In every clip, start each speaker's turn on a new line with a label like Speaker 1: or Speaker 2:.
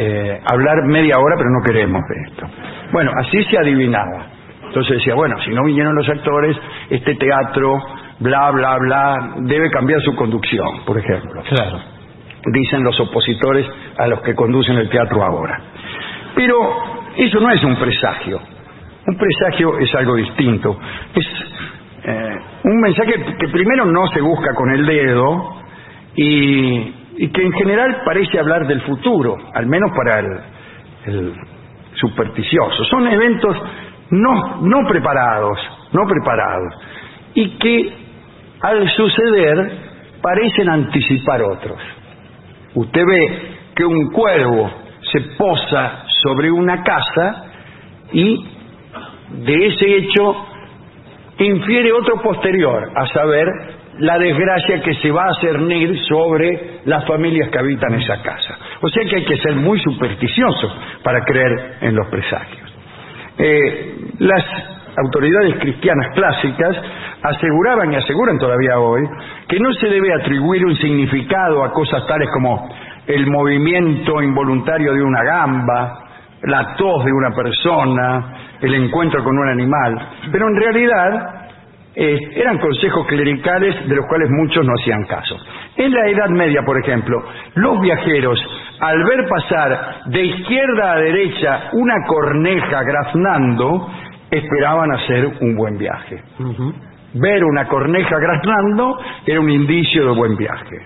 Speaker 1: eh, hablar media hora, pero no queremos de esto. Bueno, así se adivinaba. Entonces decía, bueno, si no vinieron los actores, este teatro, bla, bla, bla, debe cambiar su conducción, por ejemplo.
Speaker 2: Claro.
Speaker 1: Dicen los opositores a los que conducen el teatro ahora. Pero eso no es un presagio. Un presagio es algo distinto. Es eh, un mensaje que primero no se busca con el dedo y, y que en general parece hablar del futuro, al menos para el, supersticioso. Son eventos no, no preparados, no preparados, y que al suceder parecen anticipar otros. Usted ve que un cuervo se posa sobre una casa y de ese hecho infiere otro posterior, a saber, la desgracia que se va a cernir sobre las familias que habitan esa casa. O sea que hay que ser muy supersticioso para creer en los presagios. Eh, las autoridades cristianas clásicas aseguraban y aseguran todavía hoy que no se debe atribuir un significado a cosas tales como el movimiento involuntario de una gamba, la tos de una persona, el encuentro con un animal, pero en realidad eh, eran consejos clericales de los cuales muchos no hacían caso. En la Edad Media, por ejemplo, los viajeros, al ver pasar de izquierda a derecha una corneja graznando, esperaban hacer un buen viaje. Ver una corneja graznando era un indicio de buen viaje.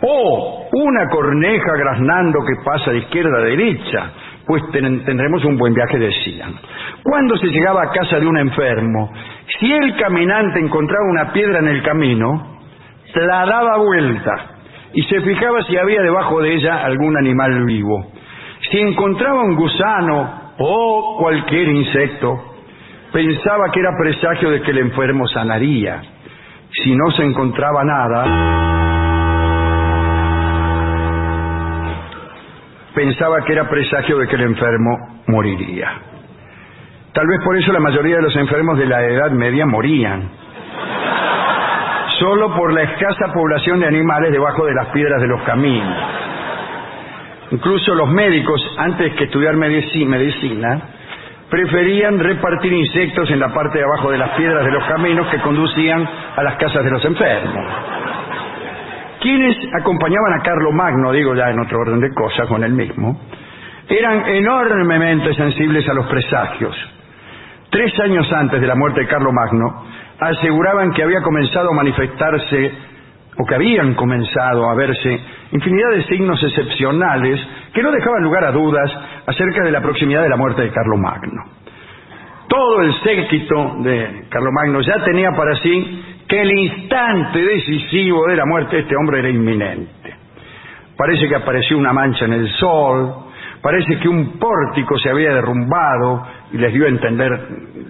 Speaker 1: O una corneja graznando que pasa de izquierda a derecha, pues ten- tendremos un buen viaje, decían. Cuando se llegaba a casa de un enfermo, si el caminante encontraba una piedra en el camino, la daba vuelta y se fijaba si había debajo de ella algún animal vivo. Si encontraba un gusano o cualquier insecto, pensaba que era presagio de que el enfermo sanaría. Si no se encontraba nada, pensaba que era presagio de que el enfermo moriría. Tal vez por eso la mayoría de los enfermos de la Edad Media morían. Solo por la escasa población de animales debajo de las piedras de los caminos. Incluso los médicos, antes que estudiar medici- medicina, preferían repartir insectos en la parte de abajo de las piedras de los caminos que conducían a las casas de los enfermos. Quienes acompañaban a Carlo Magno, digo ya en otro orden de cosas con él mismo, eran enormemente sensibles a los presagios. Tres años antes de la muerte de Carlo Magno, aseguraban que había comenzado a manifestarse, o que habían comenzado a verse, infinidad de signos excepcionales que no dejaban lugar a dudas acerca de la proximidad de la muerte de Carlo Magno. Todo el séquito de Carlomagno ya tenía para sí que el instante decisivo de la muerte de este hombre era inminente. Parece que apareció una mancha en el sol, parece que un pórtico se había derrumbado y les dio a entender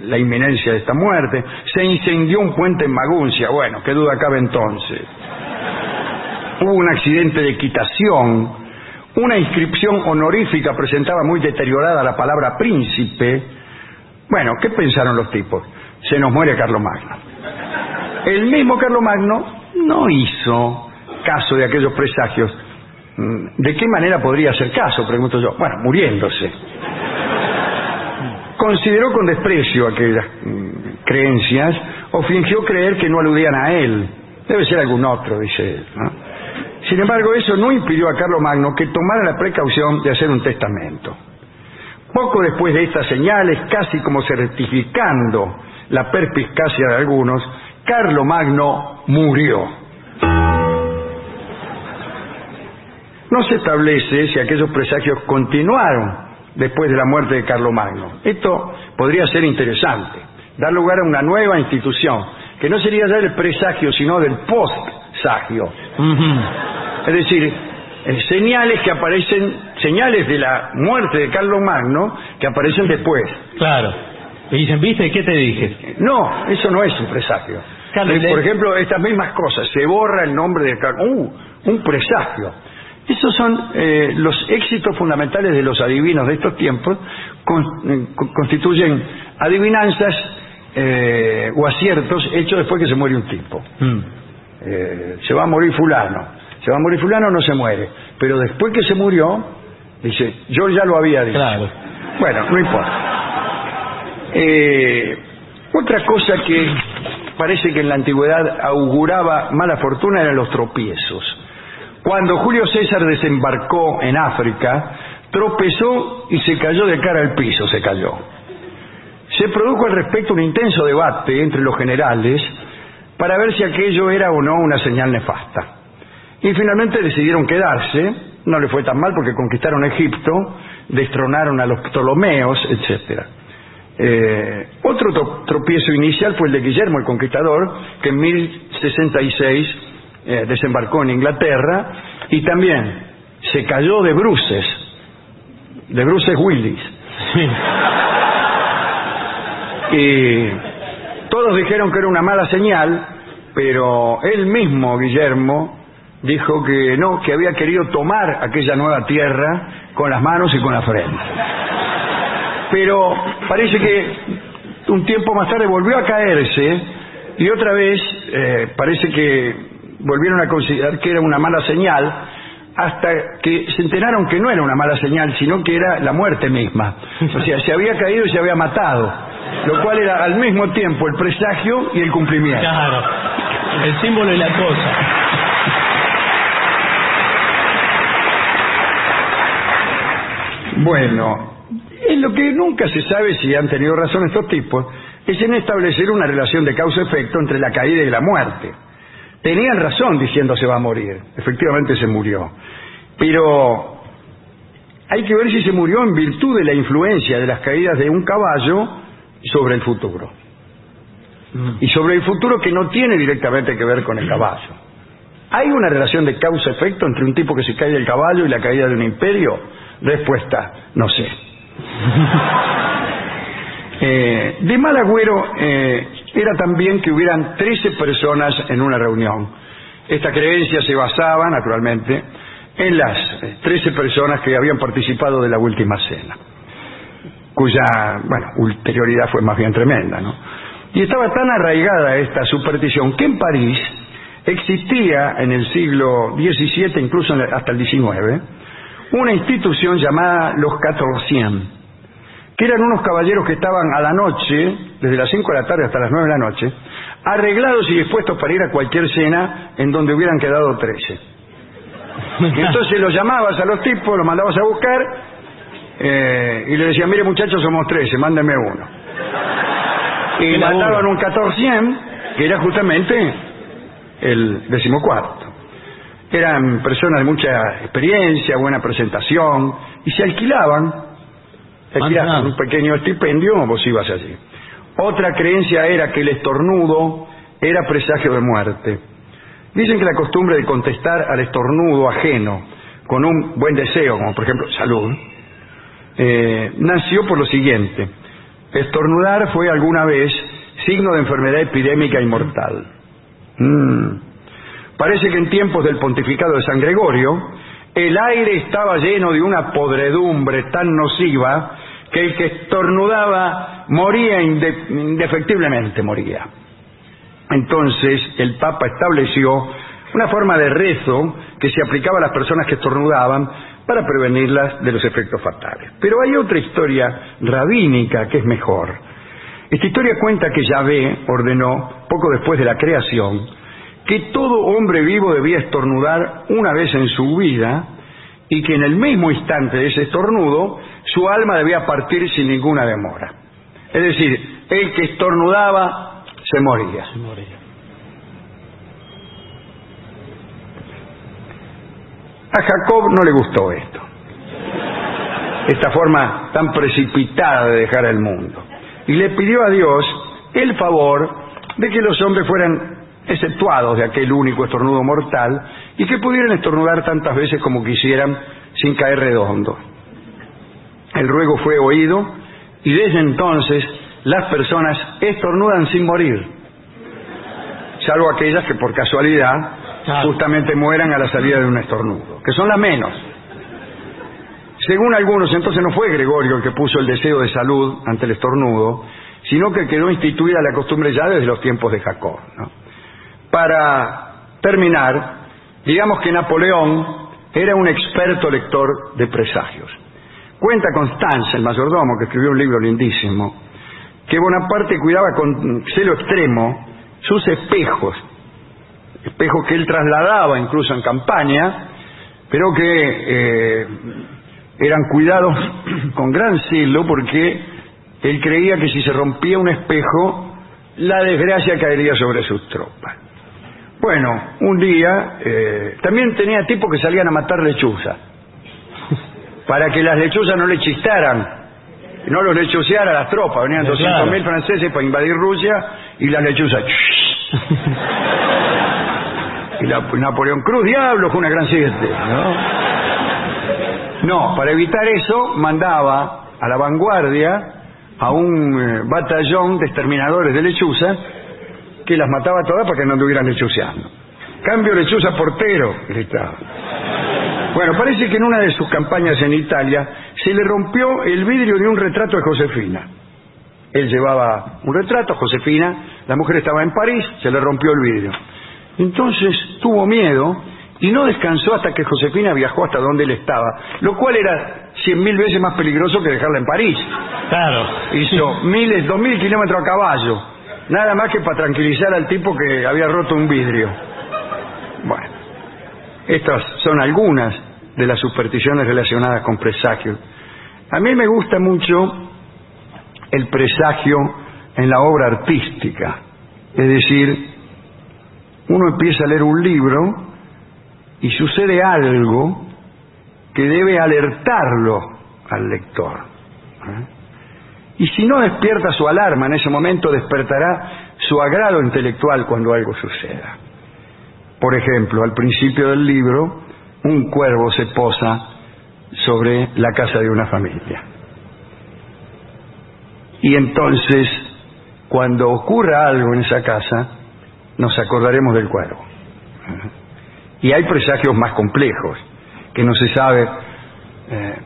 Speaker 1: la inminencia de esta muerte, se incendió un puente en Maguncia, bueno, qué duda cabe entonces. Hubo un accidente de equitación, una inscripción honorífica presentaba muy deteriorada la palabra príncipe. Bueno, ¿qué pensaron los tipos? Se nos muere Carlomagno. El mismo Carlomagno no hizo caso de aquellos presagios. Mm, ¿De qué manera podría hacer caso? Pregunto yo. Bueno, muriéndose. Consideró con desprecio aquellas mm, creencias o fingió creer que no aludían a él. Debe ser algún otro, dice él. Sin embargo, eso no impidió a Carlomagno que tomara la precaución de hacer un testamento. Poco después de estas señales, casi como certificando la perspicacia de algunos, Carlomagno murió. No se establece si aquellos presagios continuaron después de la muerte de Carlomagno. Esto podría ser interesante, dar lugar a una nueva institución, que no sería ya el presagio, sino del postsagio. Es decir, eh, señales que aparecen, señales de la muerte de Carlomagno que aparecen después.
Speaker 2: Claro. Y dicen, ¿viste? ¿Qué te dije?
Speaker 1: No, eso no es un presagio.
Speaker 2: Claro,
Speaker 1: Eh,
Speaker 2: le-
Speaker 1: Por ejemplo, estas mismas cosas, se borra el nombre de Carlos. ¡Uh! Un presagio. Esos son eh, los éxitos fundamentales de los adivinos de estos tiempos, con- eh, con- constituyen adivinanzas eh, o aciertos hechos después que se muere un tipo.
Speaker 2: Mm.
Speaker 1: Se va a morir fulano. Se va a morir fulano, no se muere. Pero después que se murió, Dice, yo ya lo había dicho.
Speaker 2: Claro.
Speaker 1: Bueno, no importa. Eh, otra cosa que parece que en la antigüedad auguraba mala fortuna eran los tropiezos. Cuando Julio César desembarcó en África, tropezó y se cayó de cara al piso, se cayó. Se produjo al respecto un intenso debate entre los generales para ver si aquello era o no una señal nefasta. Y finalmente decidieron quedarse, no le fue tan mal porque conquistaron Egipto, destronaron a los Ptolomeos, etcétera. Eh, otro tropiezo inicial fue el de Guillermo el Conquistador, que en 1066 eh, desembarcó en Inglaterra y también se cayó de bruces, de bruces Willis. Y todos dijeron que era una mala señal, pero él mismo, Guillermo, dijo que no, que había querido tomar aquella nueva tierra con las manos y con la frente. Pero parece que un tiempo más tarde volvió a caerse y otra vez eh, parece que volvieron a considerar que era una mala señal hasta que se enteraron que no era una mala señal, sino que era la muerte misma. O sea, se había caído y se había matado, lo cual era al mismo tiempo el presagio y el cumplimiento.
Speaker 2: Claro. El símbolo y la cosa.
Speaker 1: Bueno, en lo que nunca se sabe si han tenido razón estos tipos es en establecer una relación de causa-efecto entre la caída y la muerte. Tenían razón diciendo se va a morir, efectivamente se murió, pero hay que ver si se murió en virtud de la influencia de las caídas de un caballo sobre el futuro. Y sobre el futuro que no tiene directamente que ver con el caballo. ¿Hay una relación de causa-efecto entre un tipo que se cae del caballo y la caída de un imperio? Respuesta, no sé. Eh, de mal agüero eh, era también que hubieran 13 personas en una reunión. Esta creencia se basaba, naturalmente, en las eh, 13 personas que habían participado de la última cena, cuya, bueno, ulterioridad fue más bien tremenda, ¿no? Y estaba tan arraigada esta superstición que en París existía en el siglo XVII, incluso hasta el XIX, una institución llamada los Catorcien, que eran unos caballeros que estaban a la noche, desde las 5 de la tarde hasta las 9 de la noche, arreglados y dispuestos para ir a cualquier cena en donde hubieran quedado 13. Y entonces los llamabas a los tipos, los mandabas a buscar eh, y le decían, mire muchachos, somos 13, mándenme uno. Y mandaban un 1400, que era justamente el decimocuarto. Eran personas de mucha experiencia, buena presentación, y se alquilaban, se alquilaban un pequeño estipendio, vos ibas allí. Otra creencia era que el estornudo era presagio de muerte. Dicen que la costumbre de contestar al estornudo ajeno con un buen deseo, como por ejemplo salud, eh, nació por lo siguiente. Estornudar fue alguna vez signo de enfermedad epidémica y mortal. Mm. Parece que en tiempos del pontificado de San Gregorio, el aire estaba lleno de una podredumbre tan nociva que el que estornudaba moría inde- indefectiblemente, moría. Entonces el Papa estableció una forma de rezo que se aplicaba a las personas que estornudaban para prevenirlas de los efectos fatales. Pero hay otra historia rabínica que es mejor. Esta historia cuenta que Yahvé ordenó, poco después de la creación, que todo hombre vivo debía estornudar una vez en su vida y que en el mismo instante de ese estornudo su alma debía partir sin ninguna demora. Es decir, el que estornudaba se moría. A Jacob no le gustó esto, esta forma tan precipitada de dejar el mundo, y le pidió a Dios el favor de que los hombres fueran exceptuados de aquel único estornudo mortal y que pudieran estornudar tantas veces como quisieran sin caer redondo. El ruego fue oído y desde entonces las personas estornudan sin morir, salvo aquellas que por casualidad justamente mueran a la salida de un estornudo, que son las menos. Según algunos, entonces no fue Gregorio el que puso el deseo de salud ante el estornudo, sino que quedó instituida la costumbre ya desde los tiempos de Jacob. ¿no? Para terminar, digamos que Napoleón era un experto lector de presagios. Cuenta Constance, el mayordomo, que escribió un libro lindísimo, que Bonaparte cuidaba con celo extremo sus espejos, espejos que él trasladaba incluso en campaña, pero que eh, eran cuidados con gran celo porque él creía que si se rompía un espejo, la desgracia caería sobre sus tropas. Bueno, un día eh, también tenía tipos que salían a matar lechuzas, para que las lechuzas no le chistaran, no los lechuceara a las tropas. Venían
Speaker 2: Claro.
Speaker 1: 200.000 franceses para invadir Rusia y las lechuzas. y la, Napoleón Cruz, diablo, fue una gran siete, ¿no? No, para evitar eso mandaba a la vanguardia a un eh, batallón de exterminadores de lechuzas que las mataba todas para que no anduvieran lechuceando. Cambio lechuza portero, gritaba. Bueno, parece que en una de sus campañas en Italia se le rompió el vidrio de un retrato de Josefina. Él llevaba un retrato, Josefina, la mujer estaba en París, se le rompió el vidrio. Entonces tuvo miedo y no descansó hasta que Josefina viajó hasta donde él estaba, lo cual era cien mil veces más peligroso que dejarla en París.
Speaker 2: Claro.
Speaker 1: Hizo miles, dos mil kilómetros a caballo, nada más que para tranquilizar al tipo que había roto un vidrio. Bueno, estas son algunas de las supersticiones relacionadas con presagios. A mí me gusta mucho el presagio en la obra artística, es decir, uno empieza a leer un libro y sucede algo que debe alertarlo al lector. ¿eh? Y si no despierta su alarma en ese momento, despertará su agrado intelectual cuando algo suceda. Por ejemplo, al principio del libro, un cuervo se posa sobre la casa de una familia. Y entonces, cuando ocurra algo en esa casa, nos acordaremos del cuervo. Y hay presagios más complejos, que no se sabe eh,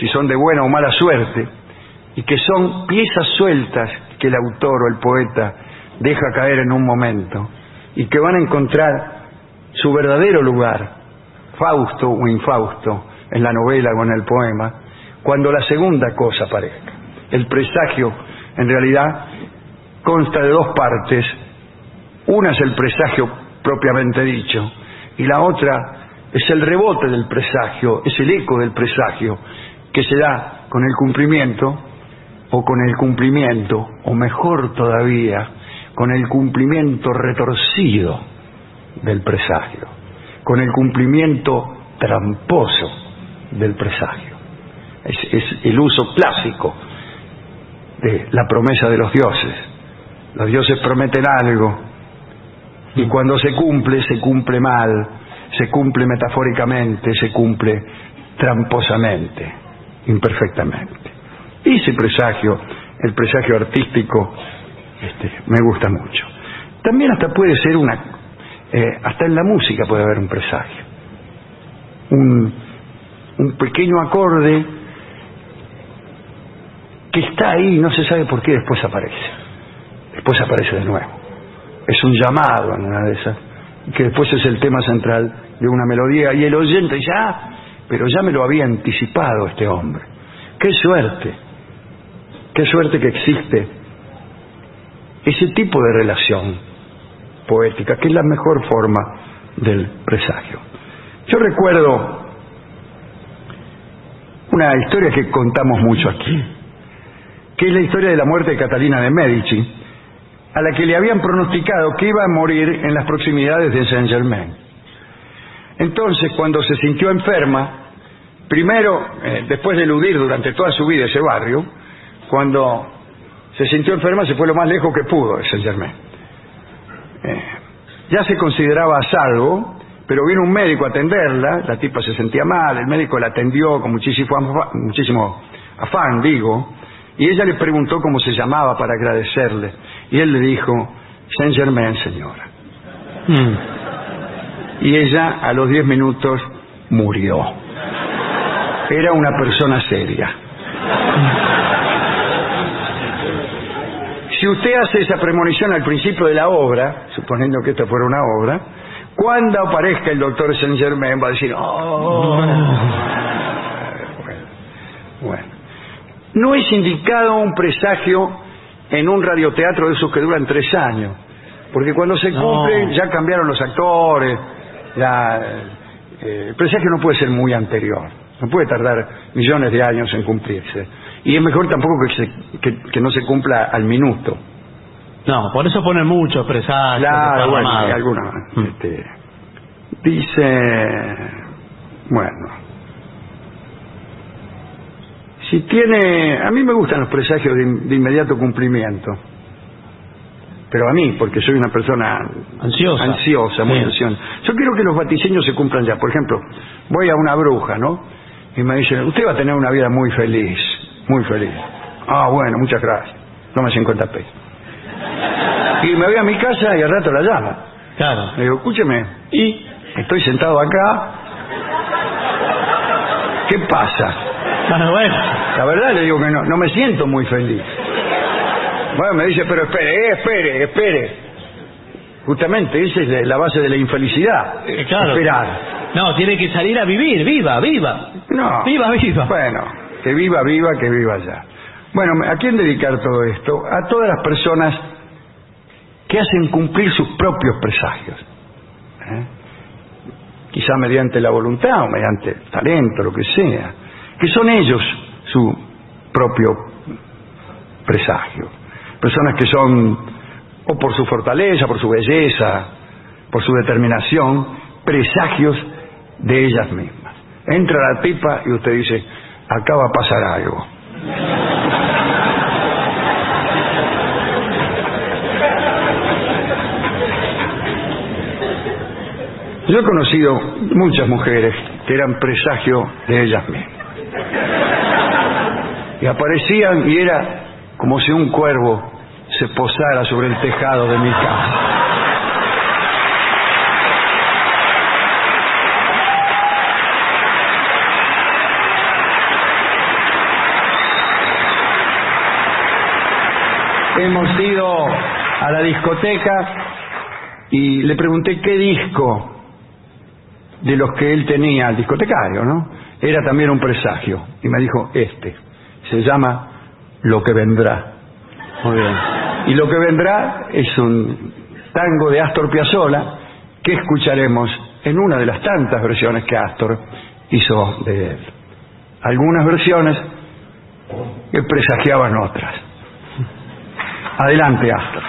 Speaker 1: si son de buena o mala suerte, y que son piezas sueltas que el autor o el poeta deja caer en un momento, y que van a encontrar su verdadero lugar, Fausto o infausto, en la novela o en el poema, cuando la segunda cosa aparezca. El presagio, en realidad, consta de dos partes. Una es el presagio propiamente dicho, y la otra es el rebote del presagio, es el eco del presagio, que se da con el cumplimiento, o con el cumplimiento, o mejor todavía, con el cumplimiento retorcido del presagio, con el cumplimiento tramposo del presagio. Es, el uso clásico de la promesa de los dioses. Los dioses prometen algo y cuando se cumple, se cumple mal, se cumple metafóricamente, se cumple tramposamente, imperfectamente. Ese presagio, el presagio artístico, este, me gusta mucho. También hasta puede ser una, eh, hasta en la música puede haber un presagio. Un, pequeño acorde que está ahí, no se sabe por qué después aparece. Después aparece de nuevo. Es un llamado en una de esas, que después es el tema central de una melodía y el oyente dice, ah, pero ya me lo había anticipado este hombre. Qué suerte, qué suerte que existe ese tipo de relación poética, que es la mejor forma del presagio. Yo recuerdo una historia que contamos mucho aquí, que es la historia de la muerte de Catalina de Medici, a la que le habían pronosticado que iba a morir en las proximidades de Saint Germain. Entonces, cuando se sintió enferma, primero, eh, después de eludir durante toda su vida ese barrio, cuando se sintió enferma se fue lo más lejos que pudo de Saint Germain. Eh, ya se consideraba a salvo, pero vino un médico a atenderla, la tipa se sentía mal, el médico la atendió con muchísimo, muchísimo afán, digo, y ella le preguntó cómo se llamaba para agradecerle, y él le dijo, Saint Germain, señora.
Speaker 2: Mm.
Speaker 1: Y ella a los diez minutos murió. Era una persona seria. Si usted hace esa premonición al principio de la obra, suponiendo que esta fuera una obra, Cuando aparezca el doctor Saint Germain va a decir, oh, bueno, bueno. No es indicado un presagio en un radioteatro de esos que duran tres años, porque cuando se
Speaker 2: No.
Speaker 1: cumple ya cambiaron los actores, la- eh, el presagio no puede ser muy anterior, no puede tardar millones de años en cumplirse. Y es mejor tampoco que, se- que- que no se cumpla al minuto.
Speaker 2: No, por eso ponen muchos presagios.
Speaker 1: Claro, bueno, algunos.
Speaker 2: Mm.
Speaker 1: este, dice, bueno, si tiene, a mí me gustan los presagios de, in- de inmediato cumplimiento, pero a mí, porque soy una persona
Speaker 2: Ansiosa.
Speaker 1: ansiosa, muy
Speaker 2: Sí.
Speaker 1: ansiosa. Yo quiero que los vaticinios se cumplan ya. Por ejemplo, voy a una bruja, ¿no? Y me dice, usted va a tener una vida muy feliz, muy feliz. Ah, bueno, muchas gracias. Tome 50 pesos. Y me voy a mi casa y al rato la llamo.
Speaker 2: Claro.
Speaker 1: Le digo, escúcheme,
Speaker 2: Y.
Speaker 1: estoy sentado acá. ¿Qué pasa?
Speaker 2: Ah, bueno.
Speaker 1: La verdad le digo que no, no me siento muy feliz. Bueno, me dice, pero espere, eh, espere, espere. Justamente, esa es la- la base de la infelicidad.
Speaker 2: Eh, claro.
Speaker 1: Esperar.
Speaker 2: No, tiene que salir a vivir. Viva, viva.
Speaker 1: No.
Speaker 2: Viva, viva.
Speaker 1: Bueno, que viva, viva, que viva ya. Bueno, ¿a quién dedicar todo esto? A todas las personas que hacen cumplir sus propios presagios. ¿eh? Quizá mediante la voluntad o mediante talento, lo que sea. Que son ellos su propio presagio. Personas que son, o por su fortaleza, por su belleza, por su determinación, presagios de ellas mismas. Entra la tipa y usted dice, acá va a pasar algo. Yo he conocido muchas mujeres que eran presagio de ellas mismas. Y aparecían y era como si un cuervo se posara sobre el tejado de mi casa. Hemos ido a la discoteca y le pregunté qué disco de los que él tenía, el discotecario, ¿no? Era también un presagio. Y me dijo, este. Se llama Lo que vendrá.
Speaker 2: Muy bien.
Speaker 1: Y Lo que vendrá es un tango de Astor Piazzolla que escucharemos en una de las tantas versiones que Astor hizo de él. Algunas versiones que presagiaban otras. Adelante, Astor.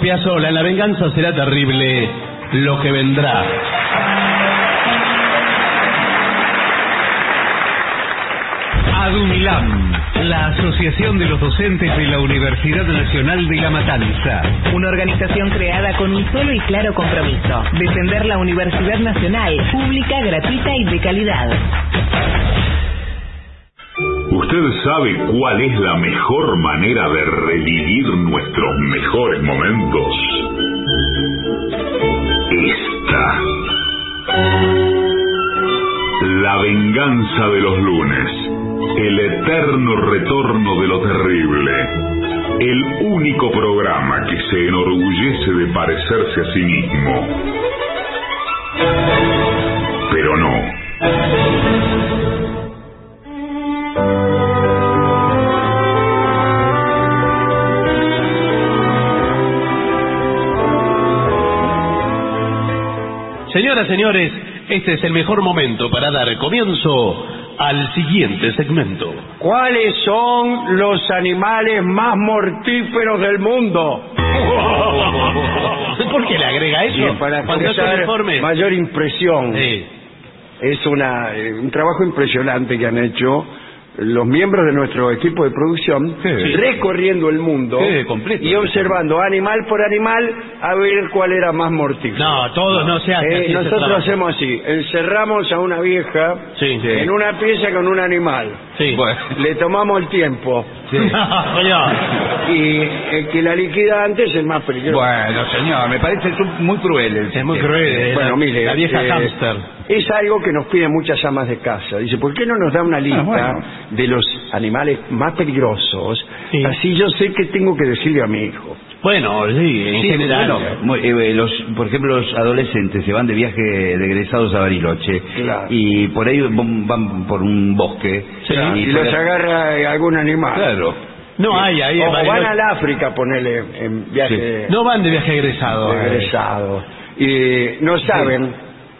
Speaker 2: Piazzolla, la venganza será terrible lo que vendrá.
Speaker 3: ADUNILAM, la Asociación de los Docentes de la Universidad Nacional de La Matanza.
Speaker 4: Una organización creada con un solo y claro compromiso, defender la Universidad Nacional, pública, gratuita y de calidad.
Speaker 5: ¿Usted sabe cuál es la mejor manera de revivir nuestros mejores momentos? Esta. La venganza de los lunes. El eterno retorno de lo terrible. El único programa que se enorgullece de parecerse a sí mismo.
Speaker 2: Señoras, señores, este es el mejor momento para dar comienzo al siguiente segmento.
Speaker 1: ¿Cuáles son los animales más mortíferos del mundo?
Speaker 2: ¿Por qué le agrega eso?
Speaker 1: Para causar mayor impresión.
Speaker 2: Sí.
Speaker 1: Es una, eh, un trabajo impresionante que han hecho los miembros de nuestro equipo de producción
Speaker 2: Sí.
Speaker 1: recorriendo el mundo y observando animal por animal a ver cuál era más mortífero.
Speaker 2: No, todos no se hace
Speaker 1: Eh,
Speaker 2: así
Speaker 1: nosotros hacemos así, encerramos a una vieja
Speaker 2: Sí, sí.
Speaker 1: en una pieza con un animal,
Speaker 2: Sí.
Speaker 1: le tomamos el tiempo
Speaker 2: Señor.
Speaker 1: y el que la liquida antes es el más peligroso.
Speaker 6: Bueno, señor, me parece muy cruel el
Speaker 2: Es muy cruel. eh,
Speaker 1: Bueno,
Speaker 2: la,
Speaker 1: mire,
Speaker 2: la vieja
Speaker 1: eh,
Speaker 2: hámster.
Speaker 1: Es algo que nos piden muchas amas de casa. Dice, ¿por qué no nos da una lista
Speaker 6: bueno.
Speaker 1: de los animales más peligrosos?
Speaker 2: Sí.
Speaker 1: Así yo sé qué tengo que decirle a mi hijo.
Speaker 2: Bueno, sí, en
Speaker 6: Sí,
Speaker 2: general.
Speaker 6: bueno, muy- eh, los, por ejemplo, los adolescentes se van de viaje de egresados a Bariloche
Speaker 1: Claro.
Speaker 6: y por ahí van, por un bosque
Speaker 2: Sí.
Speaker 1: y,
Speaker 6: y
Speaker 1: los agarra eh, algún animal.
Speaker 6: Claro.
Speaker 2: No hay ahí en
Speaker 1: O van al África, ponele, en viaje
Speaker 2: No van de viaje egresado.
Speaker 1: de
Speaker 2: eh.
Speaker 1: egresado. Y no saben,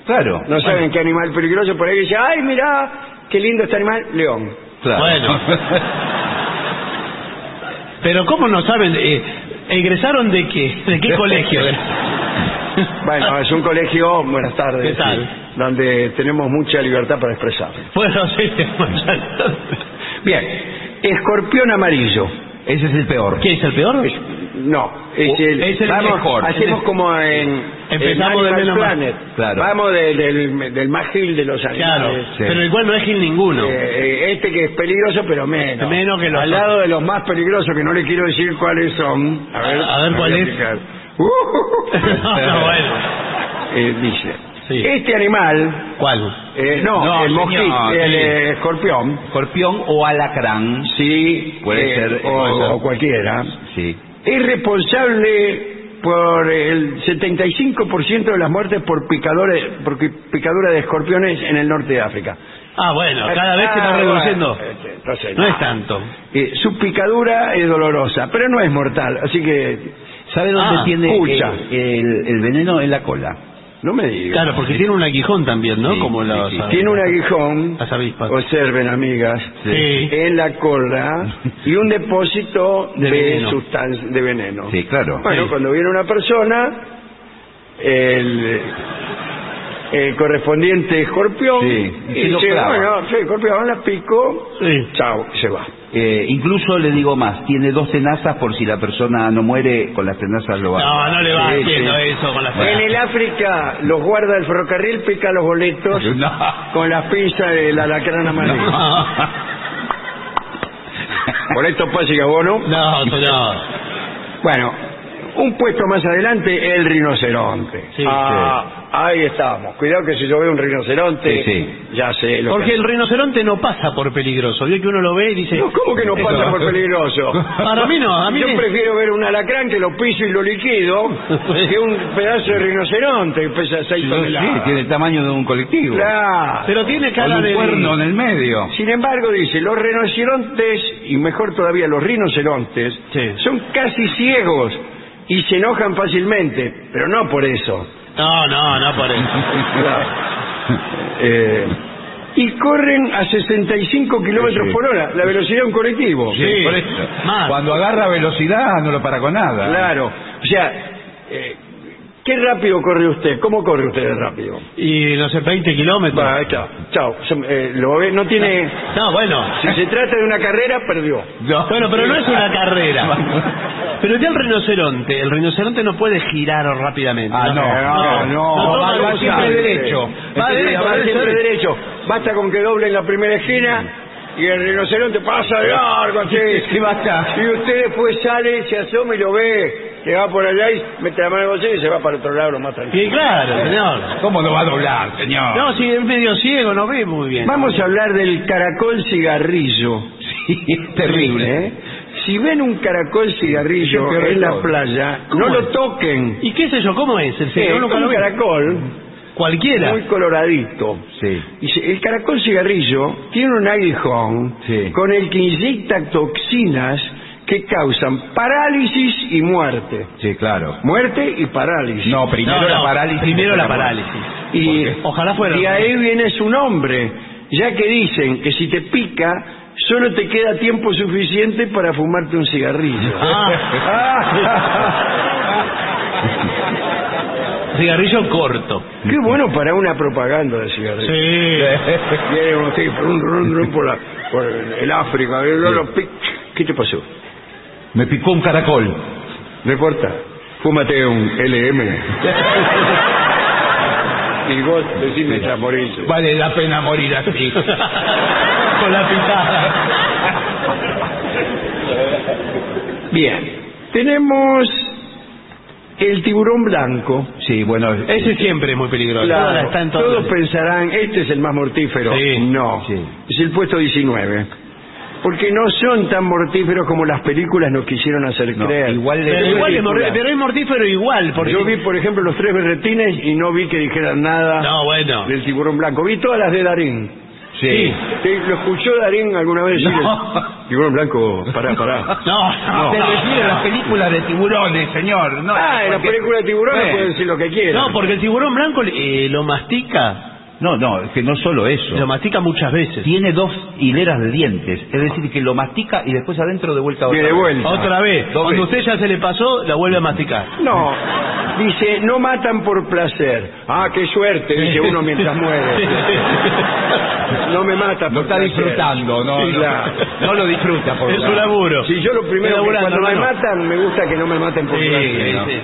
Speaker 6: Claro.
Speaker 1: no saben qué animal peligroso. Por ahí dice, ay, mira, qué lindo este animal, león.
Speaker 6: Claro.
Speaker 2: Bueno. Pero ¿cómo no saben? Eh, ¿Egresaron de qué? ¿De qué colegio?
Speaker 1: Bueno, es un colegio, buenas tardes,
Speaker 2: ¿Qué tal?
Speaker 1: sí, donde tenemos mucha libertad para expresar.
Speaker 2: Bueno, sí.
Speaker 1: Bien, escorpión amarillo.
Speaker 6: Ese es el peor.
Speaker 2: ¿Qué es el peor?
Speaker 1: Es- no, es el,
Speaker 2: es el
Speaker 1: vamos,
Speaker 2: mejor.
Speaker 1: hacemos como en
Speaker 2: Empezamos
Speaker 1: en
Speaker 2: de
Speaker 1: Animal
Speaker 2: menos más.
Speaker 1: Planet.
Speaker 6: Claro.
Speaker 1: Vamos de- del, del más gil de los
Speaker 2: Claro,
Speaker 1: animales.
Speaker 6: Sí.
Speaker 2: pero igual no es Gil ninguno.
Speaker 1: Eh, eh, este que es peligroso, pero menos.
Speaker 2: Menos que los
Speaker 1: Al lado de los más peligrosos, que no le quiero decir cuáles son. A ver,
Speaker 2: A ver cuál es.
Speaker 1: fijar.
Speaker 2: no, bueno.
Speaker 1: Eh, dice,
Speaker 2: Sí.
Speaker 1: este animal,
Speaker 2: ¿Cuál?
Speaker 1: eh, no,
Speaker 6: No,
Speaker 1: el mosquito,
Speaker 6: señor,
Speaker 1: el
Speaker 6: sí.
Speaker 1: eh, escorpión,
Speaker 6: Escorpión o alacrán.
Speaker 1: sí,
Speaker 6: Puede
Speaker 1: eh,
Speaker 6: ser,
Speaker 1: o,
Speaker 6: puede ser.
Speaker 1: o cualquiera,
Speaker 6: Sí.
Speaker 1: es responsable por el 75% de las muertes por picadores, por pi- picadura de escorpiones en el norte de África.
Speaker 2: Ah, bueno, cada vez
Speaker 1: Ah,
Speaker 2: está
Speaker 1: bueno,
Speaker 2: reduciendo.
Speaker 1: este, entonces,
Speaker 2: No es tanto.
Speaker 1: Eh, su picadura es dolorosa, pero no es mortal, así que
Speaker 6: ¿Sabe dónde
Speaker 2: Ah,
Speaker 6: tiene el, el- el veneno? En la cola.
Speaker 1: No me diga.
Speaker 2: Claro, porque tiene un aguijón también, ¿no?
Speaker 6: Sí,
Speaker 2: Como
Speaker 6: sí,
Speaker 2: los,
Speaker 6: sí.
Speaker 1: Tiene un aguijón,
Speaker 2: Las avispas.
Speaker 1: observen amigas,
Speaker 2: Sí.
Speaker 1: en la cola y un depósito
Speaker 2: De veneno.
Speaker 1: sustancia de veneno.
Speaker 6: Sí, claro.
Speaker 1: Bueno,
Speaker 2: Sí.
Speaker 1: cuando viene una persona, el, el correspondiente escorpión
Speaker 6: Sí,
Speaker 1: y
Speaker 6: se lo
Speaker 1: dice,
Speaker 6: clava.
Speaker 1: bueno, sí, escorpión, la pico,
Speaker 2: Sí.
Speaker 1: chao, se va.
Speaker 6: Eh, incluso le digo más, tiene dos tenazas por si la persona no muere, con las tenazas lo va
Speaker 2: No, no le va
Speaker 1: Sí,
Speaker 2: haciendo
Speaker 1: sí.
Speaker 2: eso con las
Speaker 1: En el África, los guarda del ferrocarril, pica los boletos
Speaker 6: No.
Speaker 1: con las pinzas del alacrán amarillo.
Speaker 2: No,
Speaker 1: Boleto pase y abono.
Speaker 2: no, señor.
Speaker 1: Bueno, un puesto más adelante, el rinoceronte.
Speaker 2: Sí,
Speaker 1: ah, ahí estamos. Cuidado que si yo veo un rinoceronte,
Speaker 6: Sí, sí.
Speaker 1: ya sé lo
Speaker 2: Porque
Speaker 1: que
Speaker 2: el rinoceronte no pasa por peligroso. Vio que uno lo ve y dice...
Speaker 1: No, ¿Cómo que no pasa por peligroso?
Speaker 2: Para mí no, a mí
Speaker 1: Yo
Speaker 2: me-
Speaker 1: prefiero ver un alacrán que lo piso y lo liquido que un pedazo de rinoceronte que pesa 6
Speaker 6: Sí,
Speaker 1: toneladas.
Speaker 6: tiene el tamaño de un colectivo.
Speaker 1: Claro.
Speaker 2: Pero tiene
Speaker 6: Con
Speaker 2: cara
Speaker 6: un
Speaker 2: de...
Speaker 6: cuerno en el medio.
Speaker 1: Sin embargo, dice, los rinocerontes, y mejor todavía los rinocerontes,
Speaker 2: Sí.
Speaker 1: son casi ciegos y se enojan fácilmente, pero no por eso.
Speaker 2: No, no, no por eso.
Speaker 1: Eh, y corren a 65 kilómetros
Speaker 6: Sí.
Speaker 1: por hora, la velocidad de un colectivo.
Speaker 2: Sí,
Speaker 6: Por eso.
Speaker 2: más.
Speaker 6: Cuando agarra velocidad no lo para con nada.
Speaker 1: Claro. O sea, eh, ¿qué rápido corre usted? ¿Cómo corre usted de rápido?
Speaker 2: Y no sé, 20 kilómetros.
Speaker 1: Va, ahí está. Chao. Se- eh, lo ve, no tiene...
Speaker 2: No, bueno.
Speaker 1: Si se trata de una carrera, perdió.
Speaker 2: Bueno, pero no es una carrera. Pero ya el rinoceronte, el rinoceronte no puede girar rápidamente.
Speaker 6: Ah, no,
Speaker 1: no, no,
Speaker 2: toma
Speaker 1: va- siempre derecho.
Speaker 2: Va
Speaker 1: Este,
Speaker 2: derecho,
Speaker 1: va derecho. Basta con que doble en la primera esquina y el rinoceronte pasa de largo así.
Speaker 6: Sí, basta.
Speaker 1: Y usted después sale, se asoma y lo ve, que va por allá y mete la mano en el bolsillo y se va para el otro lado lo más tranquilo.
Speaker 2: Sí, claro, señor.
Speaker 6: ¿Cómo no va a doblar, señor?
Speaker 2: No, si es medio ciego, no ve muy bien.
Speaker 1: Vamos a hablar del caracol cigarrillo.
Speaker 6: Sí, es terrible.
Speaker 1: ¿eh? Si ven un caracol cigarrillo
Speaker 6: Sí,
Speaker 1: en la playa,
Speaker 2: ¿Cómo
Speaker 1: no lo
Speaker 2: es?
Speaker 1: toquen.
Speaker 2: ¿Y qué sé yo? ¿Cómo es el
Speaker 1: Sí?
Speaker 2: Yo nunca
Speaker 1: un
Speaker 2: lo
Speaker 1: caracol
Speaker 2: Cualquiera.
Speaker 1: muy coloradito.
Speaker 6: Sí.
Speaker 1: Dice, el caracol cigarrillo tiene un aguijón
Speaker 6: Sí.
Speaker 1: con el que inyecta toxinas que causan parálisis y muerte.
Speaker 6: Sí, claro.
Speaker 1: Muerte y parálisis.
Speaker 6: No, primero
Speaker 2: No,
Speaker 6: la parálisis.
Speaker 2: Primero la parálisis.
Speaker 1: y.
Speaker 2: Ojalá fuera.
Speaker 1: y ahí viene su nombre, ya que dicen que si te pica, solo te queda tiempo suficiente para fumarte un cigarrillo.
Speaker 2: Cigarrillo corto.
Speaker 1: Qué bueno para una propaganda de cigarrillo.
Speaker 2: Sí.
Speaker 1: Viene rum, rum, rum, por, la- por el África, ¿qué te pasó?
Speaker 6: Me picó un caracol.
Speaker 1: No importa, fúmate un LM. y vos mientras morís.
Speaker 6: Vale la pena morir así.
Speaker 2: Con la pitada.
Speaker 1: Bien, tenemos el tiburón blanco.
Speaker 6: Sí, bueno.
Speaker 2: Ese siempre es muy peligroso.
Speaker 1: Claro,
Speaker 2: Ahora está en todos
Speaker 1: pensarán, este es el más mortífero.
Speaker 2: Sí,
Speaker 1: no,
Speaker 6: sí.
Speaker 1: es el puesto 19. Porque no son tan mortíferos como las películas nos quisieron hacer
Speaker 6: No,
Speaker 1: creer.
Speaker 6: igual
Speaker 2: Pero, igual es
Speaker 1: Película.
Speaker 2: pero es mortífero igual. Porque...
Speaker 1: Yo vi, por ejemplo, los tres berretines y no vi que dijeran nada
Speaker 2: No, bueno.
Speaker 1: del tiburón blanco. Vi todas las de Darín.
Speaker 6: Sí.
Speaker 1: ¿Te- ¿Lo escuchó Darín alguna vez? decir,
Speaker 6: No.
Speaker 1: Tiburón blanco, pará, pará.
Speaker 2: No, no.
Speaker 6: Se refiere a las películas de tiburones, señor. No,
Speaker 1: ah, en la
Speaker 6: porque-
Speaker 1: película de tiburones
Speaker 6: Eh.
Speaker 1: pueden decir lo que quieran.
Speaker 2: No, porque el tiburón blanco eh, lo mastica.
Speaker 6: No, no, es que no solo eso.
Speaker 2: Lo mastica muchas veces.
Speaker 6: Tiene dos hileras de dientes. Es decir, que lo mastica y después adentro de vuelta otra vez.
Speaker 1: vuelta.
Speaker 2: Otra vez. Cuando
Speaker 6: veces.
Speaker 2: usted ya se le pasó, la vuelve a masticar.
Speaker 1: No, dice, no matan por placer. Ah, qué suerte, dice uno mientras muere. No me mata por
Speaker 6: Lo está
Speaker 1: placer.
Speaker 6: disfrutando, no,
Speaker 1: Sí,
Speaker 6: no,
Speaker 1: claro.
Speaker 6: no lo disfruta por
Speaker 2: Es un laburo.
Speaker 1: Si yo lo primero que cuando me matan, me gusta que no me maten por
Speaker 2: Sí,
Speaker 1: placer.
Speaker 2: sí,
Speaker 1: ¿no?
Speaker 2: sí.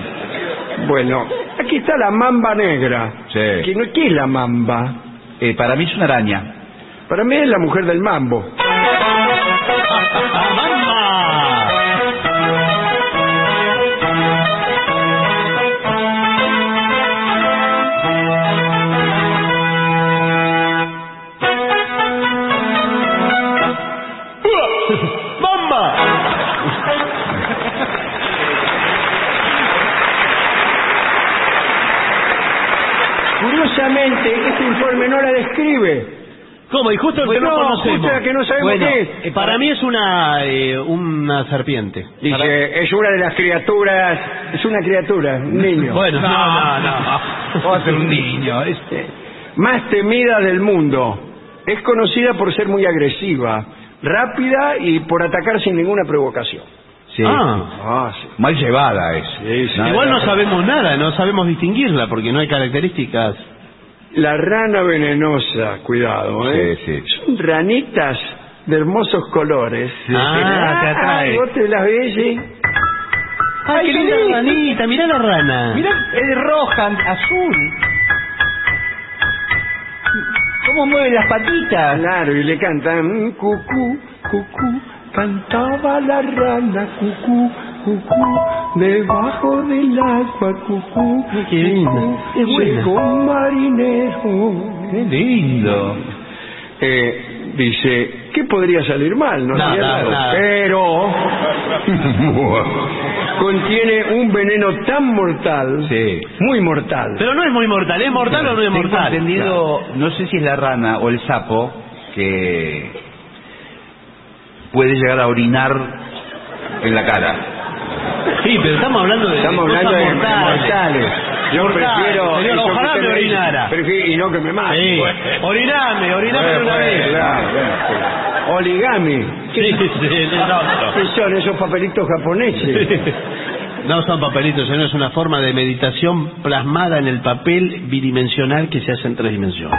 Speaker 1: Bueno, aquí está la mamba negra.
Speaker 6: Sí.
Speaker 1: ¿Qué, no- qué es la mamba?
Speaker 6: Eh, para mí es una araña.
Speaker 1: Para mí es la mujer del mambo. Este informe no la describe.
Speaker 2: ¿Cómo? Y justo el que no,
Speaker 1: no,
Speaker 2: conocemos.
Speaker 1: justo la que no sabemos
Speaker 2: Bueno,
Speaker 1: qué es.
Speaker 2: eh, Para mí es una, eh, una serpiente.
Speaker 1: Dice,
Speaker 2: Para-
Speaker 1: es una de las criaturas, es una criatura, un niño.
Speaker 2: Bueno, no, no, no.
Speaker 6: Va a ser un niño. es-
Speaker 1: Eh, más temida del mundo. Es conocida por ser muy agresiva, rápida y por atacar sin ninguna provocación.
Speaker 6: Sí.
Speaker 2: Ah.
Speaker 1: Ah, sí.
Speaker 6: Mal llevada es.
Speaker 1: Sí, sí.
Speaker 6: Nada.
Speaker 2: Igual no sabemos nada, no sabemos distinguirla porque no hay características.
Speaker 1: La rana venenosa, cuidado, ¿eh?
Speaker 6: Sí, sí.
Speaker 1: Son ranitas de hermosos colores.
Speaker 2: Ah, te atrae.
Speaker 1: vos te las ves, ¿sí?
Speaker 2: ¡Ay, qué linda ranita! Mirá la rana.
Speaker 6: Mirá, es roja, azul. ¿Cómo mueve las patitas?
Speaker 1: Claro, y le cantan cucú, cucú, cantaba la rana, cucú, cucú, debajo del agua, cucú,
Speaker 2: Qué Es buena.
Speaker 1: llegó un marinero.
Speaker 6: Qué lindo.
Speaker 1: Eh, dice, ¿qué podría salir mal? No
Speaker 2: Nada, nada.
Speaker 1: Pero contiene un veneno tan mortal,
Speaker 6: Sí.
Speaker 1: muy mortal.
Speaker 2: Pero no es muy mortal, ¿es mortal o no es
Speaker 6: Tengo
Speaker 2: mortal?
Speaker 6: entendido, no sé si es la rana o el sapo, que puede llegar a orinar en la cara.
Speaker 2: Sí, pero estamos hablando de
Speaker 1: Estamos hablando de
Speaker 2: mortales.
Speaker 1: mortales. Yo
Speaker 2: Mortales,
Speaker 1: prefiero
Speaker 2: señor,
Speaker 1: eso que
Speaker 2: ojalá
Speaker 1: usted
Speaker 2: me
Speaker 1: dice.
Speaker 2: orinara.
Speaker 1: Prefiero- y no que me mate.
Speaker 2: Sí. Oriname, oriname
Speaker 1: Bueno,
Speaker 2: una vez.
Speaker 1: claro.
Speaker 2: Sí, sí, el otro.
Speaker 1: ¿Qué son esos papelitos japoneses?
Speaker 2: No son papelitos, sino es una forma de meditación plasmada en el papel bidimensional que se hace en tres dimensiones.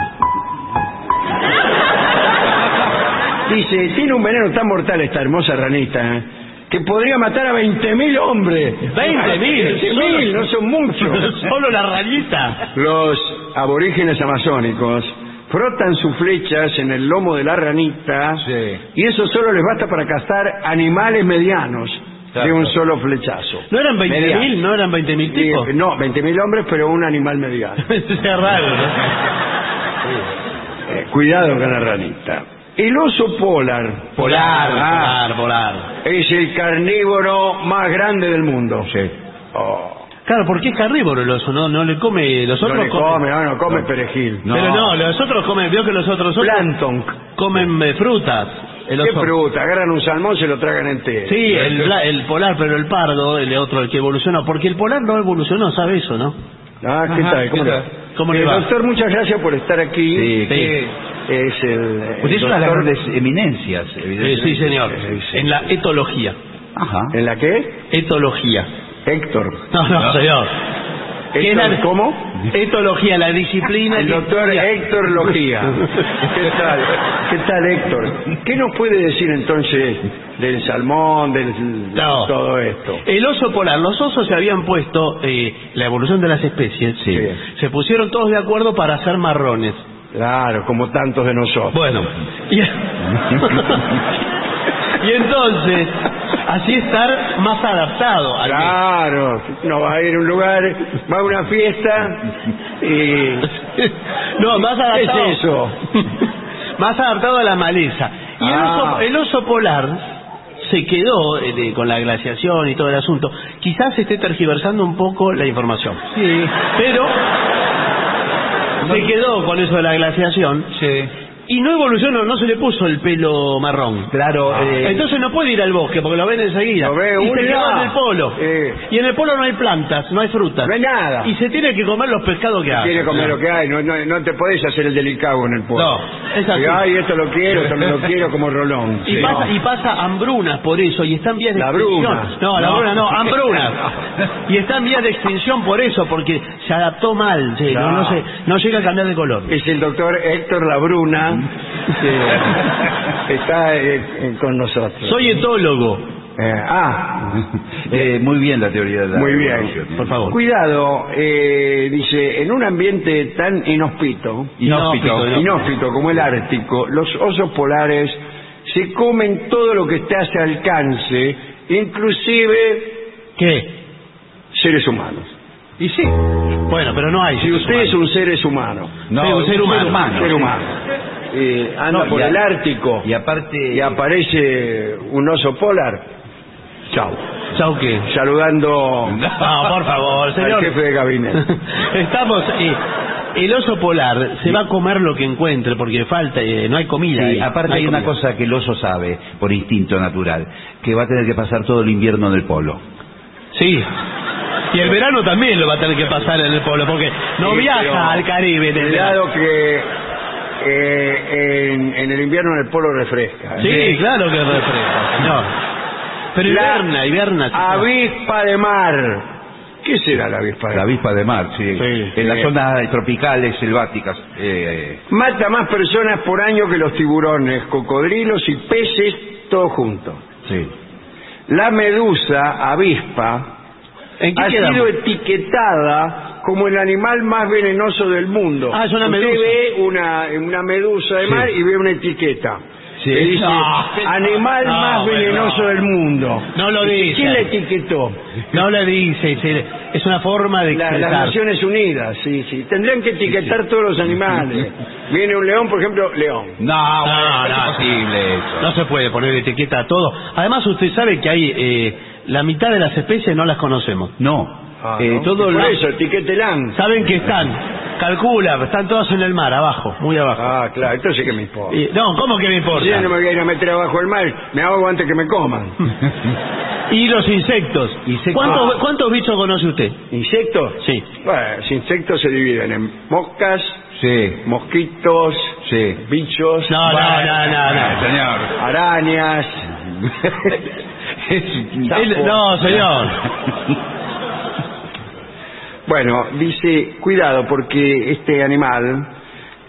Speaker 1: Dice, tiene un veneno tan mortal esta hermosa ranita, ¿eh? Que podría matar a 20.000 hombres.
Speaker 2: 20.000,
Speaker 1: 20.000, no son muchos.
Speaker 2: Solo la rayita.
Speaker 1: Los aborígenes amazónicos frotan sus flechas en el lomo de la ranita
Speaker 6: Sí.
Speaker 1: y eso solo les basta para cazar animales medianos de un solo flechazo.
Speaker 2: ¿No eran 20.000? ¿No eran 20.000
Speaker 1: Y,
Speaker 2: tipos?
Speaker 1: no, 20.000 hombres, pero un animal mediano.
Speaker 2: es raro, ¿no?
Speaker 1: Eh, cuidado con la ranita. El oso polar,
Speaker 2: Polar,
Speaker 1: Ah,
Speaker 2: polar, polar.
Speaker 1: es el carnívoro más grande del mundo. Oh,
Speaker 2: Claro, porque es carnívoro el oso, ¿no? No le come... Los
Speaker 1: no
Speaker 2: otros
Speaker 1: le
Speaker 2: comen-
Speaker 1: come, no, no come perejil.
Speaker 2: Pero no, los otros comen... Veo que los otros osos
Speaker 1: Plancton.
Speaker 2: comen eh, frutas. El
Speaker 1: ¿Qué
Speaker 2: oso-
Speaker 1: fruta? Agarran un salmón, se lo tragan entero.
Speaker 2: Sí, el, bla- el polar, pero el pardo, el otro, el que evolucionó. Porque el polar no evolucionó, ¿sabe eso, no?
Speaker 1: Ah, ¿qué
Speaker 6: Ajá,
Speaker 1: tal? ¿Cómo
Speaker 6: ¿qué tal?
Speaker 2: ¿Cómo
Speaker 1: Eh,
Speaker 2: le va?
Speaker 1: Doctor, muchas gracias por estar aquí.
Speaker 6: Sí,
Speaker 2: Sí.
Speaker 6: que-
Speaker 1: Es el, el
Speaker 6: Usted es una de las grandes eminencias, evidentemente.
Speaker 2: sí, señor.
Speaker 1: Sí, sí.
Speaker 2: En la etología.
Speaker 6: Ajá.
Speaker 1: ¿En la qué?
Speaker 2: Etología.
Speaker 1: Héctor.
Speaker 2: No, no, señor. ¿Qué es
Speaker 1: Héctor,
Speaker 2: la-
Speaker 1: ¿Cómo?
Speaker 2: Etología, la disciplina...
Speaker 1: El doctor Héctor Logía. ¿Qué tal? ¿Qué tal, Héctor? ¿Qué nos puede decir entonces del salmón, del
Speaker 2: No.
Speaker 1: todo esto?
Speaker 2: El oso polar, los osos se habían puesto, eh, la evolución de las especies,
Speaker 1: Sí.
Speaker 2: se pusieron todos de acuerdo para hacer marrones.
Speaker 1: Claro, como tantos de nosotros.
Speaker 2: Bueno, y, y entonces, así estar más adaptado al
Speaker 1: Claro, no va a ir a un lugar, va a una fiesta y...
Speaker 2: No, más
Speaker 1: ¿Qué
Speaker 2: adaptado.
Speaker 1: es eso?
Speaker 2: Más adaptado a la maleza. Y el,
Speaker 1: Ah.
Speaker 2: oso, el oso polar se quedó eh, de- con la glaciación y todo el asunto. Quizás esté tergiversando un poco la información.
Speaker 6: Sí.
Speaker 2: Pero se quedó con eso de la glaciación
Speaker 6: Sí.
Speaker 2: Y no evolucionó, no se le puso el pelo marrón.
Speaker 6: Claro. eh,
Speaker 2: Entonces no puede ir al bosque porque lo ven enseguida.
Speaker 1: Lo ve,
Speaker 2: y se quedó en el polo.
Speaker 1: Eh.
Speaker 2: Y en el polo no hay plantas, no hay frutas.
Speaker 1: No hay nada.
Speaker 2: Y se tiene que comer los pescados que hay.
Speaker 1: Quiere comer lo que hay, no, no, no te podés hacer el delicado en el pueblo.
Speaker 2: No.
Speaker 1: Y, Ay, esto lo quiero, esto no lo quiero como Rolón.
Speaker 2: Y,
Speaker 1: Sí.
Speaker 2: pasa, y pasa hambrunas por eso, y está en vías de
Speaker 1: La
Speaker 2: extinción.
Speaker 1: bruna.
Speaker 2: No, la
Speaker 1: No.
Speaker 2: bruna no, hambrunas. y está en vías de extinción por eso, porque se adaptó mal, sí, no,
Speaker 1: No.
Speaker 2: no, se, no llega a cambiar de color.
Speaker 1: Es el doctor Héctor Labruna que está eh, con nosotros.
Speaker 2: Soy etólogo,
Speaker 1: Eh, ah,
Speaker 6: eh, muy bien la teoría de la
Speaker 1: muy bien.
Speaker 2: por favor.
Speaker 1: Cuidado, eh, dice, en un ambiente tan inhóspito,
Speaker 6: Inhóspito,
Speaker 1: inhóspito como el Ártico, los osos polares se comen todo lo que está a su alcance, inclusive
Speaker 2: ¿Qué?
Speaker 1: seres humanos.
Speaker 2: Y sí. Bueno, pero no hay.
Speaker 1: Si usted es un ser humano,
Speaker 6: No,
Speaker 2: Sí, un ser humano.
Speaker 1: ser humano, eh, anda
Speaker 6: No,
Speaker 1: por
Speaker 6: a-
Speaker 1: el Ártico
Speaker 6: Y aparte...
Speaker 1: y aparece un oso polar, chao.
Speaker 2: ¿Chau qué?
Speaker 1: Saludando
Speaker 2: No, por favor,
Speaker 1: al
Speaker 2: señor.
Speaker 1: jefe de gabinete.
Speaker 2: Estamos... eh, el oso polar se va a comer lo que encuentre porque falta, eh, no hay comida.
Speaker 6: Sí,
Speaker 2: ahí.
Speaker 6: aparte
Speaker 2: No
Speaker 6: hay una
Speaker 2: comida.
Speaker 6: cosa que el oso sabe, por instinto natural, que va a tener que pasar todo el invierno en el polo.
Speaker 2: Sí. Y el verano también lo va a tener que pasar en el pueblo, porque no
Speaker 1: Sí,
Speaker 2: viaja al Caribe en el verano.
Speaker 1: Cuidado que eh, en, en el invierno en el polo refresca. ¿eh?
Speaker 2: Sí, claro que refresca, señor. Pero
Speaker 1: La
Speaker 2: hiberna, hiberna.
Speaker 1: Avispa de mar. ¿Qué será la avispa de
Speaker 6: La
Speaker 1: mar?
Speaker 6: avispa de mar, sí.
Speaker 1: Sí,
Speaker 6: en las zonas tropicales, selváticas. eh,
Speaker 1: Mata más personas por año que los tiburones, cocodrilos y peces, todo junto.
Speaker 6: sí.
Speaker 1: La medusa avispa
Speaker 2: ¿En qué
Speaker 1: ha
Speaker 2: quedamos?
Speaker 1: sido etiquetada como el animal más venenoso del mundo.
Speaker 2: Ah, es una
Speaker 1: Usted
Speaker 2: medusa.
Speaker 1: ve una, una medusa de
Speaker 6: Sí.
Speaker 1: mar y ve una etiqueta.
Speaker 6: Sí.
Speaker 1: que dice,
Speaker 2: No.
Speaker 1: animal
Speaker 2: No,
Speaker 1: más venenoso
Speaker 2: no.
Speaker 1: del mundo.
Speaker 2: No lo dice.
Speaker 1: ¿Quién la etiquetó?
Speaker 2: No le dice, se- es una forma de
Speaker 1: La- las
Speaker 2: expresar.
Speaker 1: Naciones Unidas, sí, sí. Tendrían que etiquetar todos los animales. Viene un león, por ejemplo, león.
Speaker 6: No,
Speaker 2: No,
Speaker 6: no,
Speaker 2: no,
Speaker 6: es imposible eso.
Speaker 2: No se puede poner etiqueta a todo. Además, usted sabe que hay eh, la mitad de las especies no las conocemos.
Speaker 6: No.
Speaker 1: Ah,
Speaker 6: Eh,
Speaker 1: ¿no?
Speaker 6: todo
Speaker 1: Por
Speaker 6: lo-
Speaker 1: eso, etiquetelan.
Speaker 2: Saben que están, calcula, están todas en el mar, abajo, muy abajo.
Speaker 1: Ah, claro, entonces ¿qué me importa?
Speaker 2: Y- no, ¿cómo que me
Speaker 1: Si
Speaker 2: importa?
Speaker 1: yo no me voy a ir a meter abajo del mar, me ahogo antes que me coman.
Speaker 2: Y los insectos.
Speaker 6: Insectos.
Speaker 2: ¿Cuántos,
Speaker 1: Ah.
Speaker 2: cuántos bichos conoce usted?
Speaker 1: ¿Insectos?
Speaker 2: Sí.
Speaker 1: Bueno, los insectos se dividen en moscas,
Speaker 6: Sí,
Speaker 1: mosquitos,
Speaker 6: sí.
Speaker 1: bichos,
Speaker 2: No, no, no, no, no.
Speaker 6: Señor.
Speaker 1: arañas.
Speaker 2: Él- no, señor.
Speaker 1: Bueno, dice, cuidado porque este animal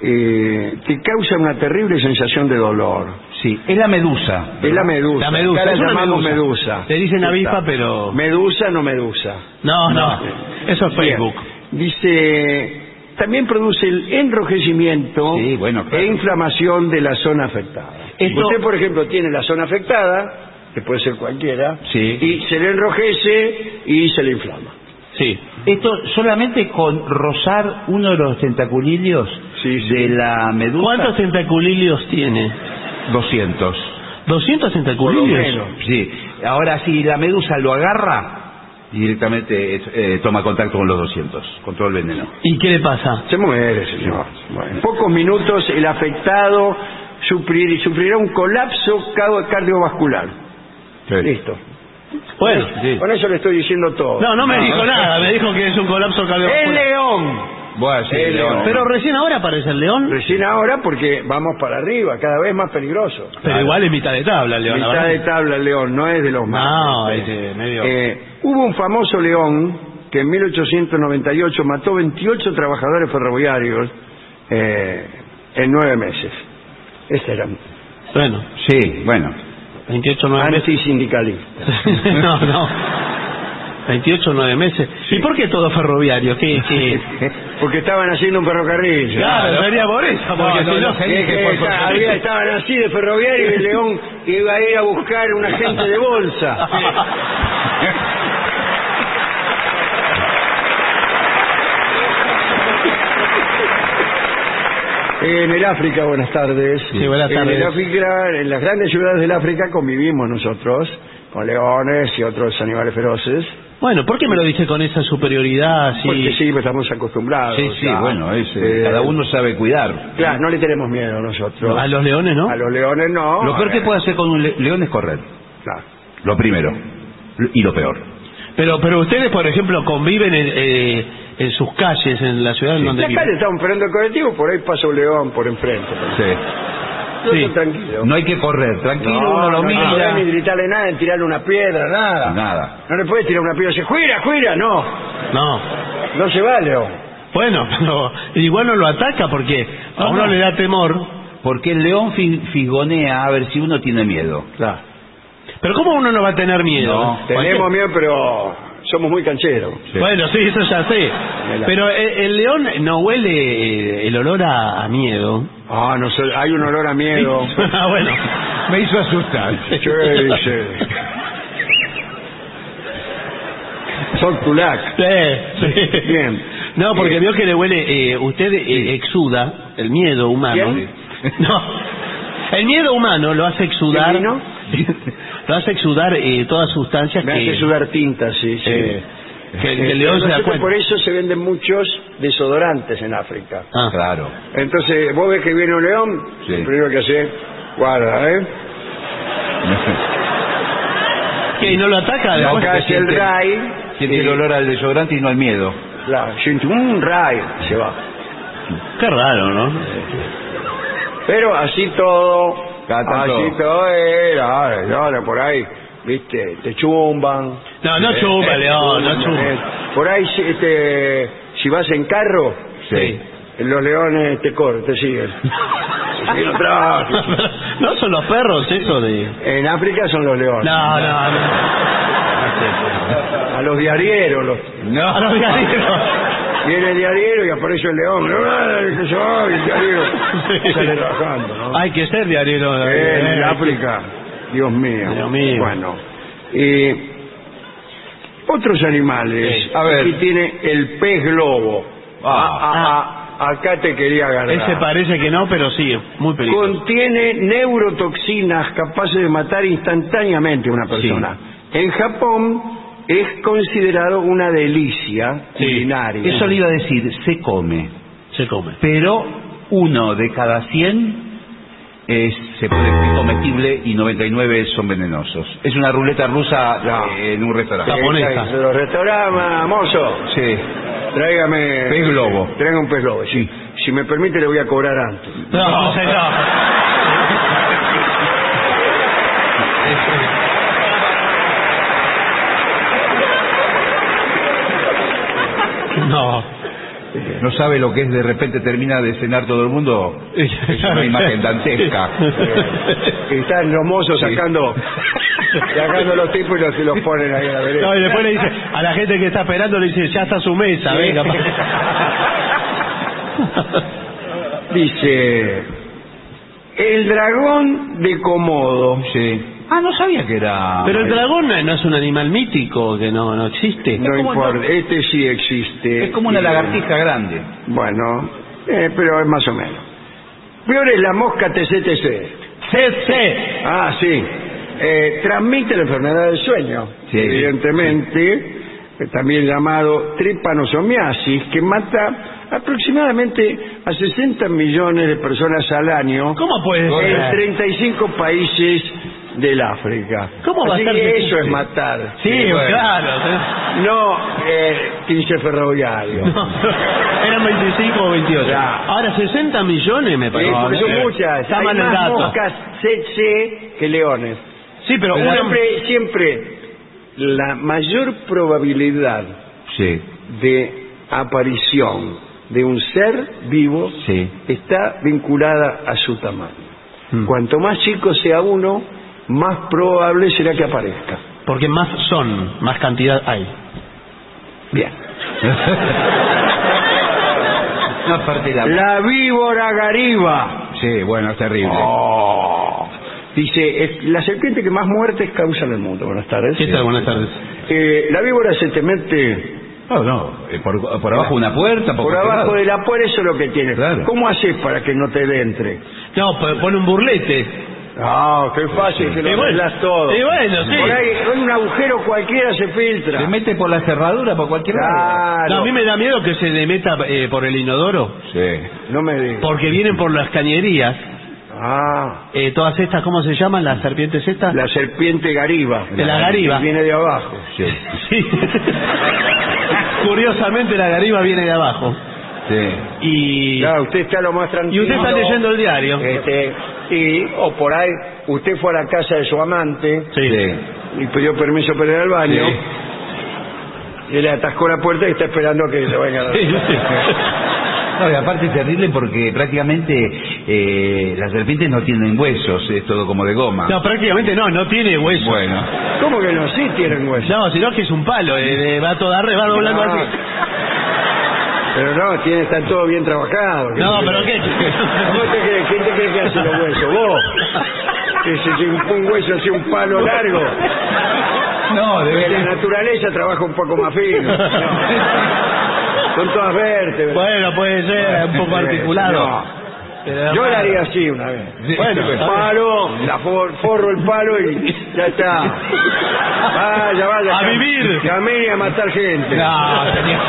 Speaker 1: eh, te causa una terrible sensación de dolor.
Speaker 6: Sí, es la medusa.
Speaker 1: Es la medusa.
Speaker 2: La medusa,
Speaker 1: Acá la
Speaker 2: es una
Speaker 1: llamamos
Speaker 2: medusa.
Speaker 1: medusa.
Speaker 2: Le dicen avispa, pero-
Speaker 1: Medusa, no medusa.
Speaker 2: No, no. Eso es
Speaker 1: Bien.
Speaker 2: Facebook.
Speaker 1: Dice, también produce el enrojecimiento
Speaker 6: Sí, bueno, claro.
Speaker 1: e inflamación de la zona afectada.
Speaker 6: Esto-
Speaker 1: Usted, por ejemplo, tiene la zona afectada, que puede ser cualquiera,
Speaker 6: Sí.
Speaker 1: y se le enrojece y se le inflama.
Speaker 2: Sí.
Speaker 6: Esto solamente con rozar uno de los tentaculillos
Speaker 1: Sí, sí.
Speaker 6: de la medusa.
Speaker 2: ¿Cuántos tentaculillos tiene?
Speaker 6: 200.
Speaker 2: ¿200 tentaculillos?
Speaker 1: menos.
Speaker 6: Sí. Ahora, si la medusa lo agarra, directamente eh, toma contacto con los 200, con todo el veneno.
Speaker 2: ¿Y qué le pasa?
Speaker 1: Se muere, señor. Bueno, en pocos minutos el afectado sufrir- sufrirá un colapso ca- Listo.
Speaker 2: Bueno.
Speaker 6: Sí.
Speaker 1: Con eso le estoy diciendo todo.
Speaker 2: No, no me dijo nada. Me dijo que es un colapso
Speaker 1: El
Speaker 2: cardiovascular.
Speaker 1: león.
Speaker 6: Bueno, sí,
Speaker 1: El
Speaker 6: león.
Speaker 1: león.
Speaker 2: Pero recién ahora aparece el león.
Speaker 1: Recién ahora porque vamos para arriba, cada vez más peligroso.
Speaker 2: Pero igual es mitad de tabla el león. la
Speaker 1: Mitad
Speaker 2: verdad.
Speaker 1: de tabla el león, no es de los más.
Speaker 2: No, es de medio.
Speaker 1: Eh, hubo un famoso león que en 1898 mató 28 trabajadores ferroviarios eh, en nueve meses. Ese era
Speaker 2: Bueno,
Speaker 6: Sí, bueno.
Speaker 2: 28, 9 meses.
Speaker 1: antisindicalista.
Speaker 2: no, no. 28, 9 meses. ¿Y por qué todo ferroviario? ¿Qué, qué?
Speaker 1: Porque estaban haciendo un ferrocarril.
Speaker 2: Claro, sería por eso. Porque
Speaker 6: no,
Speaker 2: si no,
Speaker 6: no,
Speaker 1: eh, está- había- estaban así de ferroviario y el león iba a ir a buscar un agente de bolsa. En el África, buenas tardes.
Speaker 2: Sí, buenas
Speaker 1: En
Speaker 2: tardes.
Speaker 1: el África, en las grandes ciudades del África convivimos nosotros con leones y otros animales feroces.
Speaker 2: Bueno, ¿por qué me lo dice con esa superioridad así?
Speaker 1: Porque sí, pues estamos acostumbrados.
Speaker 6: Sí, sí, bueno, es, eh,
Speaker 1: Eh,
Speaker 6: cada uno sabe cuidar.
Speaker 1: Claro, no le tenemos miedo nosotros.
Speaker 2: A los leones, ¿no?
Speaker 1: A los leones no.
Speaker 6: Lo peor que puede hacer con un le- león es correr.
Speaker 1: claro.
Speaker 6: Lo primero. Y lo peor.
Speaker 2: Pero, pero ustedes, por ejemplo, conviven en, eh, en sus calles, en la ciudad en
Speaker 1: En
Speaker 2: donde
Speaker 1: la
Speaker 2: viven.
Speaker 1: calle estamos esperando el colectivo, por ahí pasa un león por enfrente.
Speaker 6: Sí.
Speaker 1: Yo
Speaker 2: Sí.
Speaker 1: estoy tranquilo.
Speaker 6: No hay que correr. Tranquilo,
Speaker 1: No,
Speaker 6: uno lo
Speaker 1: no,
Speaker 6: mira.
Speaker 1: Podés ni gritarle nada, ni tirarle una piedra, nada.
Speaker 6: Nada.
Speaker 1: No le puedes tirar una piedra y decir, ¡juira, juira! No,
Speaker 2: No.
Speaker 1: no se va, león.
Speaker 2: Bueno, pero igual no lo ataca porque a
Speaker 6: No,
Speaker 2: uno
Speaker 6: no.
Speaker 2: le da temor.
Speaker 6: Porque el león fi- fisgonea a ver si uno tiene miedo.
Speaker 1: Claro.
Speaker 2: Pero ¿cómo uno no va a tener miedo?
Speaker 6: No,
Speaker 1: Tenemos miedo, pero somos muy cancheros.
Speaker 6: Sí.
Speaker 2: Bueno, sí, eso ya sé. Pero el, el león no huele eh, el olor a, a miedo.
Speaker 1: Ah, no sé, hay un olor a miedo.
Speaker 2: ah, bueno.
Speaker 6: Me hizo asustar.
Speaker 1: ¿Qué dice? Son tulac.
Speaker 2: Sí, sí.
Speaker 1: Bien.
Speaker 2: No, porque
Speaker 1: Eh,
Speaker 2: vio que le huele, eh, usted eh, exuda el miedo humano.
Speaker 1: ¿Quién?
Speaker 2: No, el miedo humano lo hace exudar.
Speaker 1: ¿Quién vino?
Speaker 2: lo hace exudar eh, todas sustancias
Speaker 1: Me
Speaker 2: que,
Speaker 1: hace sudar tinta, sí, sí.
Speaker 2: eh, que el,
Speaker 1: Eh,
Speaker 2: el león se da cuenta.
Speaker 1: por eso se venden muchos desodorantes en África.
Speaker 2: Ah.
Speaker 6: Claro.
Speaker 1: Entonces, vos ves que viene un león,
Speaker 6: Sí.
Speaker 1: lo primero que hace, guarda, ¿eh?
Speaker 2: ¿Qué, y no lo ataca?
Speaker 6: No,
Speaker 2: después?
Speaker 1: Acá hace el
Speaker 6: siente-
Speaker 1: ray,
Speaker 6: Siente
Speaker 1: y-
Speaker 6: el olor al desodorante y no al miedo.
Speaker 1: claro, siente un ray, se va.
Speaker 2: Qué raro, ¿no?
Speaker 1: Pero así todo,
Speaker 6: Cada tanto-
Speaker 1: eh, dale, dale, por ahí, viste, te chumban.
Speaker 2: No, no chumba,
Speaker 1: Eh,
Speaker 2: león, no chumba.
Speaker 1: eh, Por ahí, si, este, si vas en carro,
Speaker 6: Sí.
Speaker 1: los leones te corren, te siguen. Te siguen atrás.
Speaker 2: no son los perros eso de...
Speaker 1: En África son los leones.
Speaker 2: No, no, no.
Speaker 1: A los diarieros, los,
Speaker 2: A los diarios.
Speaker 1: Viene el diariero y aparece el león. ¡Ay, que se va! Y el diariero sale trabajando, ¿no?
Speaker 2: Hay que ser diario.
Speaker 1: en el África, Dios mío.
Speaker 2: Dios mío.
Speaker 1: Bueno, eh, otros animales.
Speaker 2: Sí.
Speaker 1: A ver, aquí tiene el pez globo.
Speaker 6: Ah.
Speaker 1: Ah, ah, acá te quería agarrar.
Speaker 2: Ese parece que no, pero sí, muy peligroso.
Speaker 1: Contiene neurotoxinas capaces de matar instantáneamente a una persona. En Japón es considerado una delicia
Speaker 2: Sí.
Speaker 1: culinaria.
Speaker 6: Eso le iba a decir, se come.
Speaker 2: Se come.
Speaker 6: Pero uno de cada 100 es, se puede es comestible y 99 son venenosos. Es una ruleta rusa
Speaker 1: Ya.
Speaker 6: eh, en un restaurante.
Speaker 2: Japonesa.
Speaker 1: De los restaurantes, mozo.
Speaker 6: Sí.
Speaker 1: Tráigame.
Speaker 6: Pez globo.
Speaker 1: Traiga un pez globo, sí. Si me permite, le voy a cobrar antes.
Speaker 2: No, señor.
Speaker 6: no sabe lo que es de repente termina de cenar todo el mundo. Es una imagen dantesca.
Speaker 1: Y están los mozos
Speaker 6: Sí.
Speaker 1: sacando, sacando los tipos y los, los ponen ahí a la derecha.
Speaker 2: No, y después le dice, a la gente que está esperando le dice, ya está su mesa,
Speaker 1: Sí.
Speaker 2: venga.
Speaker 1: Dice, el dragón de Komodo.
Speaker 6: Sí. Ah, no sabía que era.
Speaker 2: Pero el dragón no es un animal mítico que no, no existe.
Speaker 1: No
Speaker 6: como
Speaker 1: importa, este sí existe.
Speaker 6: Es como una
Speaker 1: Y-
Speaker 6: lagartija grande.
Speaker 1: Bueno, eh, pero es más o menos. Peor es la mosca TCTC.
Speaker 2: CC.
Speaker 1: Ah, sí. Eh, transmite la enfermedad del sueño,
Speaker 6: Sí.
Speaker 1: evidentemente, eh, también llamado tripanosomiasis, que mata aproximadamente a 60 millones de personas al año
Speaker 2: ¿Cómo puede
Speaker 1: en
Speaker 2: ser?
Speaker 1: 35 países del África.
Speaker 2: ¿Cómo va a
Speaker 1: Así
Speaker 2: ser
Speaker 1: que eso es matar.
Speaker 2: Sí,
Speaker 6: bueno.
Speaker 2: claro.
Speaker 1: No, eh, 15 ferroviario.
Speaker 2: No, eran 25 o 28.
Speaker 1: Ya.
Speaker 2: Ahora 60 millones me
Speaker 1: Sí,
Speaker 2: parece.
Speaker 1: porque son muchas.
Speaker 2: Está
Speaker 1: Hay más
Speaker 2: dato.
Speaker 1: moscas CC que leones.
Speaker 2: Sí, pero
Speaker 1: Pero
Speaker 2: una-
Speaker 1: siempre, siempre la mayor probabilidad
Speaker 6: Sí.
Speaker 1: de aparición de un ser vivo
Speaker 6: Sí.
Speaker 1: está vinculada a su tamaño.
Speaker 2: Mm.
Speaker 1: Cuanto más chico sea uno, más probable será que aparezca.
Speaker 2: Porque más son, más cantidad hay.
Speaker 1: Bien.
Speaker 6: No, la...
Speaker 1: La víbora gariba.
Speaker 6: Sí, bueno, es terrible.
Speaker 1: Oh. Dice, es la serpiente que más muertes causa en el mundo. Buenas tardes.
Speaker 2: ¿Qué tal? Buenas tardes.
Speaker 1: Eh, la víbora se te mete
Speaker 6: No, no, eh, por, por abajo de una puerta, por,
Speaker 1: abajo de la puerta, eso es lo que tiene.
Speaker 6: Claro.
Speaker 1: ¿Cómo haces para que no te entre?
Speaker 2: No, pone un burlete.
Speaker 1: Ah, qué fácil que
Speaker 2: Y
Speaker 1: lo
Speaker 2: bueno,
Speaker 1: arreglas todo.
Speaker 2: y bueno, sí.
Speaker 1: Por ahí, con un agujero cualquiera se filtra.
Speaker 6: Se mete por la cerradura, por cualquier lado.
Speaker 1: Claro.
Speaker 2: No, a mí me da miedo que se le meta eh, por el inodoro.
Speaker 6: Sí.
Speaker 1: No me digas.
Speaker 2: Porque vienen por las cañerías.
Speaker 1: Ah,
Speaker 2: eh, todas estas, ¿cómo se llaman? Las serpientes estas.
Speaker 1: la serpiente gariba.
Speaker 2: De la gariba.
Speaker 1: Viene de abajo.
Speaker 6: Sí.
Speaker 2: Sí. Curiosamente la gariba viene de abajo.
Speaker 6: Sí.
Speaker 2: Y,
Speaker 1: Claro, usted está lo más
Speaker 2: y
Speaker 1: tranquilo.
Speaker 2: usted está leyendo el diario.
Speaker 1: Este, y, o por ahí, usted fue a la casa de su amante
Speaker 2: Sí.
Speaker 1: Y pidió permiso para ir al baño. Y le atascó la puerta y está esperando a que se vaya a la...
Speaker 6: No, y aparte es terrible porque prácticamente eh, las serpientes no tienen huesos, es todo como de goma.
Speaker 2: No, prácticamente no, no tiene hueso.
Speaker 6: Bueno.
Speaker 1: ¿Cómo que no? Sí tienen hueso.
Speaker 2: No, sino que es un palo, eh, eh, va toda re, va doblando
Speaker 1: No.
Speaker 2: así.
Speaker 1: Pero no, tiene, está todo bien trabajado.
Speaker 2: No, pero ¿qué?
Speaker 1: ¿Cómo te crees? ¿Quién te cree que hace los huesos? ¿Vos? Que si un, hueso así, un palo largo.
Speaker 6: No,
Speaker 1: Porque la naturaleza trabaja un poco más fino. Son todas vértebras.
Speaker 2: Bueno, puede ser un poco articulado.
Speaker 1: No. Yo la haría así una vez.
Speaker 2: Bueno,
Speaker 1: el palo, la for- forro el palo y ya está. Vaya, vaya.
Speaker 2: A
Speaker 1: cam-
Speaker 2: vivir.
Speaker 1: Camine y a matar gente.
Speaker 2: No, señor.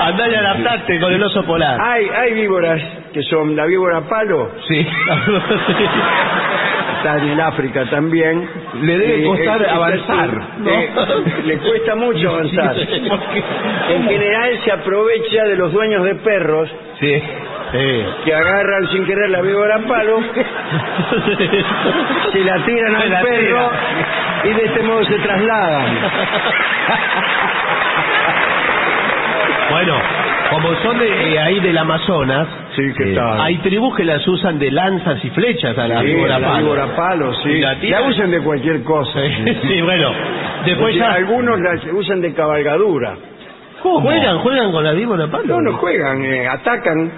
Speaker 2: Andá y adaptate con el oso polar.
Speaker 1: Hay, hay víboras que son la víbora palo,
Speaker 6: Sí.
Speaker 1: está en el África también.
Speaker 6: Le debe
Speaker 1: Y,
Speaker 6: costar
Speaker 1: eh,
Speaker 6: avanzar, ¿no?
Speaker 1: eh, le cuesta mucho avanzar. En general se aprovecha de los dueños de perros
Speaker 6: Sí.
Speaker 2: Sí.
Speaker 1: que agarran sin querer la víbora palo, se la tiran
Speaker 2: Se
Speaker 1: al
Speaker 2: la
Speaker 1: perro y de este modo se trasladan.
Speaker 2: Bueno, como son de eh, ahí del Amazonas,
Speaker 1: Sí,
Speaker 6: ¿qué tal?
Speaker 2: hay tribus que las usan de lanzas y flechas a la
Speaker 1: Sí,
Speaker 2: víbora
Speaker 1: la
Speaker 2: palo.
Speaker 1: víbora palo, sí.
Speaker 2: Y la
Speaker 1: usan de cualquier cosa.
Speaker 2: Sí, bueno. Después
Speaker 1: Porque
Speaker 2: ya...
Speaker 1: algunos la usan de cabalgadura.
Speaker 2: ¿Juegan, juegan con la víbora palo?
Speaker 1: No, no juegan, eh, atacan.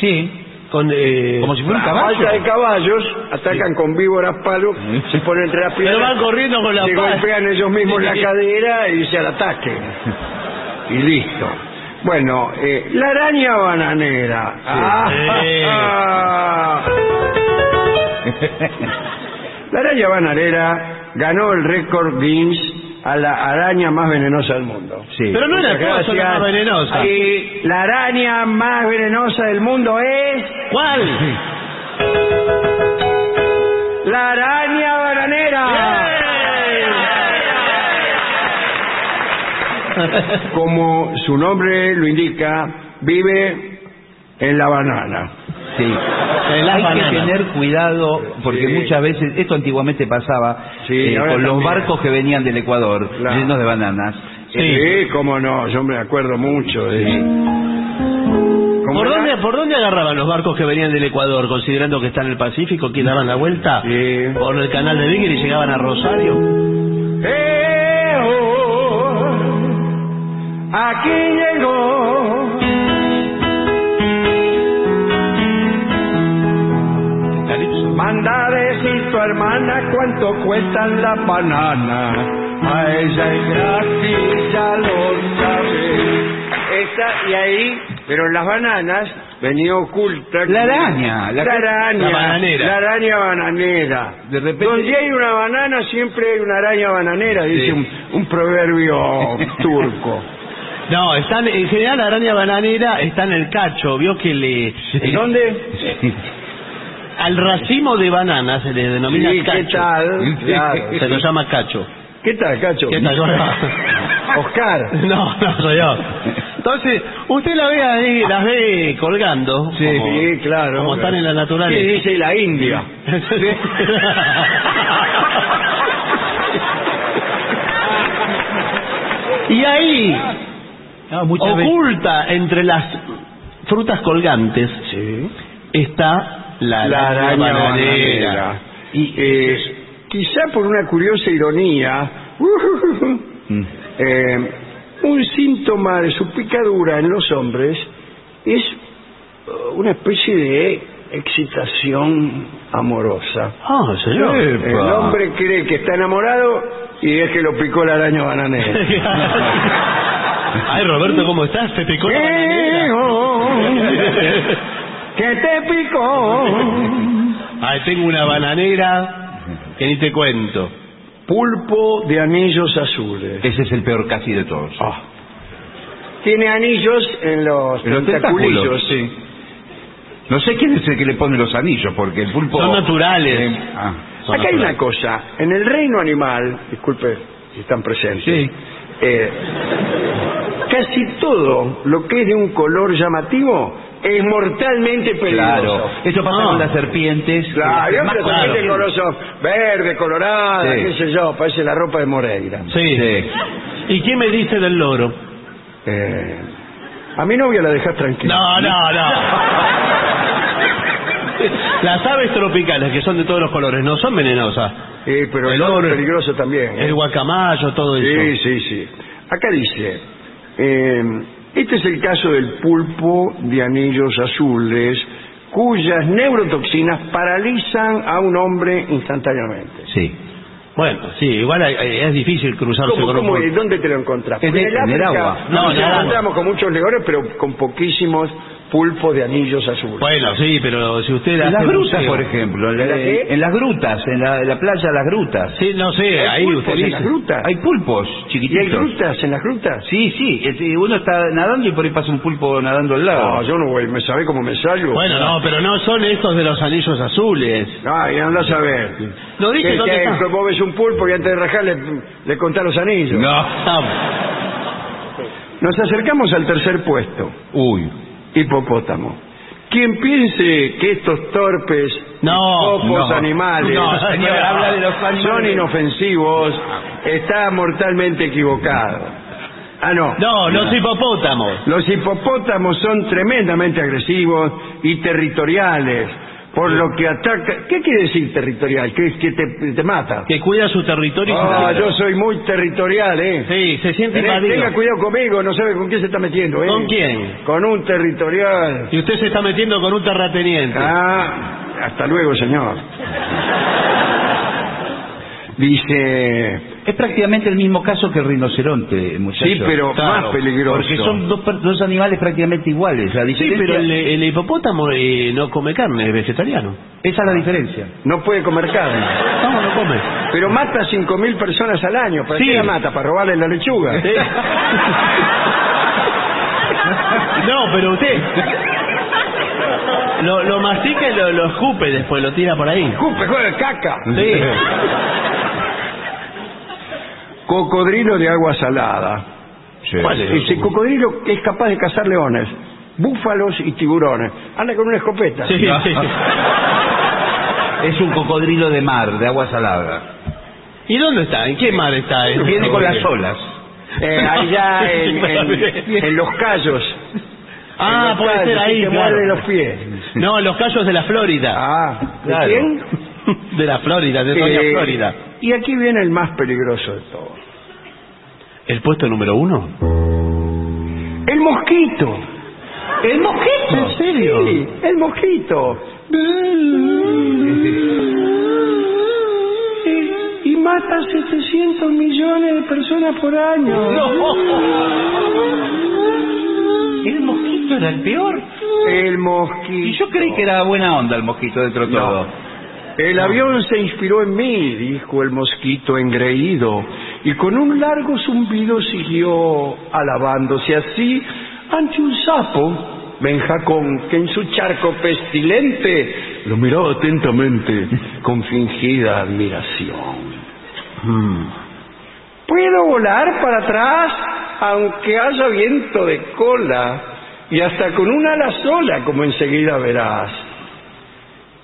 Speaker 6: Sí.
Speaker 2: Con, eh,
Speaker 6: Como si fuera un
Speaker 1: A
Speaker 6: caballo.
Speaker 1: falta de caballos, atacan con víboras palo, se ponen entre las
Speaker 2: Pero van corriendo con la
Speaker 1: se
Speaker 2: pala.
Speaker 1: golpean ellos mismos la cadera y se al ataque. Y listo. Bueno, eh, la araña bananera. Ah,
Speaker 2: Sí.
Speaker 1: ah. La araña bananera ganó el récord Guinness a la araña más venenosa del mundo.
Speaker 6: Sí.
Speaker 2: Pero no era
Speaker 1: Muchas
Speaker 2: cosa la más venenosa.
Speaker 1: Y la araña más venenosa del mundo es
Speaker 2: ¿Cuál?
Speaker 1: la araña bananera. Como su nombre lo indica, vive en la banana.
Speaker 6: Sí. Hay que tener cuidado porque
Speaker 1: Sí.
Speaker 6: muchas veces, esto antiguamente pasaba
Speaker 1: Sí,
Speaker 6: eh, con los
Speaker 1: también.
Speaker 6: barcos que venían del Ecuador
Speaker 1: Claro.
Speaker 6: llenos de bananas.
Speaker 1: Sí, cómo no, yo me acuerdo mucho de... ¿Cómo
Speaker 2: ¿Por
Speaker 1: era?
Speaker 2: dónde, ¿Por dónde agarraban los barcos que venían del Ecuador, considerando que está en el Pacífico, que daban la vuelta
Speaker 1: Sí.
Speaker 2: por el canal de Beagle y llegaban a Rosario?
Speaker 1: Eh, aquí llegó Manda decir tu hermana cuánto cuestan las bananas. A ella es gratis, ya lo sabe. Esa, y ahí, pero las bananas venía oculta.
Speaker 6: La araña, la-
Speaker 1: La, araña.
Speaker 2: la bananera.
Speaker 1: La araña bananera.
Speaker 6: De repente-
Speaker 1: Donde hay una banana siempre hay una araña bananera, dice
Speaker 6: Sí.
Speaker 1: un, un proverbio turco.
Speaker 2: No, están, en general la araña bananera está en el cacho, vio que le...
Speaker 1: ¿En dónde?
Speaker 2: Al racimo de bananas se le denomina
Speaker 1: Sí, ¿qué
Speaker 2: cacho.
Speaker 1: tal? Claro.
Speaker 2: Se lo llama cacho.
Speaker 1: ¿Qué tal, Cacho?
Speaker 2: ¿Qué tal?
Speaker 1: Oscar.
Speaker 2: No, no soy yo. Entonces, usted la ve ahí, las ve colgando.
Speaker 1: Sí,
Speaker 2: como,
Speaker 1: sí, claro.
Speaker 2: Como están en la naturaleza.
Speaker 1: Sí, dice la India.
Speaker 2: y ahí,
Speaker 6: Veces-
Speaker 2: oculta entre las frutas colgantes,
Speaker 1: Sí.
Speaker 2: está la,
Speaker 1: La araña
Speaker 2: bananera.
Speaker 1: bananera. Y eh, quizá por una curiosa ironía,
Speaker 6: Mm.
Speaker 1: eh, un síntoma de su picadura en los hombres es uh, una especie de excitación amorosa.
Speaker 2: Ah, señor.
Speaker 1: El hombre cree que está enamorado y es que lo picó la araña bananera.
Speaker 2: Ay, Roberto, ¿cómo estás? ¿Te picó la bananera?
Speaker 1: ¿Qué te picó?
Speaker 2: Ay, tengo una bananera que ni te cuento.
Speaker 1: Pulpo de anillos azules.
Speaker 6: Ese es el peor casi de todos.
Speaker 1: Ah. Tiene anillos en los,
Speaker 6: En los
Speaker 1: tentaculillos.
Speaker 6: sí. No sé quién es el que le pone los anillos, porque el pulpo...
Speaker 2: Son naturales.
Speaker 6: Eh, ah.
Speaker 2: Son
Speaker 1: Acá hay una cosa. En el reino animal, disculpe si están presentes,
Speaker 6: Sí.
Speaker 1: eh, casi todo lo que es de un color llamativo es mortalmente peligroso.
Speaker 6: Claro. Eso pasa
Speaker 2: Ah.
Speaker 6: con las serpientes.
Speaker 1: Claro, yo
Speaker 6: las
Speaker 1: pero
Speaker 6: más
Speaker 1: serpiente
Speaker 6: coloridas.
Speaker 1: coloroso verde, colorada,
Speaker 6: Sí.
Speaker 1: qué sé yo, parece la ropa de Moreira.
Speaker 2: Sí.
Speaker 6: Sí.
Speaker 2: ¿Y qué me dice del loro?
Speaker 1: Eh, a mi novia la dejas tranquila.
Speaker 2: No, no, no. Las aves tropicales, que son de todos los colores, no son venenosas.
Speaker 1: Eh, pero el
Speaker 2: El
Speaker 1: oro es peligroso también. ¿eh?
Speaker 2: El guacamayo, todo
Speaker 1: Sí,
Speaker 2: eso.
Speaker 1: sí, sí. Acá dice, eh, este es el caso del pulpo de anillos azules cuyas neurotoxinas paralizan a un hombre instantáneamente.
Speaker 6: Sí.
Speaker 2: Bueno, sí, igual es difícil cruzarse
Speaker 1: ¿Cómo,
Speaker 2: con un
Speaker 1: cómo,
Speaker 2: pulpo.
Speaker 1: y ¿Dónde te lo encontrás?
Speaker 6: En el- en el
Speaker 1: África
Speaker 6: agua.
Speaker 2: No, el agua.
Speaker 1: encontramos con muchos leones, pero con poquísimos pulpos de anillos azules.
Speaker 2: Bueno, sí, pero si usted
Speaker 6: En las grutas, por ejemplo. En, la- las grutas, en la, en la playa las grutas.
Speaker 2: Sí, no sé,
Speaker 1: ¿Hay
Speaker 2: ahí
Speaker 1: pulpos
Speaker 2: usted
Speaker 1: en
Speaker 2: dice.
Speaker 1: las grutas?
Speaker 6: Hay pulpos
Speaker 1: ¿Y hay
Speaker 6: chiquititos.
Speaker 1: grutas en las grutas?
Speaker 6: Sí, sí. uno está nadando y por ahí pasa un pulpo nadando al lado.
Speaker 1: No, yo no voy, ¿me sabe cómo me salgo?
Speaker 2: Bueno, no, pero no son estos de los anillos azules.
Speaker 1: Ay, andás a ver.
Speaker 2: No dice
Speaker 1: Que-
Speaker 2: dónde
Speaker 1: que-
Speaker 2: está.
Speaker 1: que vos ves un pulpo y antes de rajar le, le contás los anillos.
Speaker 6: No.
Speaker 1: Nos acercamos al tercer puesto,
Speaker 6: Uy.
Speaker 1: Hipopótamo. Quien piense que estos torpes
Speaker 2: No,
Speaker 1: animales
Speaker 2: No, señor, habla de los
Speaker 1: son
Speaker 2: animales.
Speaker 1: inofensivos, está mortalmente equivocado. Ah, no.
Speaker 2: No, los hipopótamos.
Speaker 1: Los hipopótamos son tremendamente agresivos y territoriales, por lo que ataca... ¿Qué quiere decir territorial? Que, que te, te mata.
Speaker 2: Que cuida su territorio.
Speaker 1: Ah, yo soy muy territorial, ¿eh?
Speaker 2: Sí, se siente invadido.
Speaker 1: tenga cuidado conmigo, no sabe con quién se está metiendo, ¿eh?
Speaker 2: ¿Con quién?
Speaker 1: Con un territorial.
Speaker 2: Y usted se está metiendo con un terrateniente.
Speaker 1: Ah, hasta luego, señor. Dice,
Speaker 6: Es prácticamente el mismo caso que el rinoceronte, muchacho.
Speaker 1: sí, pero
Speaker 2: Claro,
Speaker 1: más peligroso.
Speaker 6: Porque son dos, dos animales prácticamente iguales. La
Speaker 2: Sí, pero el, el hipopótamo eh, no come carne, es vegetariano.
Speaker 6: esa es la diferencia.
Speaker 1: No puede comer carne.
Speaker 2: No, no come.
Speaker 1: Pero mata a 5.000 personas al año. ¿Para
Speaker 2: Sí.
Speaker 1: qué la mata? ¿Para robarle la lechuga?
Speaker 2: Sí. No, pero usted lo, lo mastica y lo, lo escupe después, lo tira por ahí.
Speaker 1: ¡Jupe, juega caca!
Speaker 2: Sí.
Speaker 1: Cocodrilo de agua salada.
Speaker 2: ¿Cuál es?
Speaker 1: Ese cocodrilo es capaz de cazar leones, búfalos y tiburones. Anda con una escopeta.
Speaker 2: Sí, sí.
Speaker 6: Es un cocodrilo de mar, de agua salada.
Speaker 2: ¿Y dónde está? ¿En qué mar está? ¿En
Speaker 6: Viene con las olas.
Speaker 1: Eh, allá en, en- en los callos.
Speaker 2: Ah,
Speaker 1: los
Speaker 2: puede ser ahí,
Speaker 1: te
Speaker 2: claro.
Speaker 1: muerde los pies.
Speaker 2: No, los callos de la Florida.
Speaker 1: Ah, ¿de
Speaker 6: Claro.
Speaker 1: quién?
Speaker 2: De la Florida, de Doña
Speaker 1: Eh,
Speaker 2: Florida.
Speaker 1: Y aquí viene el más peligroso de todos.
Speaker 2: ¿El puesto número uno?
Speaker 1: El mosquito.
Speaker 2: ¿El mosquito? ¿En serio?
Speaker 1: Sí, el mosquito. Y, y mata 700 millones de personas por año.
Speaker 6: El mosquito era el peor.
Speaker 1: El mosquito.
Speaker 6: Y yo creí que era buena onda el mosquito dentro de
Speaker 1: No.
Speaker 6: todo.
Speaker 1: El avión se inspiró en mí, dijo el mosquito engreído, y con un largo zumbido siguió alabándose así ante un sapo, Benjacón, que en su charco pestilente lo miró atentamente con fingida admiración. Hmm. Puedo volar para atrás, aunque haya viento de cola, y hasta con una ala sola, como enseguida verás.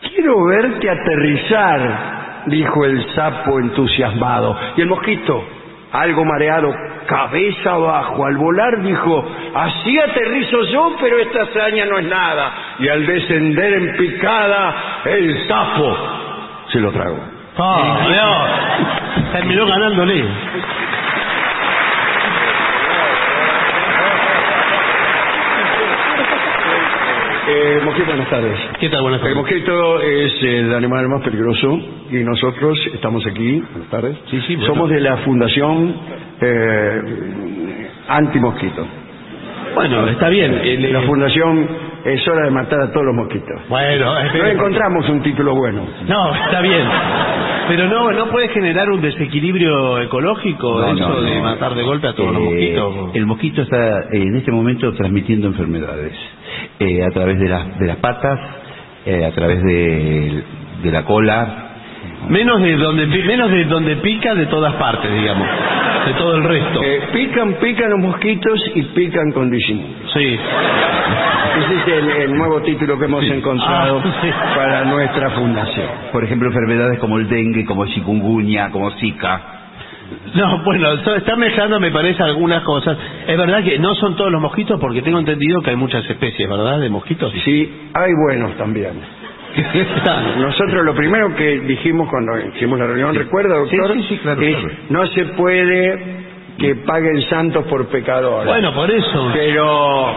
Speaker 1: Quiero verte aterrizar, dijo el sapo entusiasmado. Y el mosquito, algo mareado, cabeza abajo, al volar dijo, así aterrizo yo, pero esta hazaña no es nada. Y al descender en picada, el sapo se lo tragó.
Speaker 2: Ah, no. Terminó ganándole.
Speaker 1: Eh, mosquito, buenas tardes.
Speaker 2: ¿Qué tal? Buenas
Speaker 1: El
Speaker 2: tardes.
Speaker 1: mosquito es el animal más peligroso y nosotros estamos aquí, buenas tardes,
Speaker 2: Sí, sí, bueno.
Speaker 1: somos de la Fundación eh, Anti-Mosquito.
Speaker 2: Bueno, está bien. El-
Speaker 1: La
Speaker 2: el-
Speaker 1: Fundación es hora de matar a todos los mosquitos.
Speaker 2: Bueno,
Speaker 1: No
Speaker 2: espere.
Speaker 1: encontramos un título bueno.
Speaker 2: No, está bien. Pero no, no puede generar un desequilibrio ecológico
Speaker 6: No,
Speaker 2: eso
Speaker 6: no,
Speaker 2: de
Speaker 6: no.
Speaker 2: matar de golpe a todos los
Speaker 6: Eh,
Speaker 2: mosquitos.
Speaker 6: El mosquito está eh, en este momento transmitiendo enfermedades eh, a través de las, de las patas, eh, a través de, de la cola.
Speaker 2: Menos de donde menos de donde pica de todas partes, digamos, de todo el resto.
Speaker 1: Eh, pican, pican los mosquitos y pican con disimulo.
Speaker 2: Sí.
Speaker 1: Ese es el, el nuevo título que hemos
Speaker 2: Sí.
Speaker 1: encontrado
Speaker 2: Ah, sí.
Speaker 1: para nuestra fundación.
Speaker 6: Por ejemplo, enfermedades como el dengue, como el chikungunya, como Zika.
Speaker 2: No, bueno, está mezclando, me parece, algunas cosas. Es verdad que no son todos los mosquitos, porque tengo entendido que hay muchas especies, ¿verdad? De mosquitos.
Speaker 1: Sí, hay buenos también. Nosotros lo primero que dijimos cuando hicimos la reunión, ¿recuerda, doctor?
Speaker 6: Sí, sí, sí, claro,
Speaker 1: Es,
Speaker 6: claro.
Speaker 1: no se puede que paguen santos por pecadores.
Speaker 2: bueno, por eso.
Speaker 1: Pero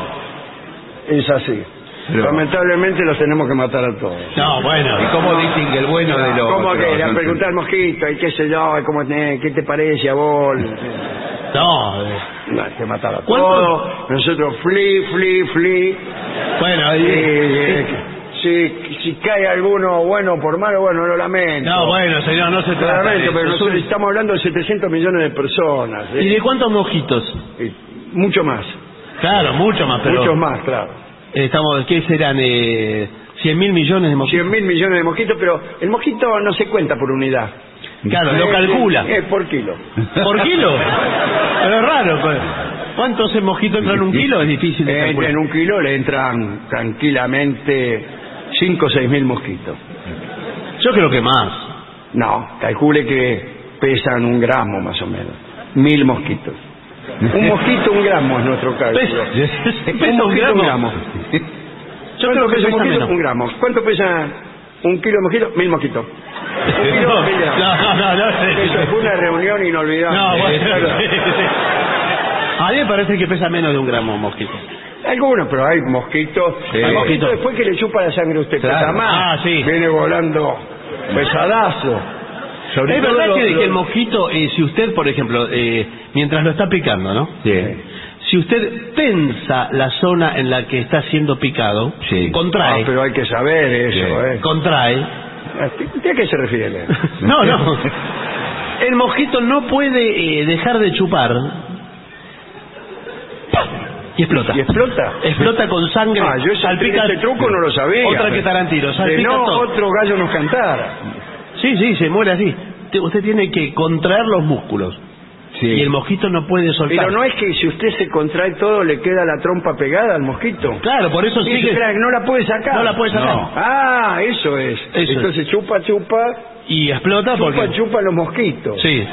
Speaker 1: es así.
Speaker 6: Pero-
Speaker 1: Lamentablemente los tenemos que matar a todos.
Speaker 2: No, bueno.
Speaker 6: ¿Y cómo dicen que el bueno de los...
Speaker 1: ¿Cómo que? Le preguntar al mosquito, y qué sé yo, y cómo te- qué te parece a vos.
Speaker 2: No. eh,
Speaker 1: No, hay que matar a todos. Nosotros, fli, fli, fli.
Speaker 2: Bueno,
Speaker 1: Eh,
Speaker 2: y-
Speaker 1: eh, si, si cae alguno bueno por malo, bueno, lo lamento.
Speaker 2: no, bueno, señor, no se trata de
Speaker 1: lamento, pero nosotros estamos hablando de 700 millones de personas. ¿eh?
Speaker 2: ¿Y de cuántos mosquitos?
Speaker 1: Y mucho más.
Speaker 2: Claro, mucho más, pero...
Speaker 1: Muchos más, claro.
Speaker 2: Estamos, ¿qué serán? Eh, ¿100 mil millones de mosquitos?
Speaker 1: 100 mil millones de mosquitos, pero el mosquito no se cuenta por unidad.
Speaker 2: Claro, lo calcula.
Speaker 1: Es por kilo.
Speaker 2: ¿Por kilo? Pero es raro. pues. ¿Cuántos mosquitos entran en un kilo? Es difícil de calcular.
Speaker 1: en un kilo le entran tranquilamente 5 o 6 mil mosquitos.
Speaker 2: Yo creo que más.
Speaker 1: No, calcule que pesan un gramo más o menos. Mil mosquitos. Un mosquito, un gramo es nuestro cálculo.
Speaker 2: Pesa-
Speaker 1: un
Speaker 2: un
Speaker 1: mosquito, un
Speaker 2: gramo. Yo creo que
Speaker 1: pesa un mosquito?
Speaker 2: menos.
Speaker 1: Un gramo. ¿Cuánto pesa un kilo de mosquito? Mil mosquitos. Un kilo,
Speaker 2: No,
Speaker 1: mil gramos.
Speaker 2: no, no, no,
Speaker 1: Eso fue una reunión inolvidable.
Speaker 2: No, bueno. A mí me parece que pesa menos de un gramo mosquito.
Speaker 1: Algunos, pero hay mosquitos.
Speaker 6: Sí.
Speaker 1: Hay mosquitos
Speaker 2: mosquitos.
Speaker 1: después que le chupa la sangre a usted.
Speaker 6: Claro.
Speaker 1: Pesa más.
Speaker 2: Ah, sí.
Speaker 1: Viene volando pesadazo. Sobre
Speaker 2: es
Speaker 1: todo
Speaker 2: verdad
Speaker 1: lo-
Speaker 2: que,
Speaker 1: lo-
Speaker 2: que el mosquito, eh, si usted, por ejemplo, eh, mientras lo está picando, ¿no?
Speaker 6: Sí.
Speaker 2: Si usted tensa la zona en la que está siendo picado,
Speaker 6: Sí.
Speaker 1: Ah,
Speaker 2: contrae,
Speaker 1: pero hay que saber eso,
Speaker 6: Sí.
Speaker 1: ¿eh?
Speaker 2: contrae.
Speaker 1: ¿Usted a qué se refiere?
Speaker 2: No, no. El mosquito no puede eh, dejar de chupar y explota.
Speaker 1: ¿Y explota?
Speaker 2: Explota con sangre.
Speaker 1: Ah, yo ese,
Speaker 2: salpica-
Speaker 1: ese truco no lo sabía.
Speaker 2: Otra que Tarantino.
Speaker 1: De
Speaker 2: Salpica
Speaker 1: no,
Speaker 2: todo.
Speaker 1: otro gallo nos cantara.
Speaker 2: Sí, sí, se muere así. Te- Usted tiene que contraer los músculos.
Speaker 6: Sí.
Speaker 2: Y el mosquito no puede soltar.
Speaker 1: Pero no es que si usted se contrae todo le queda la trompa pegada al mosquito.
Speaker 2: Claro, por eso
Speaker 1: Sí,
Speaker 2: sigue.
Speaker 1: no la puede sacar.
Speaker 2: No la puede sacar.
Speaker 6: No.
Speaker 1: Ah, eso es.
Speaker 2: Eso
Speaker 1: Entonces chupa, chupa,
Speaker 2: Y explota
Speaker 1: chupa,
Speaker 2: porque.
Speaker 1: chupa los mosquitos.
Speaker 2: Sí.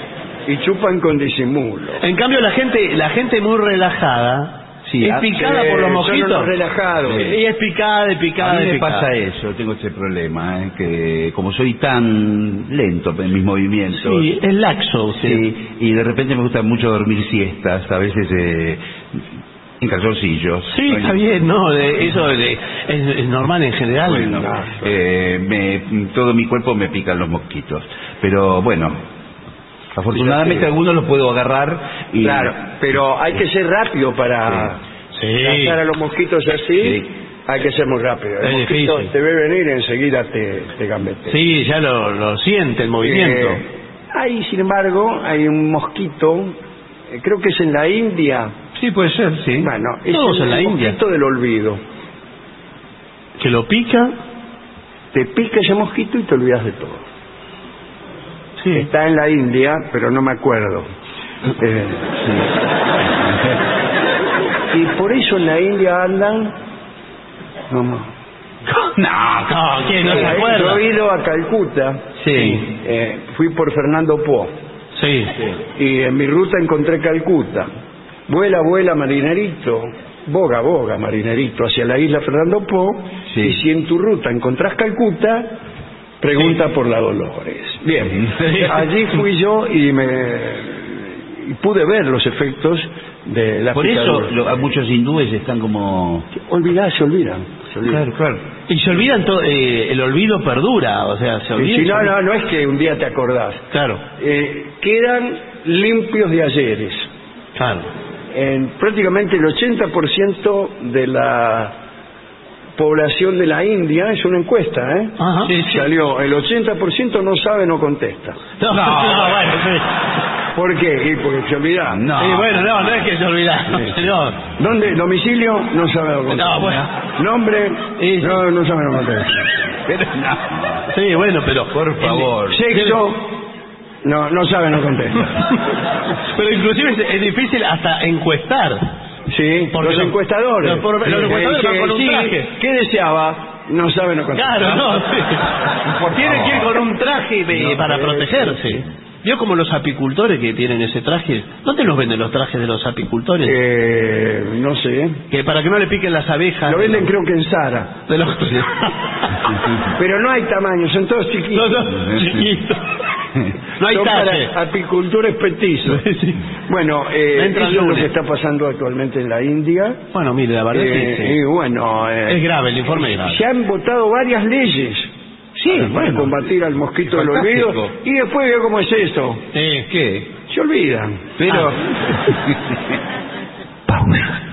Speaker 1: y chupan con disimulo.
Speaker 2: En cambio, la gente, la gente muy relajada
Speaker 6: Sí,
Speaker 2: es
Speaker 6: a-
Speaker 2: picada por los
Speaker 1: unos relajados.
Speaker 2: Y es picada, y picada,
Speaker 6: A mí me
Speaker 2: picada.
Speaker 6: pasa eso, tengo ese problema, ¿eh? que como soy tan lento en mis movimientos,
Speaker 2: Sí, es laxo
Speaker 6: sí, y de repente me gusta mucho dormir siestas, a veces eh, en calzoncillos.
Speaker 2: Sí, está bien, ¿no? De- eso de- es, es normal en general.
Speaker 6: Eh, me- todo mi cuerpo me pican los mosquitos, pero bueno, afortunadamente algunos los puedo agarrar y
Speaker 1: Claro, pero hay que ser rápido para
Speaker 2: Sí.
Speaker 1: a los mosquitos así.
Speaker 6: Sí.
Speaker 1: Hay que ser muy rápido. El
Speaker 2: Es
Speaker 1: mosquito
Speaker 2: difícil.
Speaker 1: te ve venir enseguida te, te gambetea.
Speaker 2: Sí, ya lo, lo siente el movimiento.
Speaker 1: Eh, hay, sin embargo, hay un mosquito, eh, creo que es en la India.
Speaker 6: sí puede ser, sí.
Speaker 1: Bueno, es
Speaker 2: Todos
Speaker 1: el
Speaker 2: en la India.
Speaker 1: mosquito del olvido.
Speaker 2: Que lo pica.
Speaker 1: Te pica ese mosquito y te olvidas de todo.
Speaker 2: Sí.
Speaker 1: Está en la India, pero no me acuerdo. Eh, sí. Y por eso en la India andan... No, no.
Speaker 6: no,
Speaker 2: ¿quién no se
Speaker 1: Yo
Speaker 2: acuerda?
Speaker 1: he ido a Calcuta,
Speaker 6: sí.
Speaker 1: eh, fui por Fernando Po,
Speaker 2: Sí.
Speaker 1: y en mi ruta encontré Calcuta. Vuela, vuela, marinerito, boga, boga, marinerito, hacia la isla Fernando Po,
Speaker 6: Sí.
Speaker 1: y si en tu ruta encontrás Calcuta, pregunta por la Dolores. Bien, allí fui yo y me y pude ver los efectos de la
Speaker 6: Por eso lo- a muchos hindúes están como...
Speaker 1: Olvidá, se olvidan. se olvidan.
Speaker 6: claro.
Speaker 2: Y se olvidan todo, eh, el olvido perdura, o sea, se
Speaker 1: Y
Speaker 2: olvida.
Speaker 1: si no, no, no es que un día te acordás.
Speaker 2: Claro,
Speaker 1: Eh, quedan limpios de ayeres.
Speaker 2: claro.
Speaker 1: En prácticamente el 80% de la población de la India, es una encuesta, ¿eh?
Speaker 2: Ajá.
Speaker 1: Sí, Salió, el 80% no sabe, no contesta.
Speaker 2: No, no, bueno, sí.
Speaker 1: ¿Por qué? Y porque se olvidan.
Speaker 6: No.
Speaker 2: Sí, bueno, no, no es que se olvida,
Speaker 1: Sí.
Speaker 2: señor.
Speaker 1: ¿Dónde? Domicilio, no sabe, no contesta.
Speaker 2: No, bueno.
Speaker 1: Nombre,
Speaker 2: Sí.
Speaker 1: no, no sabe, no contesta.
Speaker 6: Pero no.
Speaker 2: Sí, bueno, pero...
Speaker 6: Por favor.
Speaker 1: Sexo, no, no sabe, no contesta.
Speaker 2: Pero inclusive es, es difícil hasta encuestar.
Speaker 1: Sí,
Speaker 2: Porque
Speaker 1: los
Speaker 2: los-
Speaker 1: encuestadores.
Speaker 2: los- los
Speaker 1: Sí,
Speaker 2: encuestadores
Speaker 1: que
Speaker 2: van con un
Speaker 1: sí,
Speaker 2: traje.
Speaker 1: ¿Qué deseaba? No sabe, no contesta.
Speaker 2: Claro, no, sí.
Speaker 6: Por
Speaker 2: Tienen que ir con un traje
Speaker 1: No,
Speaker 2: para protegerse. ¿Vio como los apicultores que tienen ese traje? ¿Dónde los venden los trajes de los apicultores?
Speaker 1: Eh, no sé.
Speaker 2: Que para que no le piquen las abejas.
Speaker 1: Lo venden creo que en Sara.
Speaker 2: De los...
Speaker 1: Pero no hay tamaño, son todos
Speaker 2: No,
Speaker 1: chiquitos.
Speaker 2: no, chiquito. No hay
Speaker 1: son para apicultores petizos.
Speaker 2: Sí.
Speaker 1: Bueno, eh, eso es lo que está pasando actualmente en la India.
Speaker 2: Bueno, mire, la verdad
Speaker 1: Eh,
Speaker 2: es que
Speaker 1: Y bueno, eh,
Speaker 2: es grave, el informe es grave.
Speaker 1: se han votado varias leyes
Speaker 2: Sí,
Speaker 1: para
Speaker 2: bueno.
Speaker 1: combatir al mosquito del olvido. Y después veo cómo es esto.
Speaker 2: Sí.
Speaker 6: ¿Qué?
Speaker 1: Se olvidan.
Speaker 6: Pero...
Speaker 2: Ah.
Speaker 1: Pausa.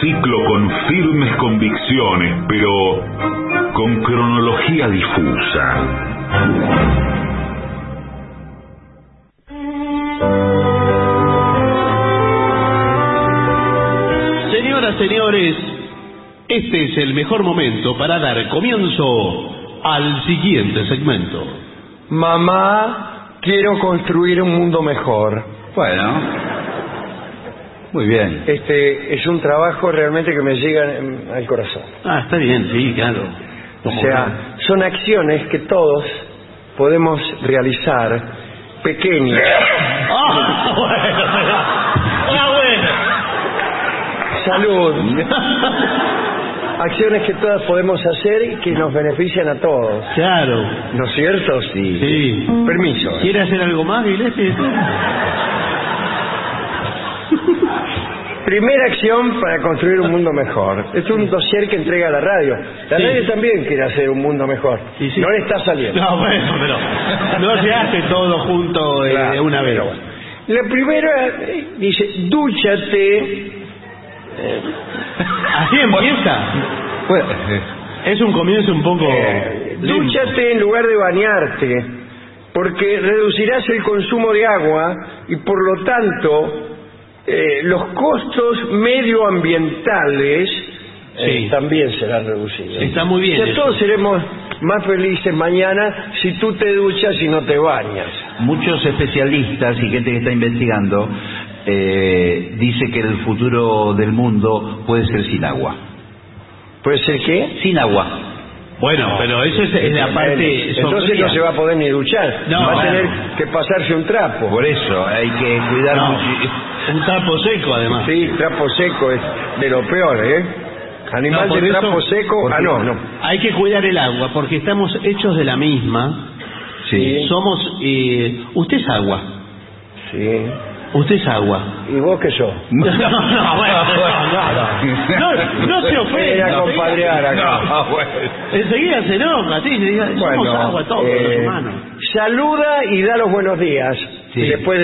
Speaker 5: Ciclo con firmes convicciones, pero con cronología difusa.
Speaker 2: Señoras, señores, este es el mejor momento para dar comienzo al siguiente segmento.
Speaker 1: Mamá, quiero construir un mundo mejor.
Speaker 6: Bueno. Muy bien.
Speaker 1: Este es un trabajo realmente que me llega al corazón.
Speaker 2: Ah, está bien, sí, claro.
Speaker 1: O sea, son acciones que todos podemos realizar pequeñas.
Speaker 2: Ah, bueno, ah, bueno.
Speaker 1: Salud. Acciones que todas podemos hacer y que nos benefician a todos.
Speaker 2: Claro,
Speaker 1: ¿No es cierto?
Speaker 6: Sí.
Speaker 2: sí.
Speaker 1: Permiso.
Speaker 2: ¿Quiere hacer algo más, Gillespie?
Speaker 1: Primera acción para construir un mundo mejor. Es un dossier que entrega la radio. La
Speaker 2: Sí.
Speaker 1: radio también quiere hacer un mundo mejor.
Speaker 2: Sí.
Speaker 1: No le está saliendo.
Speaker 2: No, bueno, pero no se hace todo junto eh,
Speaker 1: Claro,
Speaker 2: de una vez.
Speaker 1: pero bueno. La primera eh, dice, dúchate.
Speaker 2: Así empieza.
Speaker 6: Bueno,
Speaker 2: Es un comienzo un poco...
Speaker 1: Eh,
Speaker 2: lento.
Speaker 1: dúchate en lugar de bañarte, porque reducirás el consumo de agua y por lo tanto eh, los costos medioambientales eh,
Speaker 2: Sí.
Speaker 1: también será reducido.
Speaker 2: Está muy bien
Speaker 1: O sea, todos seremos más felices mañana si tú te duchas y no te bañas.
Speaker 6: Muchos especialistas y gente que está investigando eh, dice que el futuro del mundo puede ser sin agua.
Speaker 1: ¿Puede ser qué?
Speaker 6: Sin agua.
Speaker 2: Bueno, pero eso es, es la parte
Speaker 1: Entonces
Speaker 2: sombría.
Speaker 1: no se va a poder ni duchar.
Speaker 2: No,
Speaker 1: va a tener que pasarse un trapo.
Speaker 6: Por eso hay que cuidar
Speaker 2: No,
Speaker 6: mucho.
Speaker 2: un trapo seco además.
Speaker 1: Sí, trapo seco es de lo peor, ¿eh? Animal de
Speaker 2: eso-
Speaker 1: trapo seco. Ah, no, no.
Speaker 2: Hay que cuidar el agua porque estamos hechos de la misma.
Speaker 6: Sí.
Speaker 2: Somos. eh, usted es agua.
Speaker 1: Sí.
Speaker 2: Usted es agua.
Speaker 1: ¿Y vos qué sos?
Speaker 2: No, no, bueno, no, no, no, no se ofenda.
Speaker 1: Era compadrear acá.
Speaker 6: No, bueno.
Speaker 2: Enseguida se enoja, sí, somos
Speaker 1: Bueno,
Speaker 2: agua todos
Speaker 1: eh,
Speaker 2: los humanos.
Speaker 1: saluda y da los buenos días después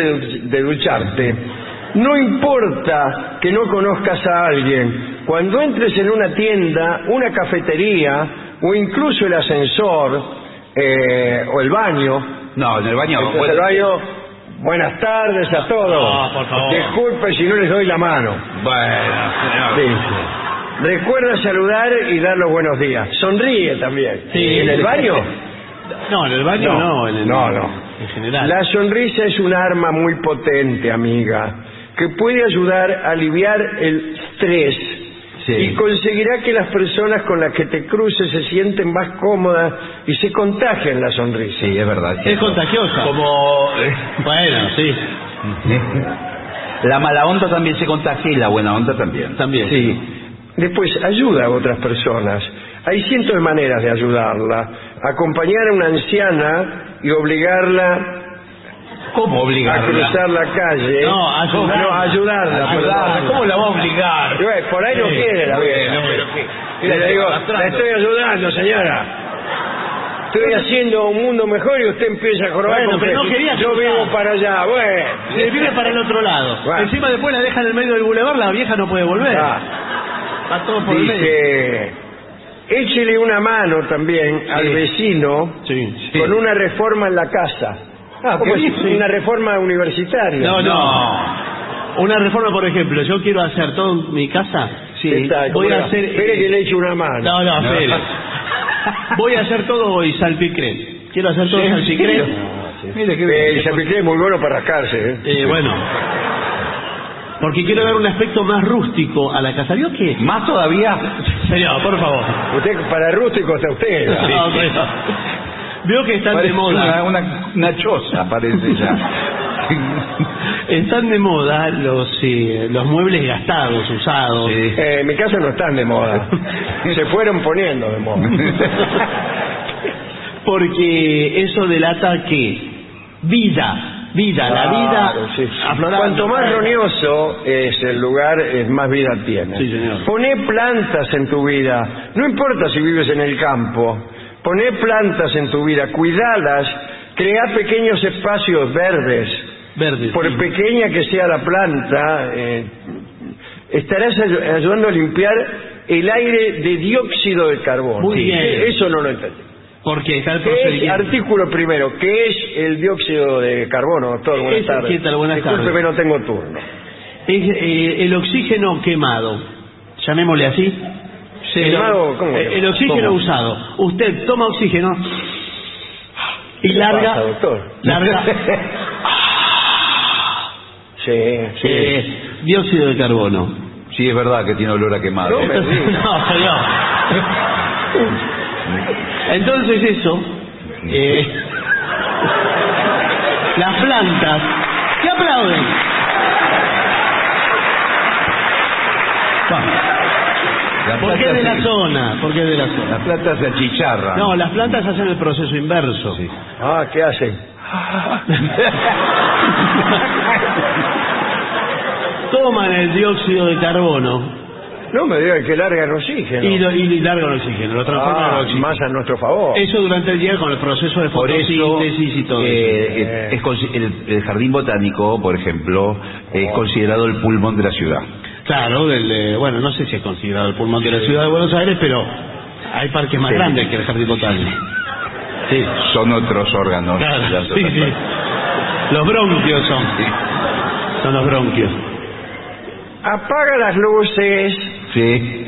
Speaker 1: de, ducharte. No importa que no conozcas a alguien, cuando entres en una tienda, una cafetería o incluso el ascensor eh, o el baño,
Speaker 6: No, en el baño. bueno,
Speaker 1: el baño, buenas tardes a todos.
Speaker 2: No, por favor.
Speaker 1: Disculpe si no les doy la mano.
Speaker 6: bueno, señor.
Speaker 1: Dice. Recuerda saludar y dar los buenos días. Sonríe también.
Speaker 2: Sí.
Speaker 1: ¿En el baño?
Speaker 2: No, en el baño
Speaker 1: No,
Speaker 2: no, en el,
Speaker 1: no, no.
Speaker 2: En general.
Speaker 1: La sonrisa es un arma muy potente, amiga, que puede ayudar a aliviar el estrés
Speaker 6: Sí.
Speaker 1: y conseguirá que las personas con las que te cruces se sienten más cómodas y se contagien la sonrisa.
Speaker 6: Sí, es verdad.
Speaker 2: Es contagiosa.
Speaker 6: Como
Speaker 2: Bueno, sí,
Speaker 6: la mala onda también se contagia y la buena onda también.
Speaker 2: también.
Speaker 1: Sí. Después, ayuda a otras personas. Hay cientos de maneras de ayudarla. Acompañar a una anciana y obligarla
Speaker 6: ¿Cómo
Speaker 1: a
Speaker 6: obligarla?
Speaker 1: cruzar la calle.
Speaker 2: No, ayudarla.
Speaker 1: No, ayudarla.
Speaker 6: Ayudarla. ¿Cómo la va a obligar?
Speaker 1: Bueno, por ahí no
Speaker 6: Sí.
Speaker 1: quiere la vieja.
Speaker 6: pero
Speaker 1: le digo, le estoy ayudando, señora. Estoy haciendo un mundo mejor y usted empieza a jorobar
Speaker 2: Bueno, pero no quería
Speaker 1: yo
Speaker 2: cruzar.
Speaker 1: vivo para allá. Bueno.
Speaker 2: Se vive para el otro lado.
Speaker 1: Bueno.
Speaker 2: Encima después la deja en el medio del bulevar, la vieja no puede volver.
Speaker 1: Ah,
Speaker 2: todo por el medio.
Speaker 1: dice, échele una mano también al vecino
Speaker 2: Sí,
Speaker 1: con una reforma en la casa.
Speaker 6: Ah,
Speaker 1: ¿Cómo
Speaker 6: qué
Speaker 1: es?
Speaker 6: bien.
Speaker 1: Una reforma universitaria.
Speaker 2: No, no. Una reforma, por ejemplo, yo quiero hacer todo en mi casa. Sí,
Speaker 1: Está, ¿cómo
Speaker 2: voy a hacer.
Speaker 1: Espere que le eche una mano.
Speaker 2: No, no,
Speaker 6: No.
Speaker 2: espere. Voy a hacer todo hoy salpicré. Quiero hacer todo salpicré.
Speaker 6: Mire qué
Speaker 1: Eh,
Speaker 6: bien.
Speaker 1: el chapiqué es muy bueno para rascarse. ¿eh?
Speaker 2: Eh, bueno. Porque quiero dar un aspecto más rústico a la casa. ¿Vio qué?
Speaker 6: Más todavía.
Speaker 2: Señor, por favor.
Speaker 1: Usted para rústico está usted.
Speaker 2: No, bueno. Veo que están de moda.
Speaker 6: Una, una, una choza, parece ya.
Speaker 2: Están de moda los eh, los muebles gastados, usados.
Speaker 6: Sí.
Speaker 1: Eh, en mi casa no están de moda. Se fueron poniendo de moda.
Speaker 2: Porque eso delata que vida, vida, la vida
Speaker 1: Claro, sí.
Speaker 2: aflorando.
Speaker 1: Cuanto más roñoso es el lugar, eh, más vida tiene.
Speaker 2: Sí, señor.
Speaker 1: Poné plantas en tu vida. No importa si vives en el campo. Poné plantas en tu vida. Cuidalas. Crea pequeños espacios verdes.
Speaker 2: Verde.
Speaker 1: Por
Speaker 2: sí.
Speaker 1: pequeña que sea la planta, eh, estarás ay- ayudando a limpiar el aire de dióxido de carbono.
Speaker 2: Muy bien.
Speaker 1: Eso no lo entendí.
Speaker 2: Porque está el
Speaker 1: ¿Qué es,
Speaker 2: procedimiento.
Speaker 1: artículo primero, ¿qué es el dióxido de carbono, doctor? Buenas tardes.
Speaker 2: ¿qué tal? Buenas
Speaker 1: Discúlpeme,
Speaker 2: tardes.
Speaker 1: no tengo turno.
Speaker 2: Es, eh, el oxígeno quemado, llamémosle así.
Speaker 1: ¿Quemado? ¿Cómo
Speaker 2: Eh,
Speaker 1: que-
Speaker 2: el oxígeno
Speaker 1: cómo?
Speaker 2: usado. Usted toma oxígeno y
Speaker 1: ¿Qué le
Speaker 2: larga.
Speaker 1: pasa, doctor?
Speaker 2: larga
Speaker 1: Sí, sí.
Speaker 2: eh, dióxido de carbono.
Speaker 6: Sí, es verdad que tiene olor a quemado.
Speaker 1: No
Speaker 2: no, señor. Entonces eso, eh, las plantas, ¿qué aplauden?
Speaker 6: La
Speaker 2: ¿Por qué de la
Speaker 6: se-
Speaker 2: zona? ¿Por qué de la zona?
Speaker 6: La plata se achicharra.
Speaker 2: No, las plantas hacen el proceso inverso.
Speaker 1: Ah, ¿qué hacen?
Speaker 2: Toman el dióxido de carbono
Speaker 1: No me diga que larga el oxígeno.
Speaker 2: y, lo, y largan el oxígeno, lo transforman
Speaker 1: Ah,
Speaker 2: en oxígeno.
Speaker 1: más a nuestro favor.
Speaker 2: Eso durante el día con el proceso de
Speaker 6: Por eso,
Speaker 2: fotosíntesis y todo eso.
Speaker 6: eh, eh, es consi- el, el jardín botánico, por ejemplo, es considerado el pulmón de la ciudad.
Speaker 2: Claro, del, eh, bueno, no sé si es considerado el pulmón de la ciudad de Buenos Aires, pero hay parques más
Speaker 6: Sí.
Speaker 2: grandes que el jardín botánico. Sí,
Speaker 6: Son otros órganos.
Speaker 2: claro,
Speaker 6: Ya
Speaker 2: sí, sí. Los bronquios son. Son los bronquios.
Speaker 1: Apaga las luces.
Speaker 6: Sí.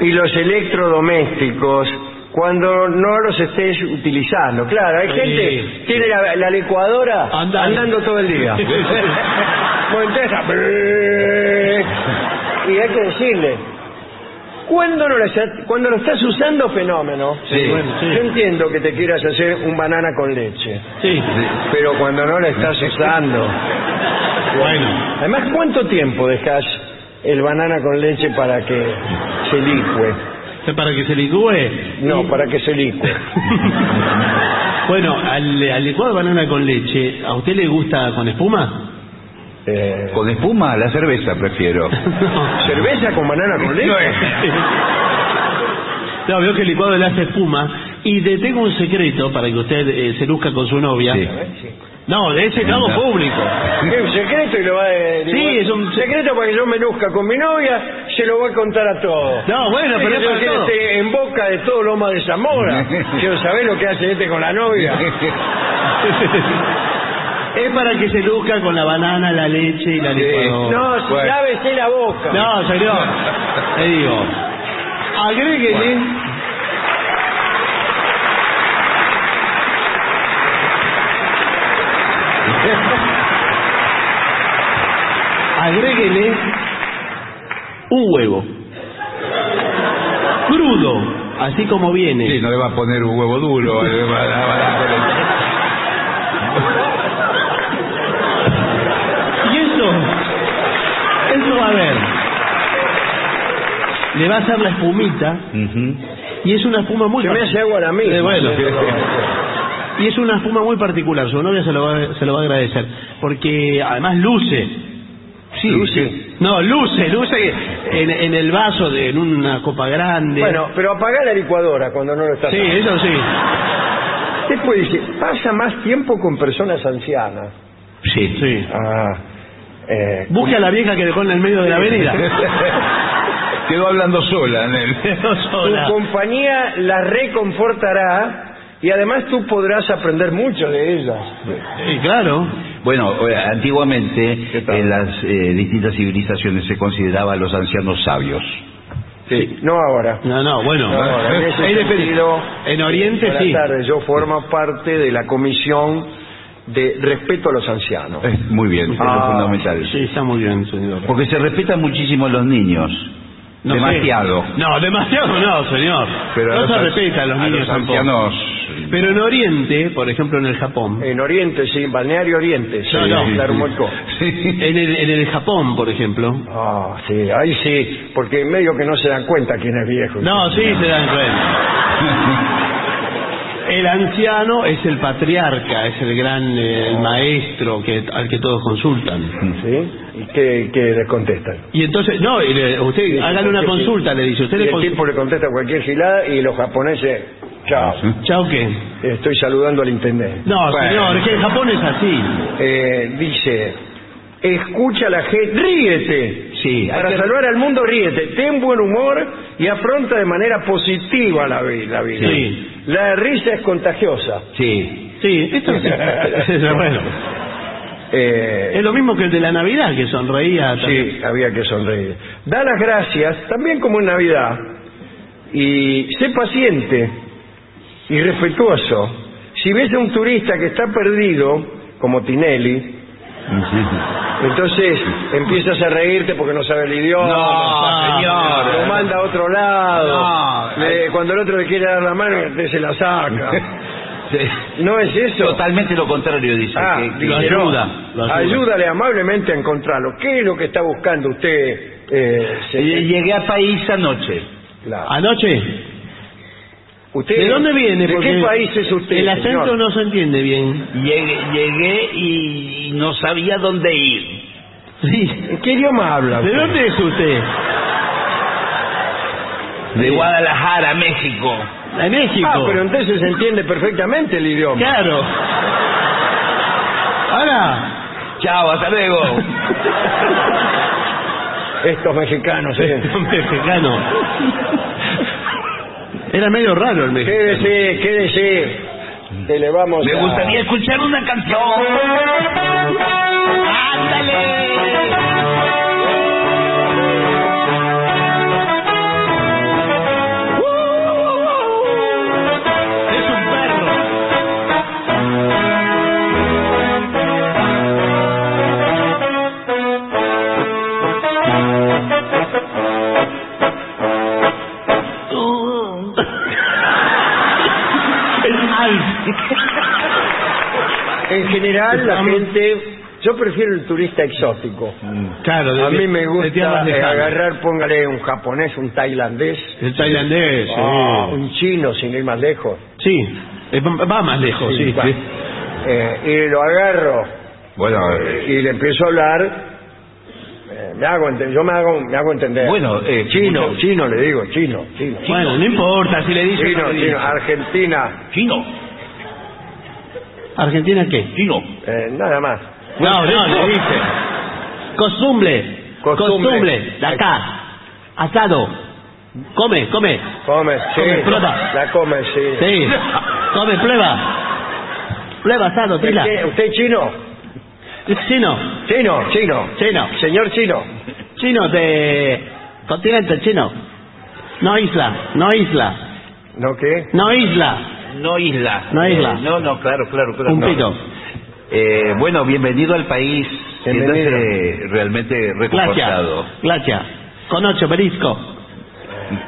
Speaker 1: y los electrodomésticos cuando no los estés utilizando. Claro, hay gente que tiene la, la licuadora
Speaker 2: Anda-
Speaker 1: andando todo el día. Bueno, entonces, y hay que decirle, cuando, no lo, cuando lo estás usando, fenómeno.
Speaker 2: Sí, bueno, sí.
Speaker 1: Yo entiendo que te quieras hacer un banana con leche,
Speaker 2: Sí.
Speaker 1: pero cuando no lo estás usando...
Speaker 2: Bueno.
Speaker 1: Además, ¿cuánto tiempo dejas el banana con leche para que se licue?
Speaker 2: Para que se licúe.
Speaker 1: No, para que se licue.
Speaker 2: Bueno, al, al licuado de banana con leche, ¿a usted le gusta con espuma?
Speaker 1: Eh,
Speaker 6: Con espuma, la cerveza prefiero.
Speaker 2: No.
Speaker 1: ¿Cerveza con banana con leche?
Speaker 2: No, veo que el licuado le hace espuma. Y te tengo un secreto para que usted eh, se luzca con su novia.
Speaker 6: Sí.
Speaker 2: No, de ese no público.
Speaker 1: Es un secreto y lo va a...
Speaker 2: Sí, es un-
Speaker 1: secreto para que yo me luzca con mi novia, se lo voy a contar a todos.
Speaker 2: No, bueno, pero es
Speaker 1: yo
Speaker 2: para
Speaker 1: quiero
Speaker 2: todo.
Speaker 1: estar en boca de todo Loma de Zamora. Quiero saber lo que hace este con la novia.
Speaker 2: Es para que se luzca con la banana, la leche y la licuadora.
Speaker 1: No, si
Speaker 6: Bueno.
Speaker 1: lávese la boca.
Speaker 2: No, señor. Te digo. Agréguele. Agréguele un huevo. Crudo, así como viene.
Speaker 6: Sí, no le va a poner un huevo duro. le va a- va a-
Speaker 2: Y eso, eso va a ver. Le va a hacer la espumita
Speaker 6: Ujú.
Speaker 2: y es una espuma muy
Speaker 1: Se me hace agua a la.
Speaker 2: Eh, bueno. Y es una espuma muy particular. Su novia se lo va, se lo va a agradecer porque además luce.
Speaker 6: Sí,
Speaker 1: Luce.
Speaker 6: sí.
Speaker 2: No, luce, luce en, en el vaso de en una copa grande.
Speaker 1: Bueno, pero apaga la licuadora cuando no lo estás
Speaker 2: sí,
Speaker 1: haciendo.
Speaker 2: eso sí.
Speaker 1: Después dice, pasa más tiempo con personas ancianas.
Speaker 6: Sí.
Speaker 2: Sí.
Speaker 1: Ah, eh,
Speaker 2: Busque a la vieja que dejó en el medio de la avenida.
Speaker 6: Quedó hablando sola en él.
Speaker 2: No
Speaker 1: tu
Speaker 2: sola.
Speaker 1: compañía la reconfortará y además tú podrás aprender mucho de ellas.
Speaker 2: Sí, claro.
Speaker 6: Bueno, eh, antiguamente en las eh, distintas civilizaciones se consideraba a los ancianos sabios.
Speaker 1: Sí. No ahora.
Speaker 2: No, no, bueno.
Speaker 1: No, ahora, en ese
Speaker 2: Es
Speaker 1: sentido,
Speaker 2: en Oriente
Speaker 1: Buenas
Speaker 2: sí.
Speaker 1: tardes, yo formo parte de la comisión de respeto a los ancianos.
Speaker 6: Eh, muy bien, es lo
Speaker 1: Ah,
Speaker 6: fundamental.
Speaker 2: Sí, está muy bien, señor.
Speaker 6: Porque se respetan muchísimo a los niños.
Speaker 2: No
Speaker 6: Demasiado.
Speaker 2: sé. No, demasiado no, señor.
Speaker 6: Pero
Speaker 2: no
Speaker 6: los
Speaker 2: se
Speaker 6: an-
Speaker 2: respeta a los niños
Speaker 6: ancianos.
Speaker 2: Pero en Oriente, por ejemplo en el Japón,
Speaker 1: En Oriente, sí, Balneario Oriente. Sí,
Speaker 2: No, no.
Speaker 1: claro, muy co-
Speaker 6: Sí.
Speaker 2: en el, en el Japón, por ejemplo.
Speaker 1: Ah, sí, ahí sí, porque en medio que no se dan cuenta quién es viejo.
Speaker 2: No, sí se dan cuenta. El anciano es el patriarca, es el gran eh, el maestro que, al que todos consultan.
Speaker 1: ¿Sí? ¿Y qué, qué les contestan?
Speaker 2: Y entonces, no, y le- usted hágale una consulta,
Speaker 1: sí.
Speaker 2: le dice. Usted
Speaker 1: Y
Speaker 2: le
Speaker 1: el tipo le contesta cualquier gilada y los japoneses, chao,
Speaker 2: ¿Chao qué?
Speaker 1: estoy saludando al intendente.
Speaker 2: No,
Speaker 6: Bueno.
Speaker 2: señor, es que en Japón es así.
Speaker 1: Eh, dice, escucha a la gente, ríete.
Speaker 6: Sí,
Speaker 1: Para
Speaker 6: que-
Speaker 1: salvar al mundo, ríete. Ten buen humor y afronta de manera positiva la, vi- la vida.
Speaker 2: Sí.
Speaker 1: La risa es contagiosa.
Speaker 6: Sí.
Speaker 2: Sí, esto es, es bueno.
Speaker 1: Eh,
Speaker 2: Es lo mismo que el de la Navidad, que sonreía. también.
Speaker 1: Sí, había que sonreír. Da las gracias, también como en Navidad, y sé paciente y respetuoso. Si ves a un turista que está perdido, como Tinelli, entonces empiezas a reírte porque no sabe el idioma.
Speaker 6: No, señor.
Speaker 1: Lo manda a otro lado.
Speaker 6: No.
Speaker 1: Le- cuando el otro le quiere dar la mano, usted se la saca.
Speaker 6: Sí.
Speaker 1: ¿No es eso?
Speaker 6: Totalmente lo contrario, dice.
Speaker 1: Ah,
Speaker 6: que- que-
Speaker 2: lo
Speaker 1: dice, no,
Speaker 2: ayuda, lo ayuda.
Speaker 1: Ayúdale amablemente a encontrarlo. ¿Qué es lo que está buscando usted? Eh, señor?
Speaker 6: Llegué a país anoche.
Speaker 1: Claro.
Speaker 2: Anoche,
Speaker 1: ¿Usted,
Speaker 2: ¿de dónde viene?
Speaker 1: ¿De
Speaker 2: Porque
Speaker 1: qué país es usted?
Speaker 2: El acento
Speaker 1: señor?
Speaker 2: no se entiende bien.
Speaker 6: Llegué, llegué y no sabía dónde ir.
Speaker 2: Sí.
Speaker 1: ¿En qué idioma habla?
Speaker 2: ¿De dónde es usted?
Speaker 6: De Guadalajara, México.
Speaker 2: De México.
Speaker 1: Ah, pero entonces se entiende perfectamente el idioma.
Speaker 2: Claro. Ahora,
Speaker 6: Chao, hasta luego.
Speaker 1: Estos mexicanos, ¿eh?
Speaker 2: mexicano. Era medio raro el mexicano.
Speaker 1: Quédese, quédese. Que le vamos
Speaker 6: Me
Speaker 1: a-
Speaker 6: gustaría escuchar una canción. ¡Ándale!
Speaker 1: En general, la gente... Yo prefiero el turista exótico.
Speaker 2: Claro, de-
Speaker 1: A mí me
Speaker 2: de
Speaker 1: gusta
Speaker 2: tierras
Speaker 1: eh,
Speaker 2: lejanas.
Speaker 1: agarrar, póngale un japonés, un tailandés,
Speaker 2: El tailandés, sí.
Speaker 1: ah, un chino, sin ir más lejos.
Speaker 2: Sí, eh, va va más lejos, sí.
Speaker 1: va.
Speaker 2: sí.
Speaker 1: Eh, y lo agarro
Speaker 6: Bueno,
Speaker 1: eh, y le empiezo a hablar. eh, me hago ente- yo me hago, me hago entender.
Speaker 6: Bueno, eh,
Speaker 1: chino,
Speaker 6: mucho-
Speaker 1: chino, le digo, chino, chino.
Speaker 2: Bueno, no importa si le dice.
Speaker 1: Chino,
Speaker 2: o no le
Speaker 1: chino,
Speaker 2: dice.
Speaker 1: Argentina,
Speaker 6: chino,
Speaker 2: ¿Argentina qué?
Speaker 6: chino.
Speaker 1: eh, nada más.
Speaker 2: No, no, le dice. Costumbre.
Speaker 1: Costumbre.
Speaker 2: Costumbre. De acá. Asado. Come, come.
Speaker 1: Come, sí.
Speaker 2: Come, prueba.
Speaker 1: La come, sí.
Speaker 2: Sí. Come, prueba. Prueba asado,
Speaker 1: ¿Usted,
Speaker 2: tila.
Speaker 1: qué? ¿Usted chino?
Speaker 2: Chino.
Speaker 1: Chino, chino.
Speaker 2: Chino.
Speaker 1: Señor chino.
Speaker 2: Chino de continente chino. No isla, no isla,
Speaker 1: ¿No qué?
Speaker 2: no isla.
Speaker 6: No isla.
Speaker 2: No isla.
Speaker 6: Eh, no, no, claro, claro, claro.
Speaker 2: Un
Speaker 6: no.
Speaker 2: pito.
Speaker 6: Eh, bueno, bienvenido al país.
Speaker 1: Bienvenido.
Speaker 6: Realmente reconfortado.
Speaker 2: Glacia. Conoce obelisco.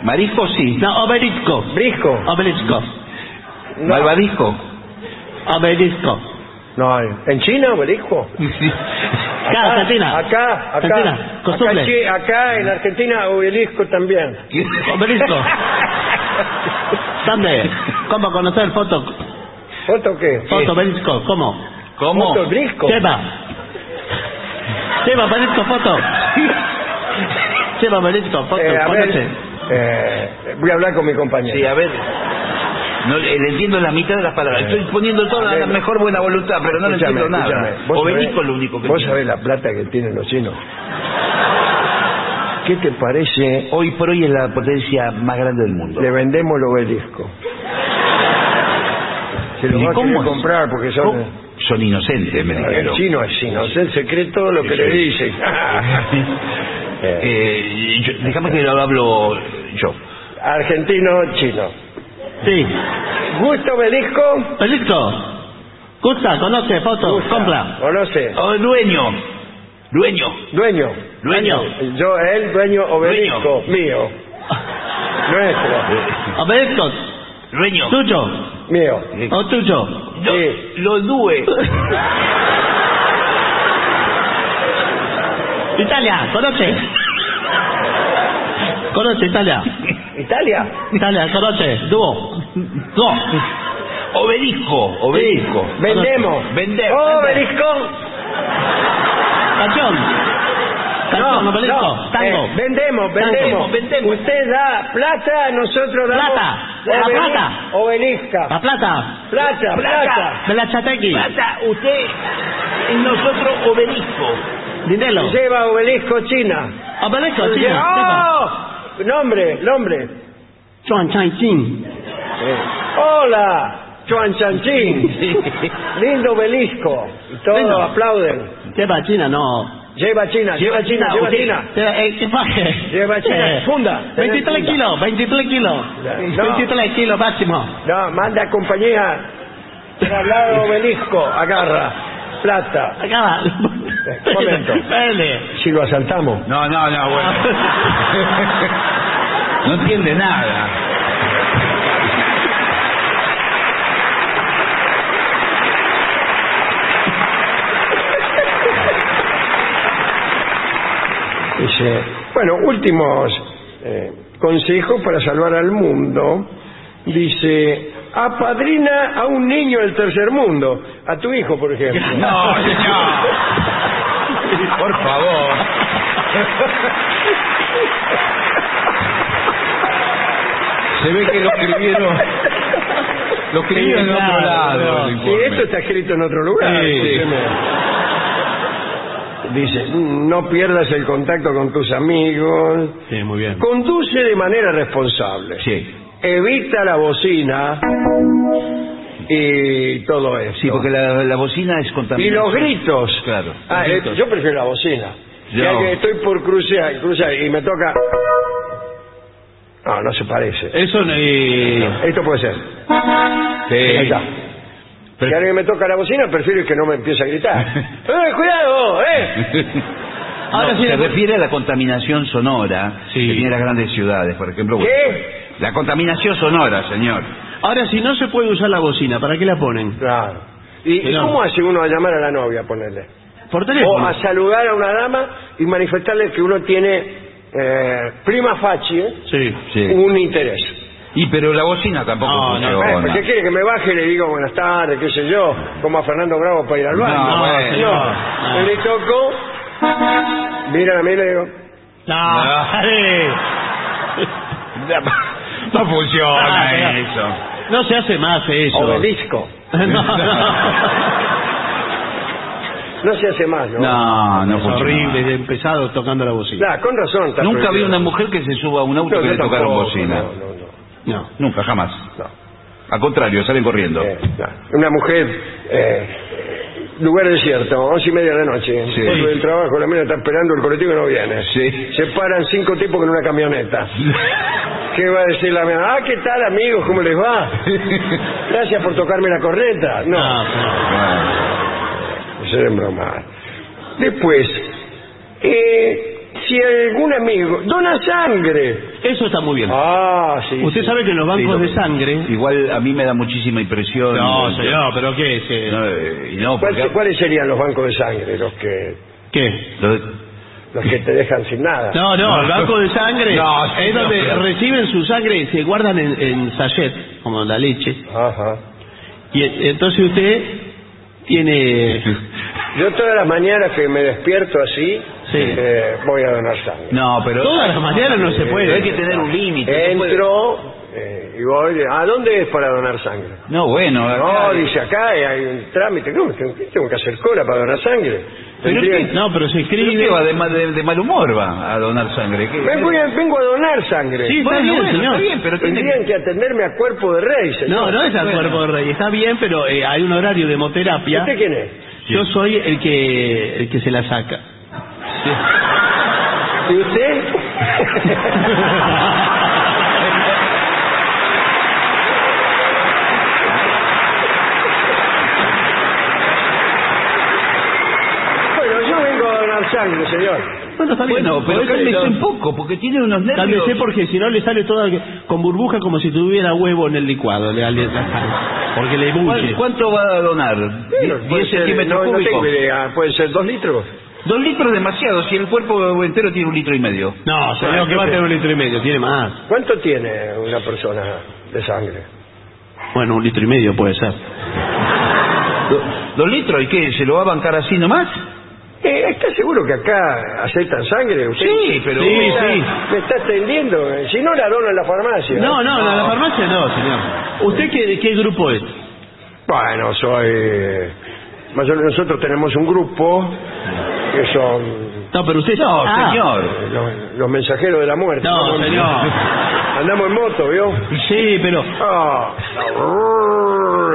Speaker 6: Marisco sí.
Speaker 2: No, obelisco.
Speaker 1: ¿Brisco?
Speaker 2: Obelisco.
Speaker 1: No.
Speaker 6: Malvadisco.
Speaker 2: Obelisco.
Speaker 1: No, ¿en China, obelisco?
Speaker 2: Acá, Argentina.
Speaker 1: Acá, acá.
Speaker 2: Argentina. Costumbre.
Speaker 1: Acá, acá en Argentina, obelisco también.
Speaker 2: Obelisco. ¿Dónde? ¿Cómo conocer foto?
Speaker 1: ¿Foto qué?
Speaker 2: Foto, obelisco. ¿Cómo?
Speaker 6: ¿Cómo?
Speaker 1: ¿Foto brisco?
Speaker 2: Lleva. Lleva obelisco, foto. Lleva obelisco, foto.
Speaker 1: Eh, a ver, eh, voy a hablar con mi compañero.
Speaker 6: Sí, a ver. No, eh, le entiendo la mitad de las palabras. Estoy poniendo toda la mejor buena voluntad, pero no le entiendo nada. Obelisco
Speaker 1: sabés-
Speaker 6: es lo único que
Speaker 1: Vos
Speaker 6: entiendo.
Speaker 1: sabés la plata que tienen los chinos. ¿Qué te parece?
Speaker 6: Hoy por hoy es la potencia más grande del mundo.
Speaker 1: Le vendemos el obelisco. Se lo
Speaker 6: ¿Y
Speaker 1: va a
Speaker 6: cómo es?
Speaker 1: comprar porque son...
Speaker 6: ¿Cómo? Son inocentes, me
Speaker 1: El
Speaker 6: dijeron.
Speaker 1: chino es chino, el secreto lo que le dicen. Eh,
Speaker 6: yo- déjame que lo hablo yo.
Speaker 1: Argentino, chino.
Speaker 2: Sí.
Speaker 1: ¿Gusta obelisco?
Speaker 2: Obelisco. Gusta, conoce, foto, compra.
Speaker 1: ¿Conoce?
Speaker 6: Oh, dueño. Dueño.
Speaker 1: Dueño.
Speaker 6: Dueño.
Speaker 1: Yo, él, dueño obelisco, mío. Nuestro,
Speaker 2: Obelisco.
Speaker 6: Dueño.
Speaker 2: Tuyo.
Speaker 1: mío.
Speaker 2: O tuyo.
Speaker 6: Yo-
Speaker 1: Sí.
Speaker 6: Lo due.
Speaker 2: Italia, conoce. Conoce Italia.
Speaker 1: ¿Italia?
Speaker 2: Italia, conoce. Dúo. Dúo.
Speaker 6: Obelisco. Obelisco.
Speaker 1: Vendemos.
Speaker 6: Vender.
Speaker 1: Obelisco.
Speaker 2: Canción. Canción, obelisco. Tango.
Speaker 1: Eh, vendemos,
Speaker 2: Tango.
Speaker 1: vendemos.
Speaker 6: Vendemos.
Speaker 1: Usted da plata, nosotros damos...
Speaker 2: Plata. La
Speaker 1: obeli-
Speaker 2: plata.
Speaker 1: Obelisca.
Speaker 2: La plata.
Speaker 1: Plata, plata.
Speaker 2: De la chatequi.
Speaker 6: Plata, usted y nosotros obelisco.
Speaker 2: Dinero.
Speaker 1: Lleva obelisco China.
Speaker 2: Obelisco,
Speaker 1: Lleva-
Speaker 2: chino.
Speaker 1: ¡Oh! Nombre, nombre.
Speaker 2: Chuan Chan Chin.
Speaker 1: Eh, Hola, Chuan Chanchín. Lindo obelisco. Todos
Speaker 2: Lindo.
Speaker 1: aplauden.
Speaker 2: Lleva China, no.
Speaker 1: Lleva China, lleva China, lleva China.
Speaker 2: Lleva eh, equipaje.
Speaker 1: Lleva China,
Speaker 2: Eh,
Speaker 1: funda.
Speaker 2: 23
Speaker 1: Funda.
Speaker 2: kilos, 23 kilos.
Speaker 1: No.
Speaker 2: 23 kilos máximo.
Speaker 1: No, manda compañía. Traslado obelisco, agarra. Plata.
Speaker 2: Acaba.
Speaker 1: momento. Si lo asaltamos.
Speaker 6: No, no, no, bueno. No entiende nada.
Speaker 1: Dice, bueno, últimos eh, consejos para salvar al mundo. Dice, apadrina a un niño del tercer mundo, a tu hijo, por ejemplo.
Speaker 6: No, señor. Por favor. Se ve que lo escribieron. Lo escribieron en otro lado. el informe.
Speaker 1: esto está escrito en otro lugar.
Speaker 6: Sí, sí.
Speaker 1: Dice, no pierdas el contacto con tus amigos.
Speaker 2: Sí, muy bien.
Speaker 1: Conduce de manera responsable.
Speaker 6: Sí.
Speaker 1: Evita la bocina y todo eso.
Speaker 6: Sí, porque la, la bocina es
Speaker 1: Y
Speaker 6: contaminante.
Speaker 1: los gritos.
Speaker 6: Claro.
Speaker 1: Ah,
Speaker 6: los
Speaker 1: eh, yo prefiero la bocina.
Speaker 6: Yo-
Speaker 1: Ya que estoy por cruzar, cruzar y me toca... No, no se parece.
Speaker 2: Eso no.
Speaker 1: Esto puede ser.
Speaker 6: Sí.
Speaker 1: Ahí está. Si alguien me toca la bocina, prefiero que no me empiece a gritar. ¡Eh, cuidado! ¡Eh!
Speaker 2: Ahora
Speaker 6: No,
Speaker 2: sí.
Speaker 6: se refiere a la contaminación sonora
Speaker 2: Sí.
Speaker 6: que tienen las grandes ciudades, por ejemplo.
Speaker 1: ¿Qué?
Speaker 6: La contaminación sonora, señor.
Speaker 2: Ahora, si no se puede usar la bocina, ¿para qué la ponen?
Speaker 1: Claro. ¿Y, y
Speaker 2: Pero-
Speaker 1: cómo hace uno a llamar a la novia, ponerle?
Speaker 2: Por
Speaker 1: O
Speaker 2: teléfono.
Speaker 1: a saludar a una dama y manifestarle que uno tiene eh, prima facie
Speaker 2: Sí.
Speaker 6: Sí.
Speaker 1: un interés.
Speaker 6: Y pero la bocina tampoco
Speaker 2: No, no,
Speaker 6: funciona.
Speaker 1: Eh, ¿Qué quiere que me baje y le digo buenas tardes, qué sé yo, como a Fernando Bravo para ir al baño?
Speaker 6: No, bueno.
Speaker 2: señor.
Speaker 1: No. Le toco, miran a mí y le digo,
Speaker 2: No,
Speaker 6: No. No funciona
Speaker 2: Ah,
Speaker 6: eso.
Speaker 2: No se hace más eso.
Speaker 1: obelisco.
Speaker 2: No, no.
Speaker 1: No se hace más, ¿no?
Speaker 6: No, no
Speaker 2: Es
Speaker 6: funciona.
Speaker 2: horrible, empezado tocando la bocina.
Speaker 1: Claro, con razón.
Speaker 6: Nunca vi una mujer que se suba a un auto
Speaker 1: No,
Speaker 6: que le tocaron bocina.
Speaker 1: No, no, no.
Speaker 2: No.
Speaker 6: Nunca, jamás.
Speaker 1: no.
Speaker 6: Al contrario, salen corriendo.
Speaker 1: Eh, no. Una mujer, eh, lugar desierto, once y media de la noche.
Speaker 6: Sí.
Speaker 1: Del trabajo, la mina está esperando, el colectivo no viene.
Speaker 6: Sí.
Speaker 1: Se paran cinco tipos con una camioneta. ¿Qué va a decir la mina? Ah, ¿qué tal, amigos? ¿Cómo les va? Gracias por tocarme la corneta. No,
Speaker 2: No,
Speaker 1: eso es broma. Después, eh, si algún amigo dona sangre.
Speaker 2: eso está muy bien.
Speaker 1: Ah, sí.
Speaker 2: Usted
Speaker 1: sí.
Speaker 2: sabe que en los bancos
Speaker 6: Sí,
Speaker 2: de sangre...
Speaker 6: Igual a mí me da muchísima impresión.
Speaker 2: No, señor, pero ¿qué es? eh?
Speaker 6: No, eh, y no,
Speaker 1: ¿Cuál-
Speaker 6: porque...
Speaker 1: ¿Cuáles serían los bancos de sangre? Los que,
Speaker 2: ¿Qué?
Speaker 6: Lo-
Speaker 1: los que te dejan sin nada.
Speaker 2: No, no, el banco de sangre
Speaker 6: No,
Speaker 2: es
Speaker 6: señor.
Speaker 2: donde reciben su sangre y se guardan en, en sachet, como la leche.
Speaker 1: Ajá.
Speaker 2: Y e- entonces usted tiene...
Speaker 1: Yo todas las mañanas que me despierto así,
Speaker 2: Sí.
Speaker 1: eh, voy a donar sangre.
Speaker 6: No, pero...
Speaker 2: Todas las mañanas no se puede.
Speaker 6: Hay que tener un límite.
Speaker 1: Entro eh, y voy, ¿a dónde es para donar sangre?
Speaker 6: No, bueno.
Speaker 1: No,
Speaker 6: acá-
Speaker 1: dice acá hay un trámite. ¿Cómo? ¿Tengo que hacer cola para donar sangre?
Speaker 6: Pero qué-
Speaker 2: No, pero se
Speaker 6: ¿Pero
Speaker 2: escribe...
Speaker 6: qué va? De, ma- de- de mal humor va a donar sangre. ¿Qué?
Speaker 1: Vengo, a- vengo a donar sangre.
Speaker 2: Sí, está bien,
Speaker 6: bueno,
Speaker 2: señor.
Speaker 6: está bien, pero tiene
Speaker 1: Tendrían que atenderme a cuerpo de rey, señor.
Speaker 2: No, no es al
Speaker 6: Bueno.
Speaker 2: cuerpo de rey. Está bien, pero eh, hay un horario de hemoterapia.
Speaker 1: ¿Usted quién es?
Speaker 2: Yo soy el que el que se la saca.
Speaker 1: ¿Y usted? bueno, yo vengo señor.
Speaker 2: Bueno, está bien.
Speaker 6: Bueno, pero cálmese un poco, porque tiene unos nervios...
Speaker 2: Cálmese porque si no le sale toda con burbuja como si tuviera huevo en el licuado. Le, le- porque le
Speaker 6: ¿Cuál-
Speaker 2: bulle.
Speaker 6: ¿Cuánto va a donar?
Speaker 1: Bueno,
Speaker 6: ¿10
Speaker 1: puede ser-
Speaker 6: centímetros
Speaker 1: no,
Speaker 6: cúbicos?
Speaker 1: idea. ¿Puede ser dos litros?
Speaker 6: Dos litros es demasiado, si el cuerpo entero tiene un litro y medio.
Speaker 2: No, señor, que va a tener un litro y medio. Tiene más.
Speaker 1: ¿Cuánto tiene una persona de sangre?
Speaker 2: Bueno, un litro y medio puede ser.
Speaker 6: Do- ¿Dos litros? ¿Y qué? ¿Se lo va a bancar así nomás?
Speaker 1: Eh, ¿Está seguro que acá aceptan sangre? ¿Usted
Speaker 6: Sí, pero...
Speaker 2: Sí,
Speaker 1: me está,
Speaker 2: sí.
Speaker 1: me está atendiendo. eh, Si no, la dono en la farmacia.
Speaker 2: No, no, en la farmacia no, señor. ¿Usted qué, qué grupo es?
Speaker 1: Bueno, soy... eh, Más o menos nosotros tenemos un grupo que son
Speaker 2: No, pero usted...
Speaker 6: No,
Speaker 2: Ah,
Speaker 6: señor.
Speaker 1: los, los mensajeros de la muerte.
Speaker 2: No,
Speaker 1: Andamos-
Speaker 2: señor.
Speaker 1: Andamos en moto, ¿vio?
Speaker 2: Sí, pero...
Speaker 1: Ah,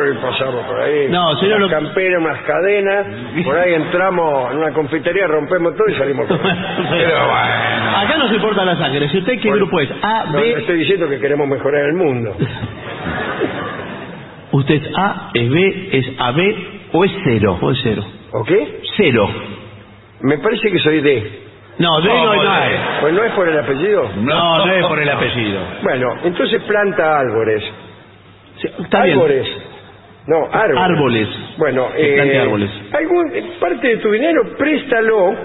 Speaker 1: y pasamos por ahí.
Speaker 2: No, señor,
Speaker 1: Unas
Speaker 2: lo-
Speaker 1: camperas, unas cadenas. Por ahí entramos en una confitería, rompemos todo y salimos.
Speaker 6: Pero bueno.
Speaker 2: Acá no se importa la sangre. Si usted qué
Speaker 1: Bueno,
Speaker 2: grupo es, A,
Speaker 1: No,
Speaker 2: B,
Speaker 1: estoy diciendo que queremos mejorar el mundo.
Speaker 2: usted es A, es B, es AB o es cero. O es cero.
Speaker 1: ¿O qué?
Speaker 6: Cero.
Speaker 1: Me parece que soy D.
Speaker 2: No, D no,
Speaker 6: ¿Cómo
Speaker 2: no es.
Speaker 1: Pues no es por el apellido.
Speaker 2: No, no es por el apellido.
Speaker 1: Bueno, entonces planta árboles.
Speaker 2: Sí, Está bien.
Speaker 1: árboles. No, árboles.
Speaker 2: Árboles.
Speaker 1: Bueno,
Speaker 2: Que plante
Speaker 1: eh,
Speaker 2: árboles.
Speaker 1: algún, parte de tu dinero préstalo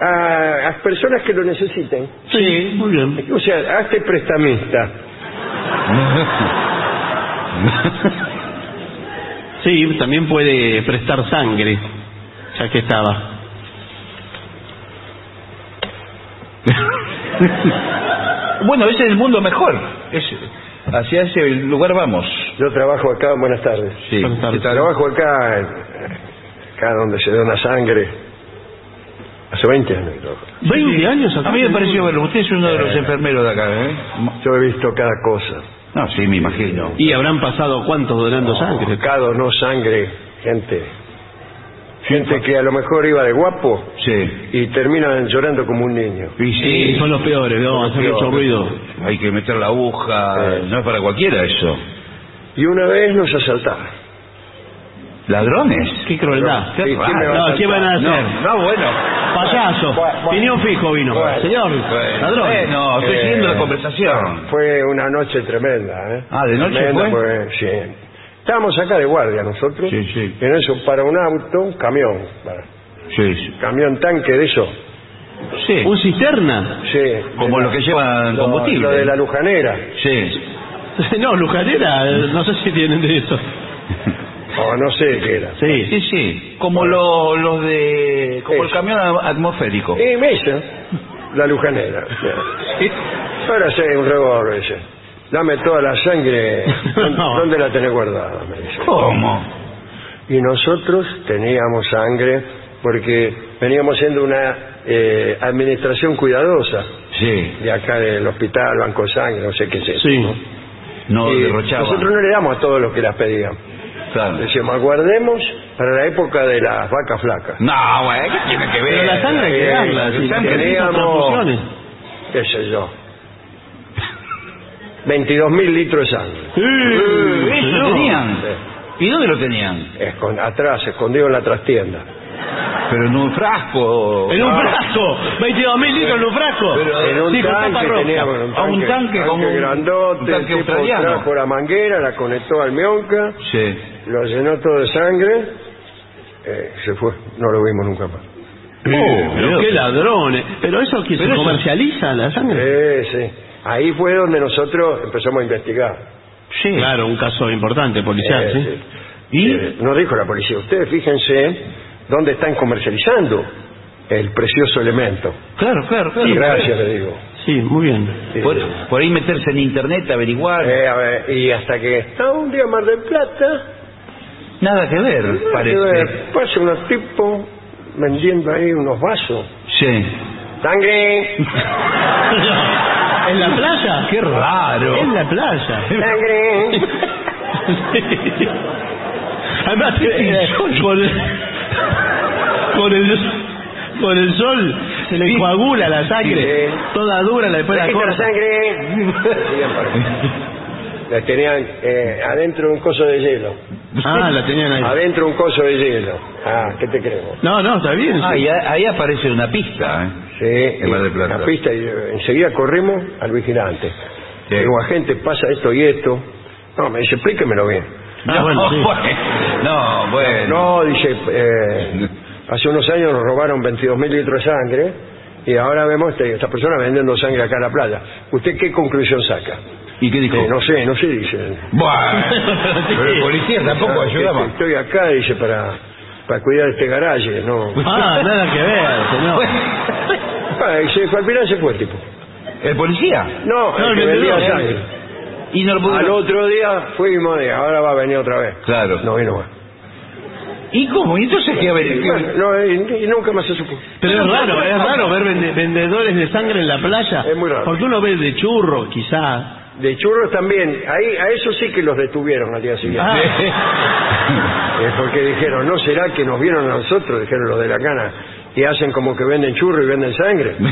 Speaker 1: a, a personas que lo necesiten.
Speaker 2: Sí, muy bien.
Speaker 1: O sea, hazte prestamista.
Speaker 2: Sí, también puede prestar sangre, ya que estaba.
Speaker 6: bueno, ese es el mundo mejor. Es, hacia ese lugar vamos.
Speaker 1: Yo trabajo acá, buenas tardes.
Speaker 6: Sí.
Speaker 2: Buenas tardes.
Speaker 1: Trabajo acá, acá donde se dona sangre. Hace 20 años que trabajo.
Speaker 2: 20 años acá.
Speaker 6: A mí me pareció verlo. Usted es uno de los enfermeros de acá, ¿eh?
Speaker 1: Yo he visto cada cosa.
Speaker 6: No, sí, me imagino.
Speaker 2: Y habrán pasado cuántos donando sangre.
Speaker 1: Acá donó sangre, gente. Gente que a lo mejor iba de guapo
Speaker 6: Sí.
Speaker 1: y terminan llorando como un niño.
Speaker 6: Y
Speaker 2: Sí, son los peores, ¿no? Hacen mucho ruido.
Speaker 6: Hay que meter la aguja.
Speaker 1: Sí.
Speaker 6: No es para cualquiera eso.
Speaker 1: Y una vez nos asaltaron.
Speaker 6: ¿Ladrones?
Speaker 2: Qué crueldad.
Speaker 1: Sí, ¿quién me va a
Speaker 2: No, ¿qué van a hacer?
Speaker 6: No, no, bueno.
Speaker 2: Rechazo.
Speaker 1: Bueno,
Speaker 2: Piñón fijo vino.
Speaker 1: Bueno.
Speaker 2: Señor, ladrón.
Speaker 6: Bueno, estoy
Speaker 1: Eh,
Speaker 6: siguiendo la conversación.
Speaker 1: Fue una noche tremenda, ¿eh?
Speaker 6: Ah, ¿de noche
Speaker 1: Tremenda,
Speaker 6: fue?
Speaker 1: pues, sí. Estábamos acá de guardia nosotros.
Speaker 6: Sí, sí.
Speaker 1: En eso para un auto, un camión. para-
Speaker 6: Sí, sí.
Speaker 1: camión tanque de eso.
Speaker 6: Sí.
Speaker 2: ¿Un cisterna?
Speaker 1: Sí.
Speaker 6: Como los que llevan
Speaker 1: lo-
Speaker 6: combustible.
Speaker 1: Lo de la lujanera.
Speaker 6: Sí.
Speaker 2: No, Lujanera, no sé si tienen de eso.
Speaker 1: O no sé qué era.
Speaker 2: Sí.
Speaker 6: Sí, sí. Como lo- los de. Como el camión atmosférico.
Speaker 1: Y me hizo la lujanera. Ahora sé un revólver ese. Dame toda la sangre.
Speaker 2: No.
Speaker 1: ¿Dónde la tenés guardada? Me dice.
Speaker 6: ¿Cómo?
Speaker 1: Y nosotros teníamos sangre porque veníamos siendo una eh, administración cuidadosa
Speaker 6: Sí.
Speaker 1: de acá del hospital, Banco de Sangre, no sé qué es eso.
Speaker 2: Sí.
Speaker 1: ¿no?
Speaker 6: No
Speaker 1: Y nosotros no le damos a todos los que las pedían.
Speaker 6: Claro.
Speaker 1: Decíamos, guardemos para la época de las vacas flacas.
Speaker 6: No, güey, ¿qué tiene que ver?
Speaker 2: Pero la sangre hay que darla. transfusiones.
Speaker 1: qué sé yo. 22 mil litros de sangre.
Speaker 6: ¿Eso
Speaker 2: señor.
Speaker 6: tenían? ¿Y dónde lo tenían?
Speaker 1: Escon- atrás, escondido en la trastienda.
Speaker 6: Pero en un frasco.
Speaker 2: En un
Speaker 1: Ah.
Speaker 2: frasco. 22 mil litros en un frasco.
Speaker 1: En un
Speaker 2: Sí, con tapa
Speaker 1: tanque
Speaker 2: roja.
Speaker 1: teníamos un tanque,
Speaker 6: un tanque como un-
Speaker 1: grandote,
Speaker 6: un tanque
Speaker 1: el tipo
Speaker 6: australiano.
Speaker 1: trajo la manguera, la conectó al mionca,
Speaker 6: Sí.
Speaker 1: lo llenó todo de sangre, eh, se fue, no lo vimos nunca más.
Speaker 2: Oh, pero qué ladrones. Pero eso que se comercializa la sangre.
Speaker 1: Sí, sí. Ahí fue donde nosotros empezamos a investigar.
Speaker 6: Sí.
Speaker 2: Claro, un caso importante policial,
Speaker 1: Eh,
Speaker 2: ¿sí?
Speaker 1: sí.
Speaker 6: ¿Y?
Speaker 1: Eh, nos dijo la policía, ustedes fíjense dónde están comercializando el precioso elemento.
Speaker 6: Claro, claro, claro.
Speaker 1: Y gracias, le digo.
Speaker 2: Sí, muy bien.
Speaker 1: Sí.
Speaker 6: Por, por ahí meterse en internet, averiguar.
Speaker 1: Eh, a ver, y hasta que ah, un día Mar del Plata,
Speaker 6: Nada que ver,
Speaker 1: eh,
Speaker 6: parece.
Speaker 1: pasa unos tipos vendiendo ahí unos vasos.
Speaker 6: Sí.
Speaker 1: ¡Sangre!
Speaker 2: ¿En la playa?
Speaker 6: Qué raro.
Speaker 2: En la playa.
Speaker 1: ¡Sangre!
Speaker 2: Además, eh, con, el, con, el, con el sol se le coagula la sangre.
Speaker 1: Sí.
Speaker 2: Toda dura, la después la
Speaker 1: ¡Déjate la
Speaker 2: corta.
Speaker 1: sangre! La tenían eh, adentro de un coso de hielo.
Speaker 2: Ah, la tenían ahí.
Speaker 1: Adentro de un coso de hielo. Ah, ¿qué te creo?
Speaker 2: No, no, está bien.
Speaker 6: Ah,
Speaker 2: sí.
Speaker 6: y a- ahí aparece una pista, ¿eh?
Speaker 1: Sí,
Speaker 6: En Mar del Plata.
Speaker 1: la pista y eh, enseguida corrimos al vigilante.
Speaker 6: Sí.
Speaker 1: Digo, agente, pasa esto y esto. No, me dice, explíquemelo bien.
Speaker 2: Ah, bueno, sí.
Speaker 6: No, bueno.
Speaker 1: No, dice, eh, hace unos años nos robaron 22 mil litros de sangre y ahora vemos este, esta persona vendiendo sangre acá en la playa. ¿Usted qué conclusión saca?
Speaker 6: ¿Y qué dijo?
Speaker 1: Eh, no sé, no sé, dice.
Speaker 6: Bueno, pero el policía tampoco
Speaker 1: Ah,
Speaker 6: ayudaba.
Speaker 1: que Estoy acá, dice, para, para cuidar este garaje, ¿no?
Speaker 2: Ah, nada que ver, señor.
Speaker 1: Y se fue, al final se fue el tipo.
Speaker 6: ¿El policía?
Speaker 1: No,
Speaker 2: No,
Speaker 1: el que vendía
Speaker 2: vendedor.
Speaker 1: sangre.
Speaker 6: Y no lo pudo...
Speaker 1: Al otro día fuimos y ahora va a venir otra vez.
Speaker 6: Claro.
Speaker 1: No vino más.
Speaker 6: ¿Y cómo? ¿Y entonces qué? A ver,
Speaker 1: Y,
Speaker 6: ¿qué-
Speaker 1: bueno, no, y, y nunca más se supo.
Speaker 2: Pero es raro, es raro ver vende- vendedores de sangre en la playa.
Speaker 1: Es muy raro.
Speaker 2: Porque uno ve de churro, quizá.
Speaker 1: De churros también, ahí a eso sí que los detuvieron al día siguiente.
Speaker 2: Ah.
Speaker 1: Eh, porque dijeron, ¿no será que nos vieron a nosotros? Dijeron los de la cana. Y hacen como que venden churros y venden sangre.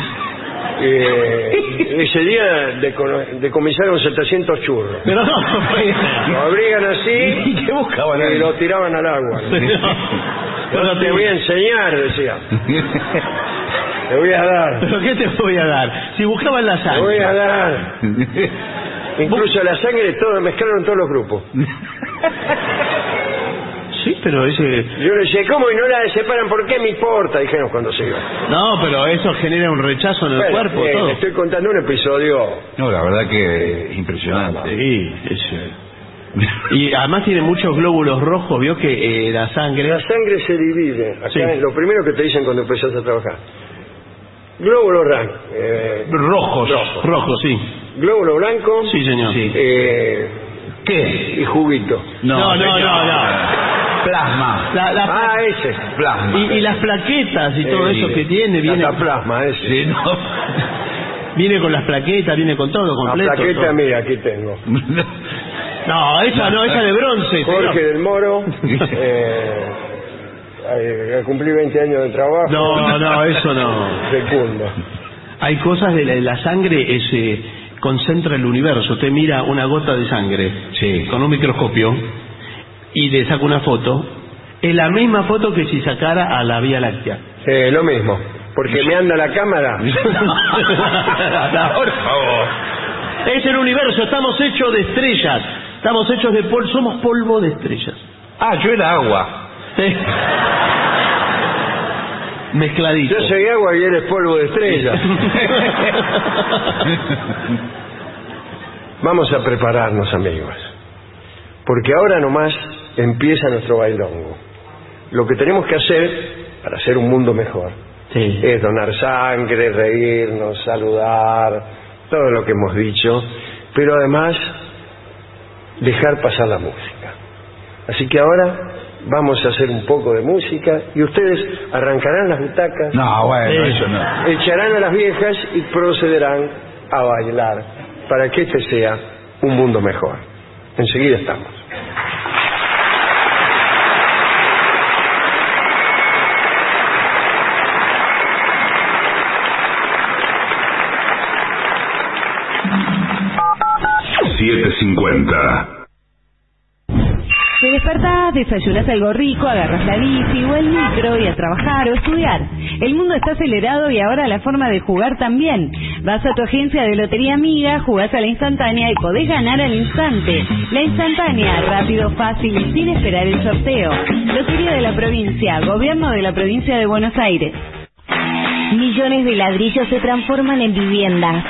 Speaker 1: Eh, ese día deco- decomisaron 700 churros.
Speaker 2: Pero no.
Speaker 1: Lo abrigan así
Speaker 6: ¿Y qué buscaban
Speaker 1: y lo tiraban al agua.
Speaker 2: Pero
Speaker 1: Te voy a enseñar, decía. Te voy a dar.
Speaker 2: ¿Pero qué te voy a dar? Si buscaban la
Speaker 1: Te voy a
Speaker 2: sangre.
Speaker 1: dar. Incluso la sangre, todo, mezclaron todos los grupos.
Speaker 2: Sí, pero ese...
Speaker 1: Yo le decía, ¿cómo? Y no la separan, ¿por qué me importa? Dijeron cuando se iba.
Speaker 2: No, pero eso genera un rechazo en el
Speaker 1: Bueno,
Speaker 2: cuerpo,
Speaker 1: eh,
Speaker 2: todo.
Speaker 1: le estoy contando un episodio.
Speaker 6: No, la verdad que impresionante.
Speaker 2: Sí, ese. Y además tiene muchos glóbulos rojos, vio que eh, la sangre...
Speaker 1: La sangre se divide. Acá
Speaker 2: Sí.
Speaker 1: es lo primero que te dicen cuando empezás a trabajar. Glóbulo blanco. eh,
Speaker 2: Rojos,
Speaker 1: Rojo.
Speaker 2: rojos, sí.
Speaker 1: glóbulo blanco.
Speaker 2: Sí, señor.
Speaker 6: Sí.
Speaker 1: eh,
Speaker 6: ¿Qué?
Speaker 1: y juguito.
Speaker 2: No, no, no, no.
Speaker 6: Plasma.
Speaker 2: La- la-
Speaker 1: Ah, ese.
Speaker 6: Plasma.
Speaker 2: y, y las plaquetas y todo
Speaker 1: Eh,
Speaker 2: eso que tiene, viene,
Speaker 1: Cataplasma, ese.
Speaker 6: Sí, no.
Speaker 2: viene con las plaquetas, viene con todo
Speaker 1: La
Speaker 2: completo.
Speaker 1: plaqueta,
Speaker 2: todo.
Speaker 1: mira, aquí tengo.
Speaker 2: No, esa no, esa de bronce.
Speaker 1: Jorge
Speaker 2: señor.
Speaker 1: del Moro. eh, eh, cumplí 20 años de trabajo.
Speaker 2: No, no, eso no.
Speaker 1: Fecundo.
Speaker 2: Hay cosas de la, la sangre, es, eh, concentra el universo. Usted mira una gota de sangre
Speaker 6: Sí.
Speaker 2: con un microscopio y le saca una foto. Es la misma foto que si sacara a la Vía Láctea.
Speaker 1: Eh, lo mismo.
Speaker 7: porque me anda la cámara.
Speaker 2: Por favor. Es el universo, estamos hechos de estrellas. Estamos hechos de polvo, somos polvo de estrellas.
Speaker 6: Ah, yo era agua.
Speaker 2: Mezcladito.
Speaker 7: Yo soy agua y eres polvo de estrella. Vamos a prepararnos, amigos. Porque ahora nomás empieza nuestro bailongo. Lo que tenemos que hacer para hacer un mundo mejor
Speaker 2: Sí.
Speaker 7: es donar sangre, reírnos, saludar, todo lo que hemos dicho, pero además dejar pasar la música. Así que ahora vamos a hacer un poco de música y ustedes arrancarán las butacas,
Speaker 6: No, bueno, eso no.
Speaker 7: echarán a las viejas y procederán a bailar para que este sea un mundo mejor. Enseguida estamos.
Speaker 5: Siete cincuenta.
Speaker 4: Te despertás, desayunás algo rico, agarras la bici o el micro y a trabajar o estudiar. El mundo está acelerado y ahora la forma de jugar también. Vas a tu agencia de lotería amiga, jugás a la instantánea y podés ganar al instante. La instantánea, rápido, fácil y sin esperar el sorteo. Lotería de la provincia, gobierno de la provincia de Buenos Aires.
Speaker 8: Millones de ladrillos se transforman en viviendas.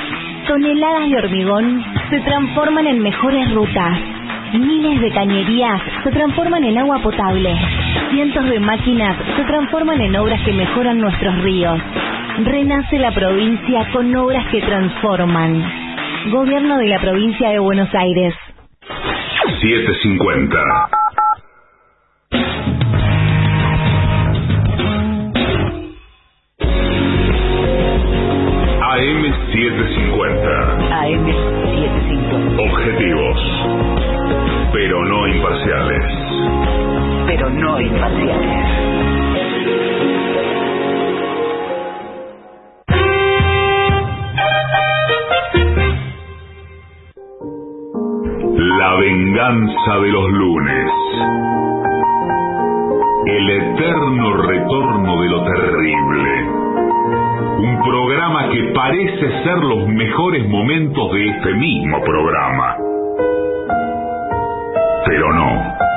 Speaker 8: Toneladas de hormigón se transforman en mejores rutas. Miles de cañerías se transforman en agua potable. Cientos de máquinas se transforman en obras que mejoran nuestros ríos. Renace la provincia con obras que transforman. Gobierno de la provincia de Buenos Aires.
Speaker 5: 750. AM 750.
Speaker 4: AM750.
Speaker 5: Objetivos, pero no imparciales.
Speaker 4: Pero no imparciales.
Speaker 5: La venganza de los lunes. El eterno retorno de lo terrible. Que parece ser los mejores momentos de este mismo programa. Pero no.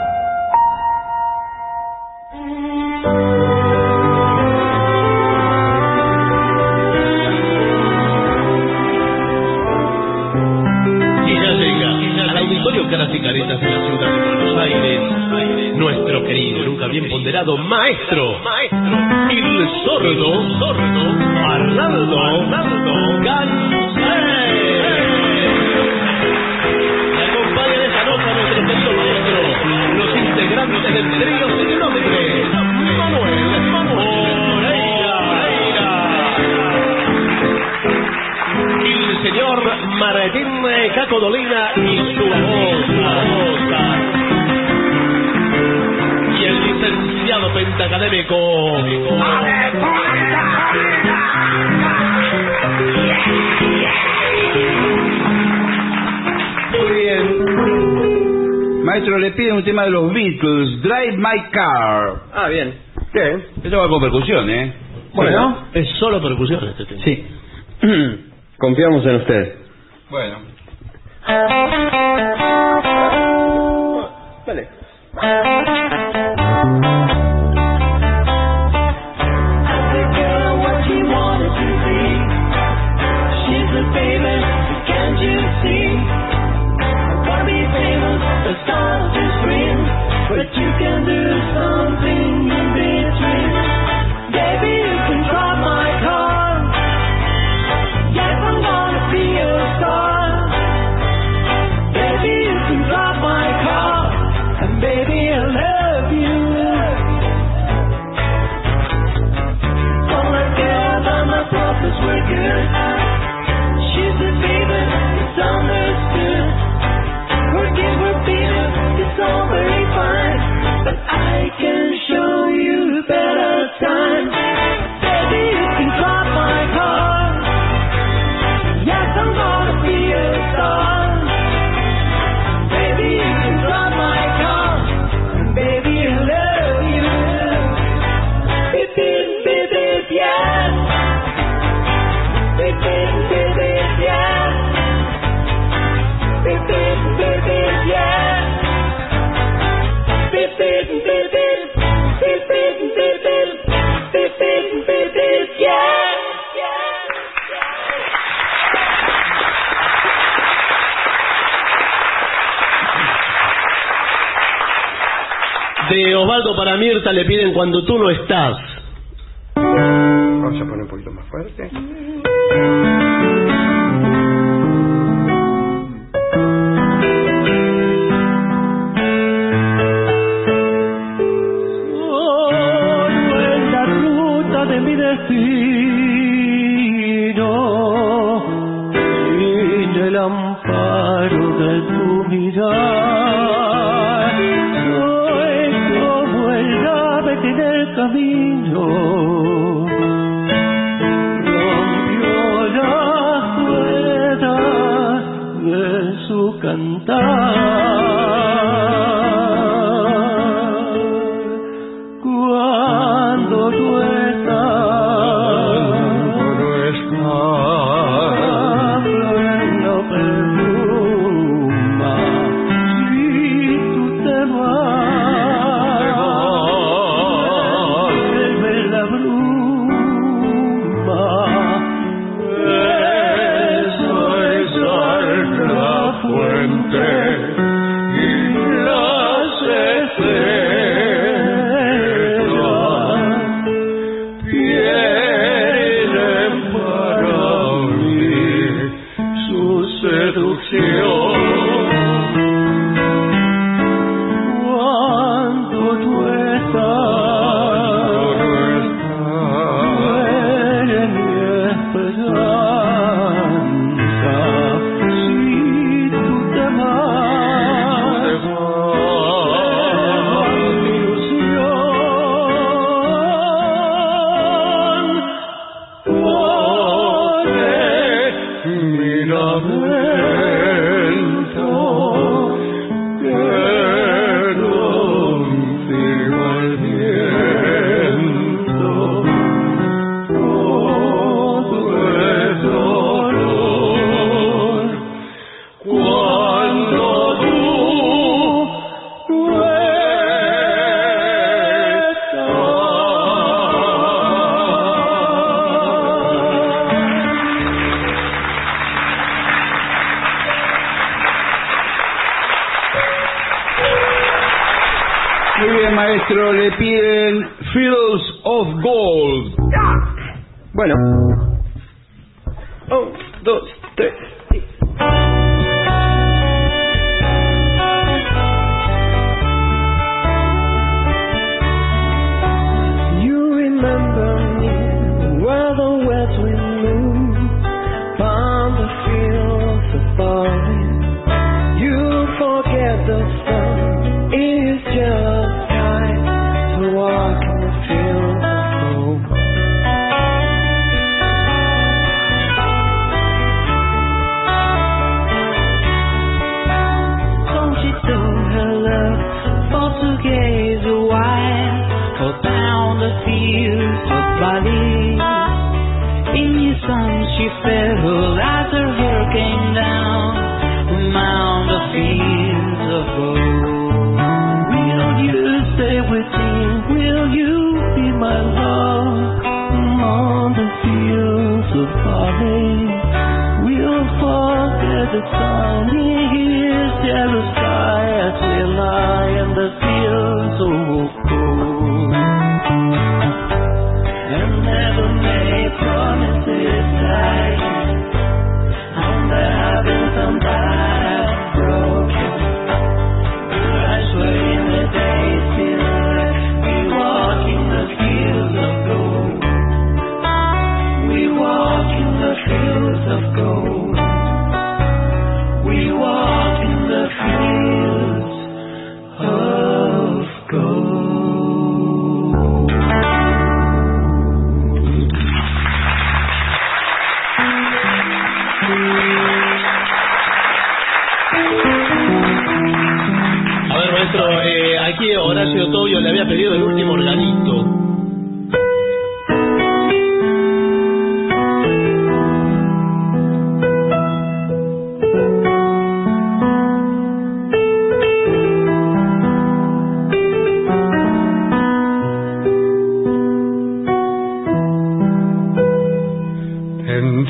Speaker 6: Tema de los Beatles, Drive My Car.
Speaker 7: Ah, bien. Bien.
Speaker 6: Esto va con percusión, ¿eh?
Speaker 7: Bueno.
Speaker 2: Es solo percusión este tema.
Speaker 7: Sí. Confiamos en usted.
Speaker 2: Le piden cuando tú no estás.
Speaker 7: Vamos a poner un poquito más fuerte.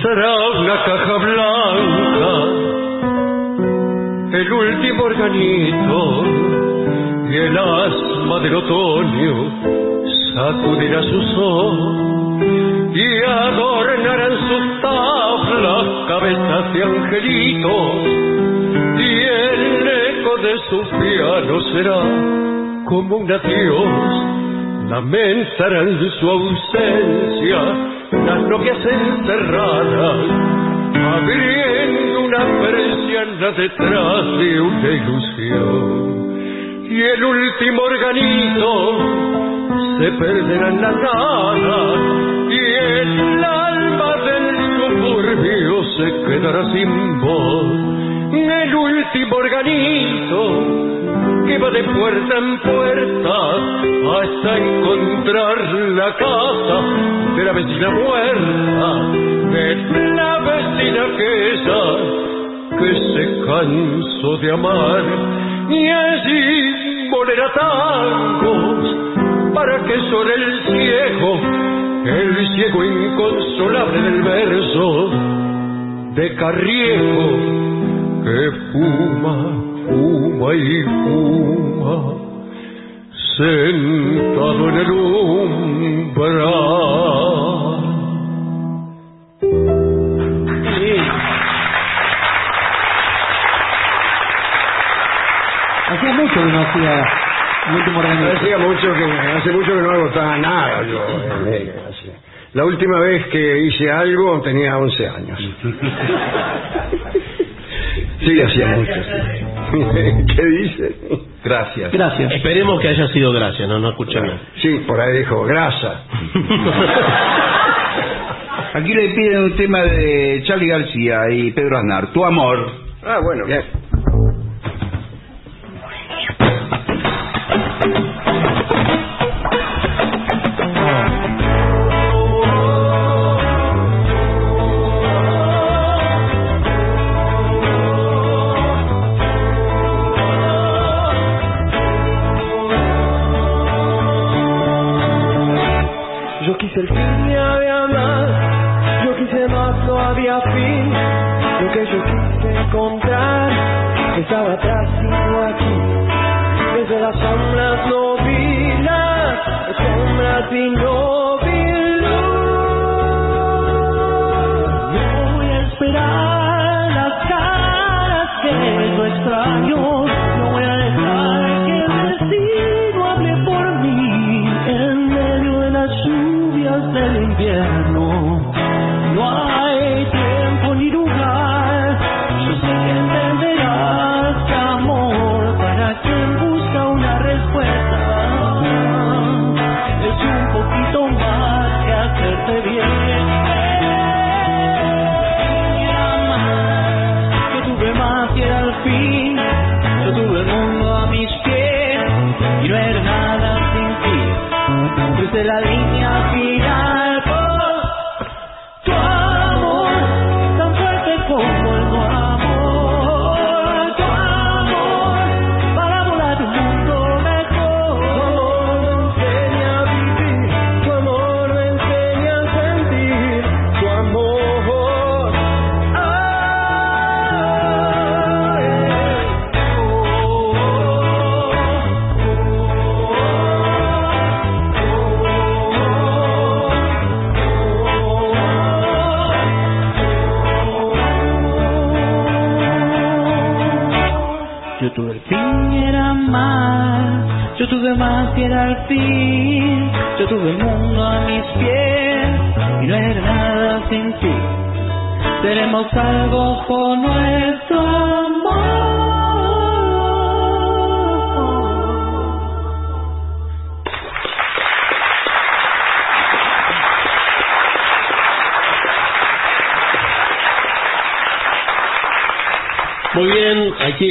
Speaker 9: será una caja blanca, el último organito y el asma del otoño sacudirá su sol y adornarán sus tablas cabezas de angelitos y el eco de su piano será como un adiós lamentarán su ausencia las novias encerradas abriendo una persiana detrás de una ilusión. Y el último organito se perderá en la nada y el alma del suburbio se quedará sin voz. El último organito que va de puerta en puerta hasta encontrar la casa de la vecina muerta, de la vecina aquella que se cansó de amar. Y allí molerá tangos para que sobre el ciego, el ciego inconsolable del verso de Carriejo que fuma fuma y fuma, sentado en el umbral.
Speaker 10: Hacía mucho que no hacía el último.
Speaker 7: Hacía mucho que, hace mucho que no agotaba nada yo. eh. La última vez que hice algo tenía 11 años. Sí, hacía mucho. ¿Qué dice?
Speaker 6: Gracias.
Speaker 10: Gracias.
Speaker 2: Esperemos que haya sido gracias, no, no escuché bien.
Speaker 7: Sí, por ahí dijo, grasa.
Speaker 6: Aquí le piden un tema de Charlie García y Pedro Aznar, Tu amor.
Speaker 7: Ah, bueno, bien.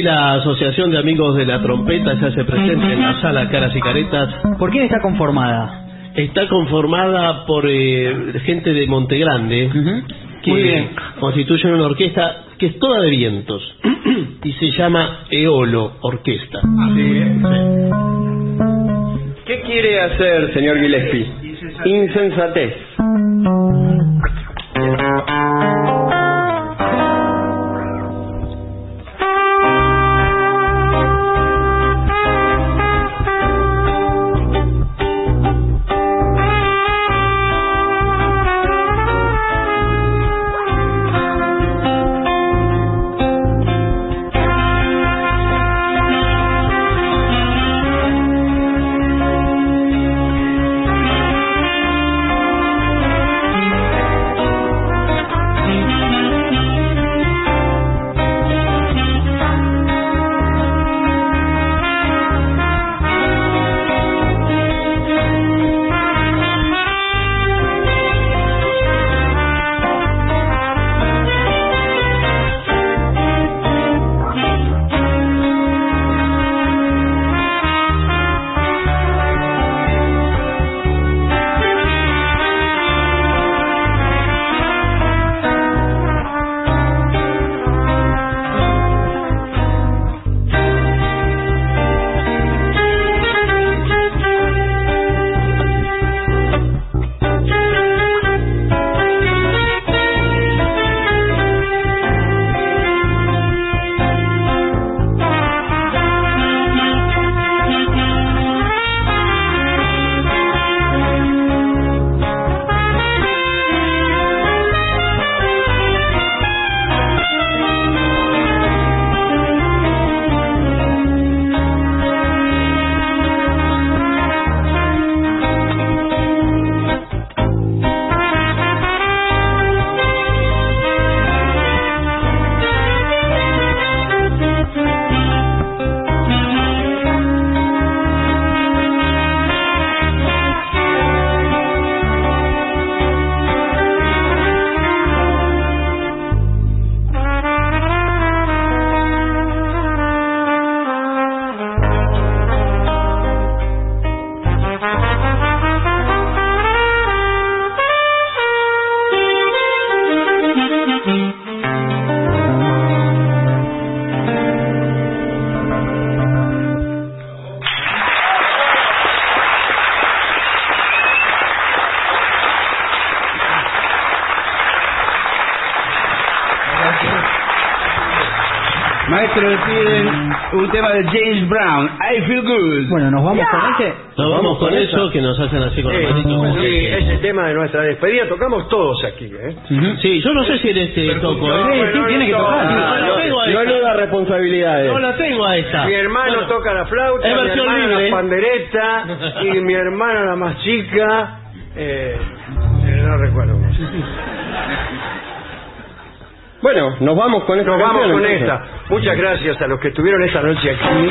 Speaker 9: La
Speaker 2: Asociación de Amigos de la Trompeta se hace presente en la sala Caras y Caretas.
Speaker 10: ¿Por quién está conformada?
Speaker 2: Está conformada por eh, gente de Montegrande que
Speaker 10: Muy bien.
Speaker 2: constituyen una orquesta que es toda de vientos y se llama Eolo Orquesta.
Speaker 11: ¿Qué quiere hacer, señor Gillespie? Insensatez.
Speaker 6: Un tema de James Brown, I Feel Good.
Speaker 10: Bueno, nos vamos con ese.
Speaker 2: Nos vamos con eso que nos hacen así con
Speaker 7: Sí,
Speaker 2: la manito.
Speaker 7: sí, ese tema de nuestra despedida tocamos todos aquí, ¿eh?
Speaker 2: Sí, yo no sé si en este toco.
Speaker 7: No,
Speaker 2: ¿eh?
Speaker 7: bueno,
Speaker 10: tiene que
Speaker 7: no,
Speaker 10: tocar.
Speaker 7: no,
Speaker 2: No la tengo a
Speaker 11: No
Speaker 2: esta.
Speaker 11: eluda responsabilidades.
Speaker 2: No la tengo a esta.
Speaker 7: Mi hermano
Speaker 2: Bueno,
Speaker 7: toca la flauta, mi hermana
Speaker 2: libre.
Speaker 7: la pandereta y mi hermana la más chica, eh, eh, no recuerdo.
Speaker 11: Bueno, nos vamos con esta
Speaker 7: Nos vamos
Speaker 11: canción,
Speaker 7: con
Speaker 11: entonces.
Speaker 7: esta. Muchas gracias a los que estuvieron esta noche aquí.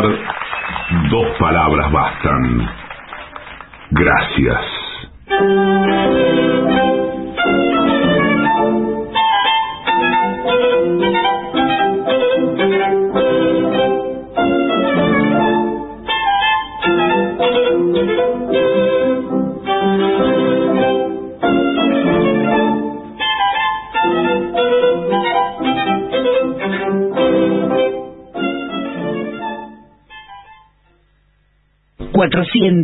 Speaker 5: Finalizar, dos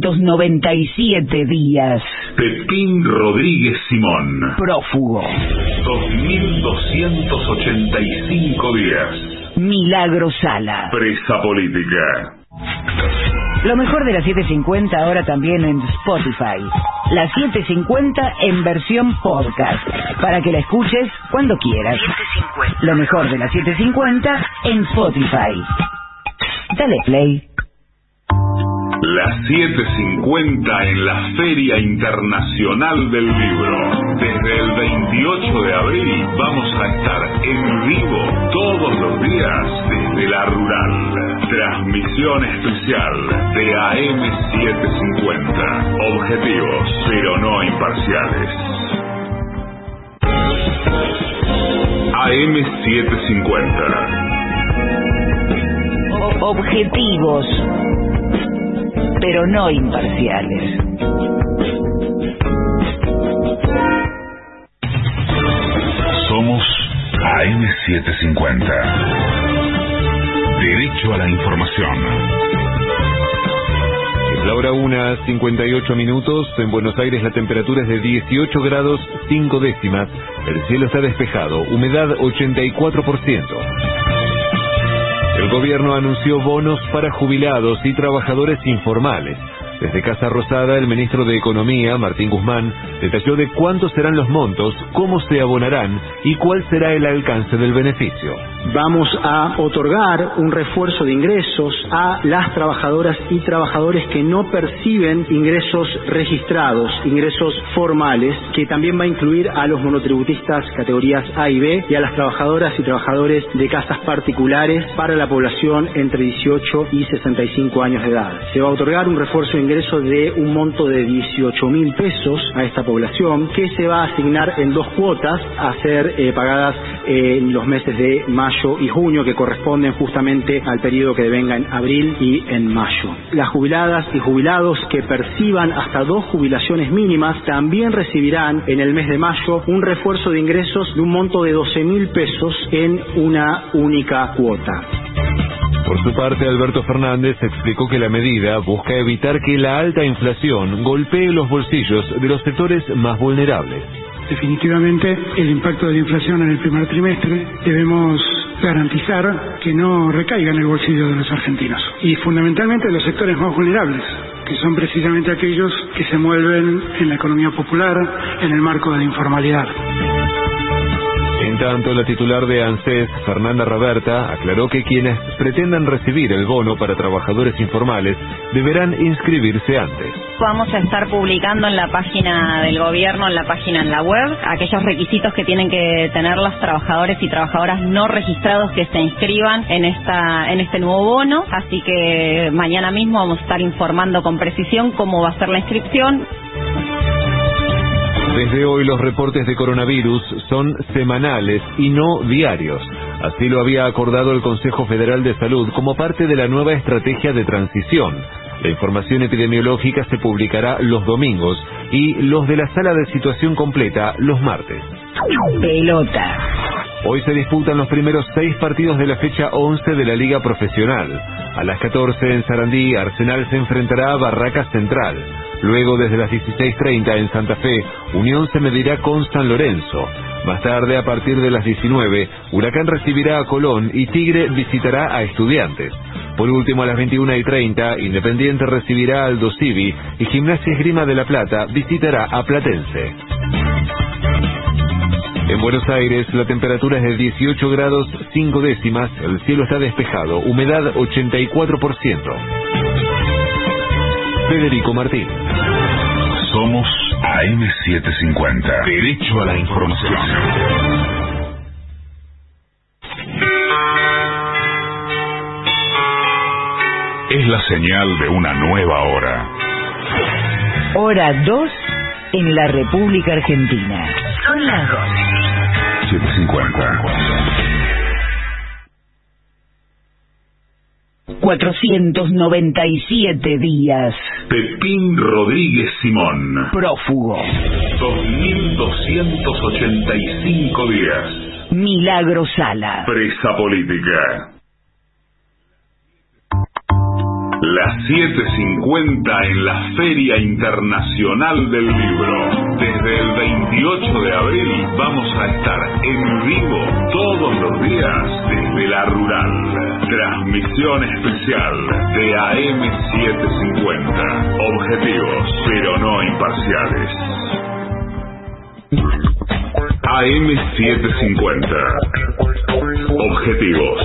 Speaker 12: ...497 días...
Speaker 5: Pepín Rodríguez Simón.
Speaker 12: ...prófugo...
Speaker 5: 2.285 días.
Speaker 12: ...Milagro Sala...
Speaker 5: Presa política.
Speaker 12: Lo mejor de las 750 ahora también en Spotify. La 750 en versión podcast. Para que la escuches cuando quieras. Lo mejor de la 750 en Spotify. Dale play.
Speaker 5: Las 7.50 en la Feria Internacional del Libro. Desde el 28 de abril vamos a estar en vivo todos los días desde la rural. Transmisión especial de AM750. Objetivos, pero no imparciales. AM750.
Speaker 12: O- objetivos, pero no imparciales.
Speaker 5: Somos AM750. Derecho a la información.
Speaker 13: La hora 1, 58 minutos. En Buenos Aires la temperatura es de 18 grados 5 décimas. El cielo está despejado. Humedad 84%. El gobierno anunció bonos para jubilados y trabajadores informales. Desde Casa Rosada, el ministro de Economía, Martín Guzmán, detalló de cuántos serán los montos, cómo se abonarán y cuál será el alcance del beneficio.
Speaker 14: Vamos a otorgar un refuerzo de ingresos a las trabajadoras y trabajadores que no perciben ingresos registrados, ingresos formales, que también va a incluir a los monotributistas categorías A y B y a las trabajadoras y trabajadores de casas particulares para la población entre 18 y 65 años de edad. Se va a otorgar un refuerzo de ingreso de un monto de 18 mil pesos a esta población que se va a asignar en dos cuotas a ser eh, pagadas en los meses de mayo y junio que corresponden justamente al periodo que devenga en abril y en mayo. Las jubiladas y jubilados que perciban hasta dos jubilaciones mínimas también recibirán en el mes de mayo un refuerzo de ingresos de un monto de 12 mil pesos en una única cuota.
Speaker 13: Por su parte, Alberto Fernández explicó que la medida busca evitar que la alta inflación golpee los bolsillos de los sectores más vulnerables.
Speaker 15: Definitivamente el impacto de la inflación en el primer trimestre debemos garantizar que no recaiga en el bolsillo de los argentinos y fundamentalmente de los sectores más vulnerables que son precisamente aquellos que se mueven en la economía popular en el marco de la informalidad.
Speaker 13: En tanto, la titular de ANSES, Fernanda Roberta, aclaró que quienes pretendan recibir el bono para trabajadores informales deberán inscribirse antes.
Speaker 16: Vamos a estar publicando en la página del gobierno, en la página en la web, aquellos requisitos que tienen que tener los trabajadores y trabajadoras no registrados que se inscriban en esta en este nuevo bono. Así que mañana mismo vamos a estar informando con precisión cómo va a ser la inscripción.
Speaker 13: Desde hoy los reportes de coronavirus son semanales y no diarios. Así lo había acordado el Consejo Federal de Salud como parte de la nueva estrategia de transición. La información epidemiológica se publicará los domingos y los de la sala de situación completa los martes.
Speaker 12: Pelota.
Speaker 13: Hoy se disputan los primeros seis partidos de la fecha 11 de la Liga Profesional. A las 14 en Sarandí, Arsenal se enfrentará a Barracas Central. Luego, desde las 16.30 en Santa Fe, Unión se medirá con San Lorenzo. Más tarde, a partir de las 19, Huracán recibirá a Colón y Tigre visitará a Estudiantes. Por último, a las 21.30, Independiente recibirá al Dosivi y Gimnasia Esgrima de la Plata visitará a Platense. En Buenos Aires la temperatura es de 18 grados 5 décimas, el cielo está despejado, humedad 84%. Federico Martín.
Speaker 5: Somos AM750. Derecho a la información. Es la señal de una nueva hora.
Speaker 12: Hora 2 en la República Argentina. Son las 2.
Speaker 5: 750.
Speaker 12: 497 días.
Speaker 5: Pepín Rodríguez Simón.
Speaker 12: Prófugo.
Speaker 5: 2285 días.
Speaker 12: Milagro Sala.
Speaker 5: Presa política. Las 7.50 en la Feria Internacional del Libro. Desde el 28 de abril vamos a estar en vivo todos los días desde la Rural. Transmisión especial de AM750. Objetivos, pero no imparciales. AM750. Objetivos,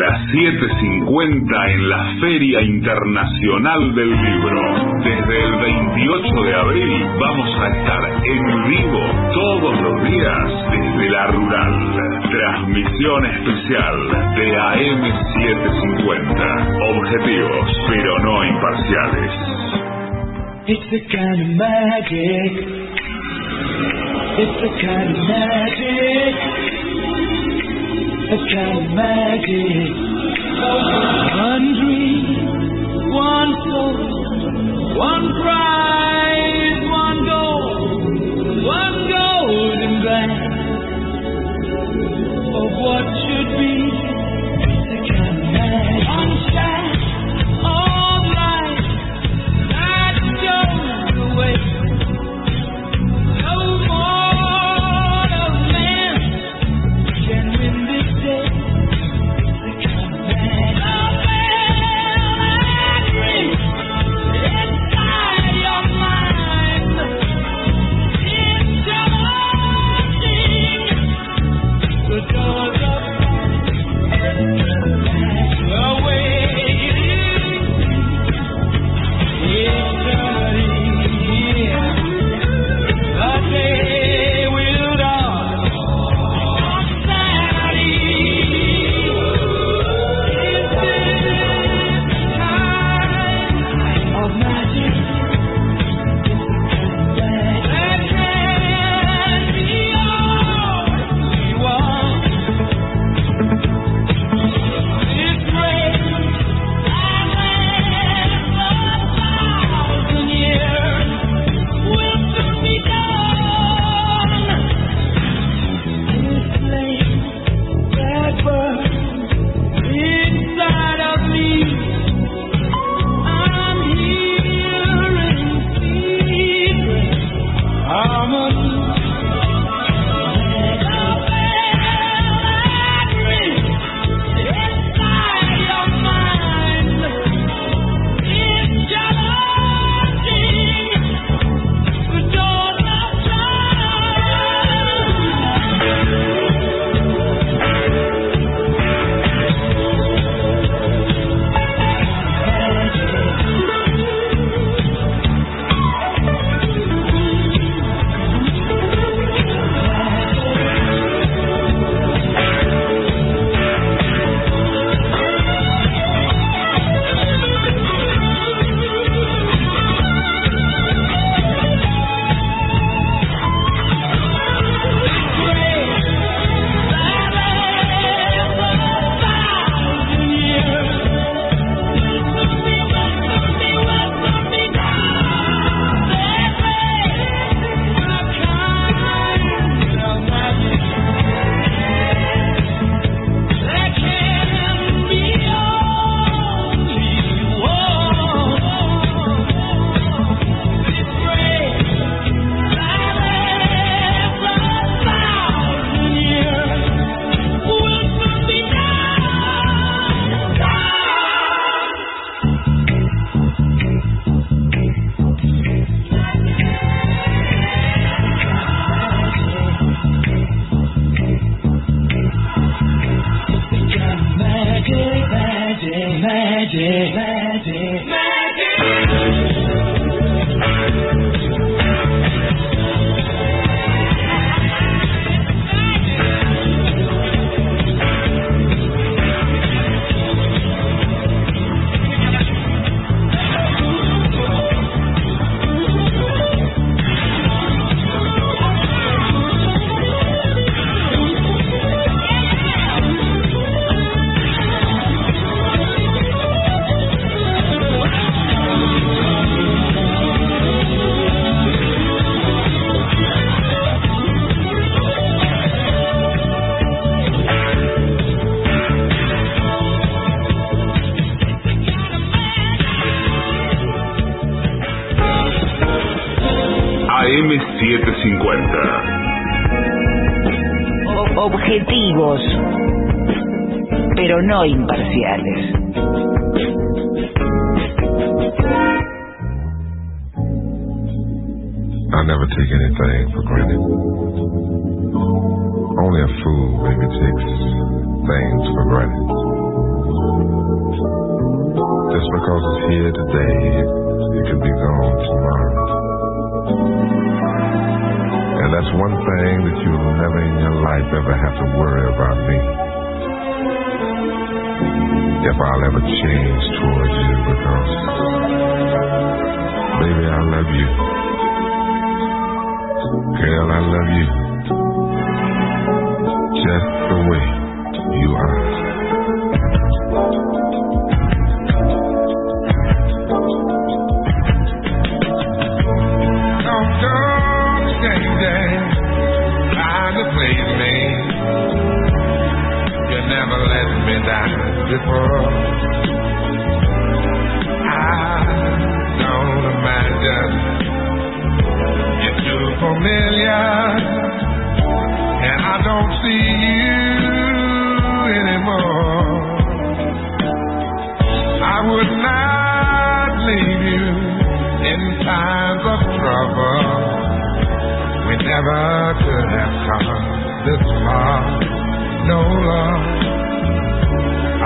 Speaker 5: Las 7.50 en la Feria Internacional del Libro. Desde el 28 de abril vamos a estar en vivo todos los días desde la Rural. Transmisión especial de AM750. Objetivos, pero no imparciales.
Speaker 9: Magic. It's the kind of magic. A kind of magic.
Speaker 17: One dream, one soul, one
Speaker 18: pride.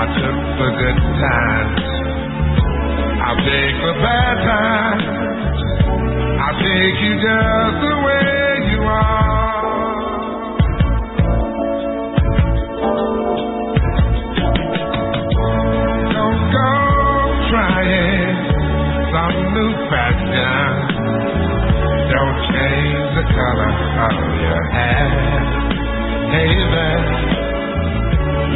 Speaker 19: I
Speaker 20: took the good times. I'll take the bad times. I'll take you just the way you are. Don't go trying some new fashion. Don't change the color of your hair. Hey you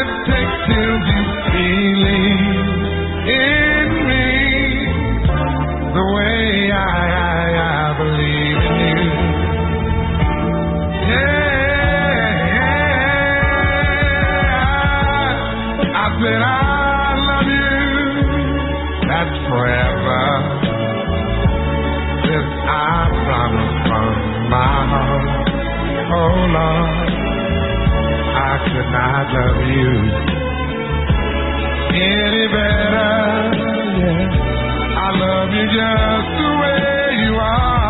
Speaker 20: it Said I love you. That's forever. This I promise from my heart. Oh Lord. I could not love you any better. Yeah. I love you just the way you are.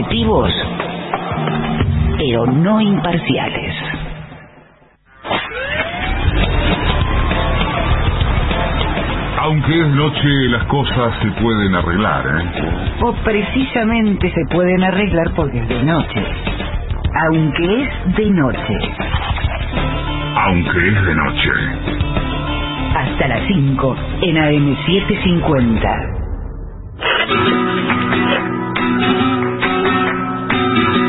Speaker 12: Objetivos, pero no imparciales.
Speaker 5: Aunque es noche, las cosas se pueden arreglar, ¿eh?
Speaker 12: O precisamente se pueden arreglar porque es de noche. Aunque es de noche.
Speaker 5: Aunque es de noche.
Speaker 12: Hasta las 5 en AM750.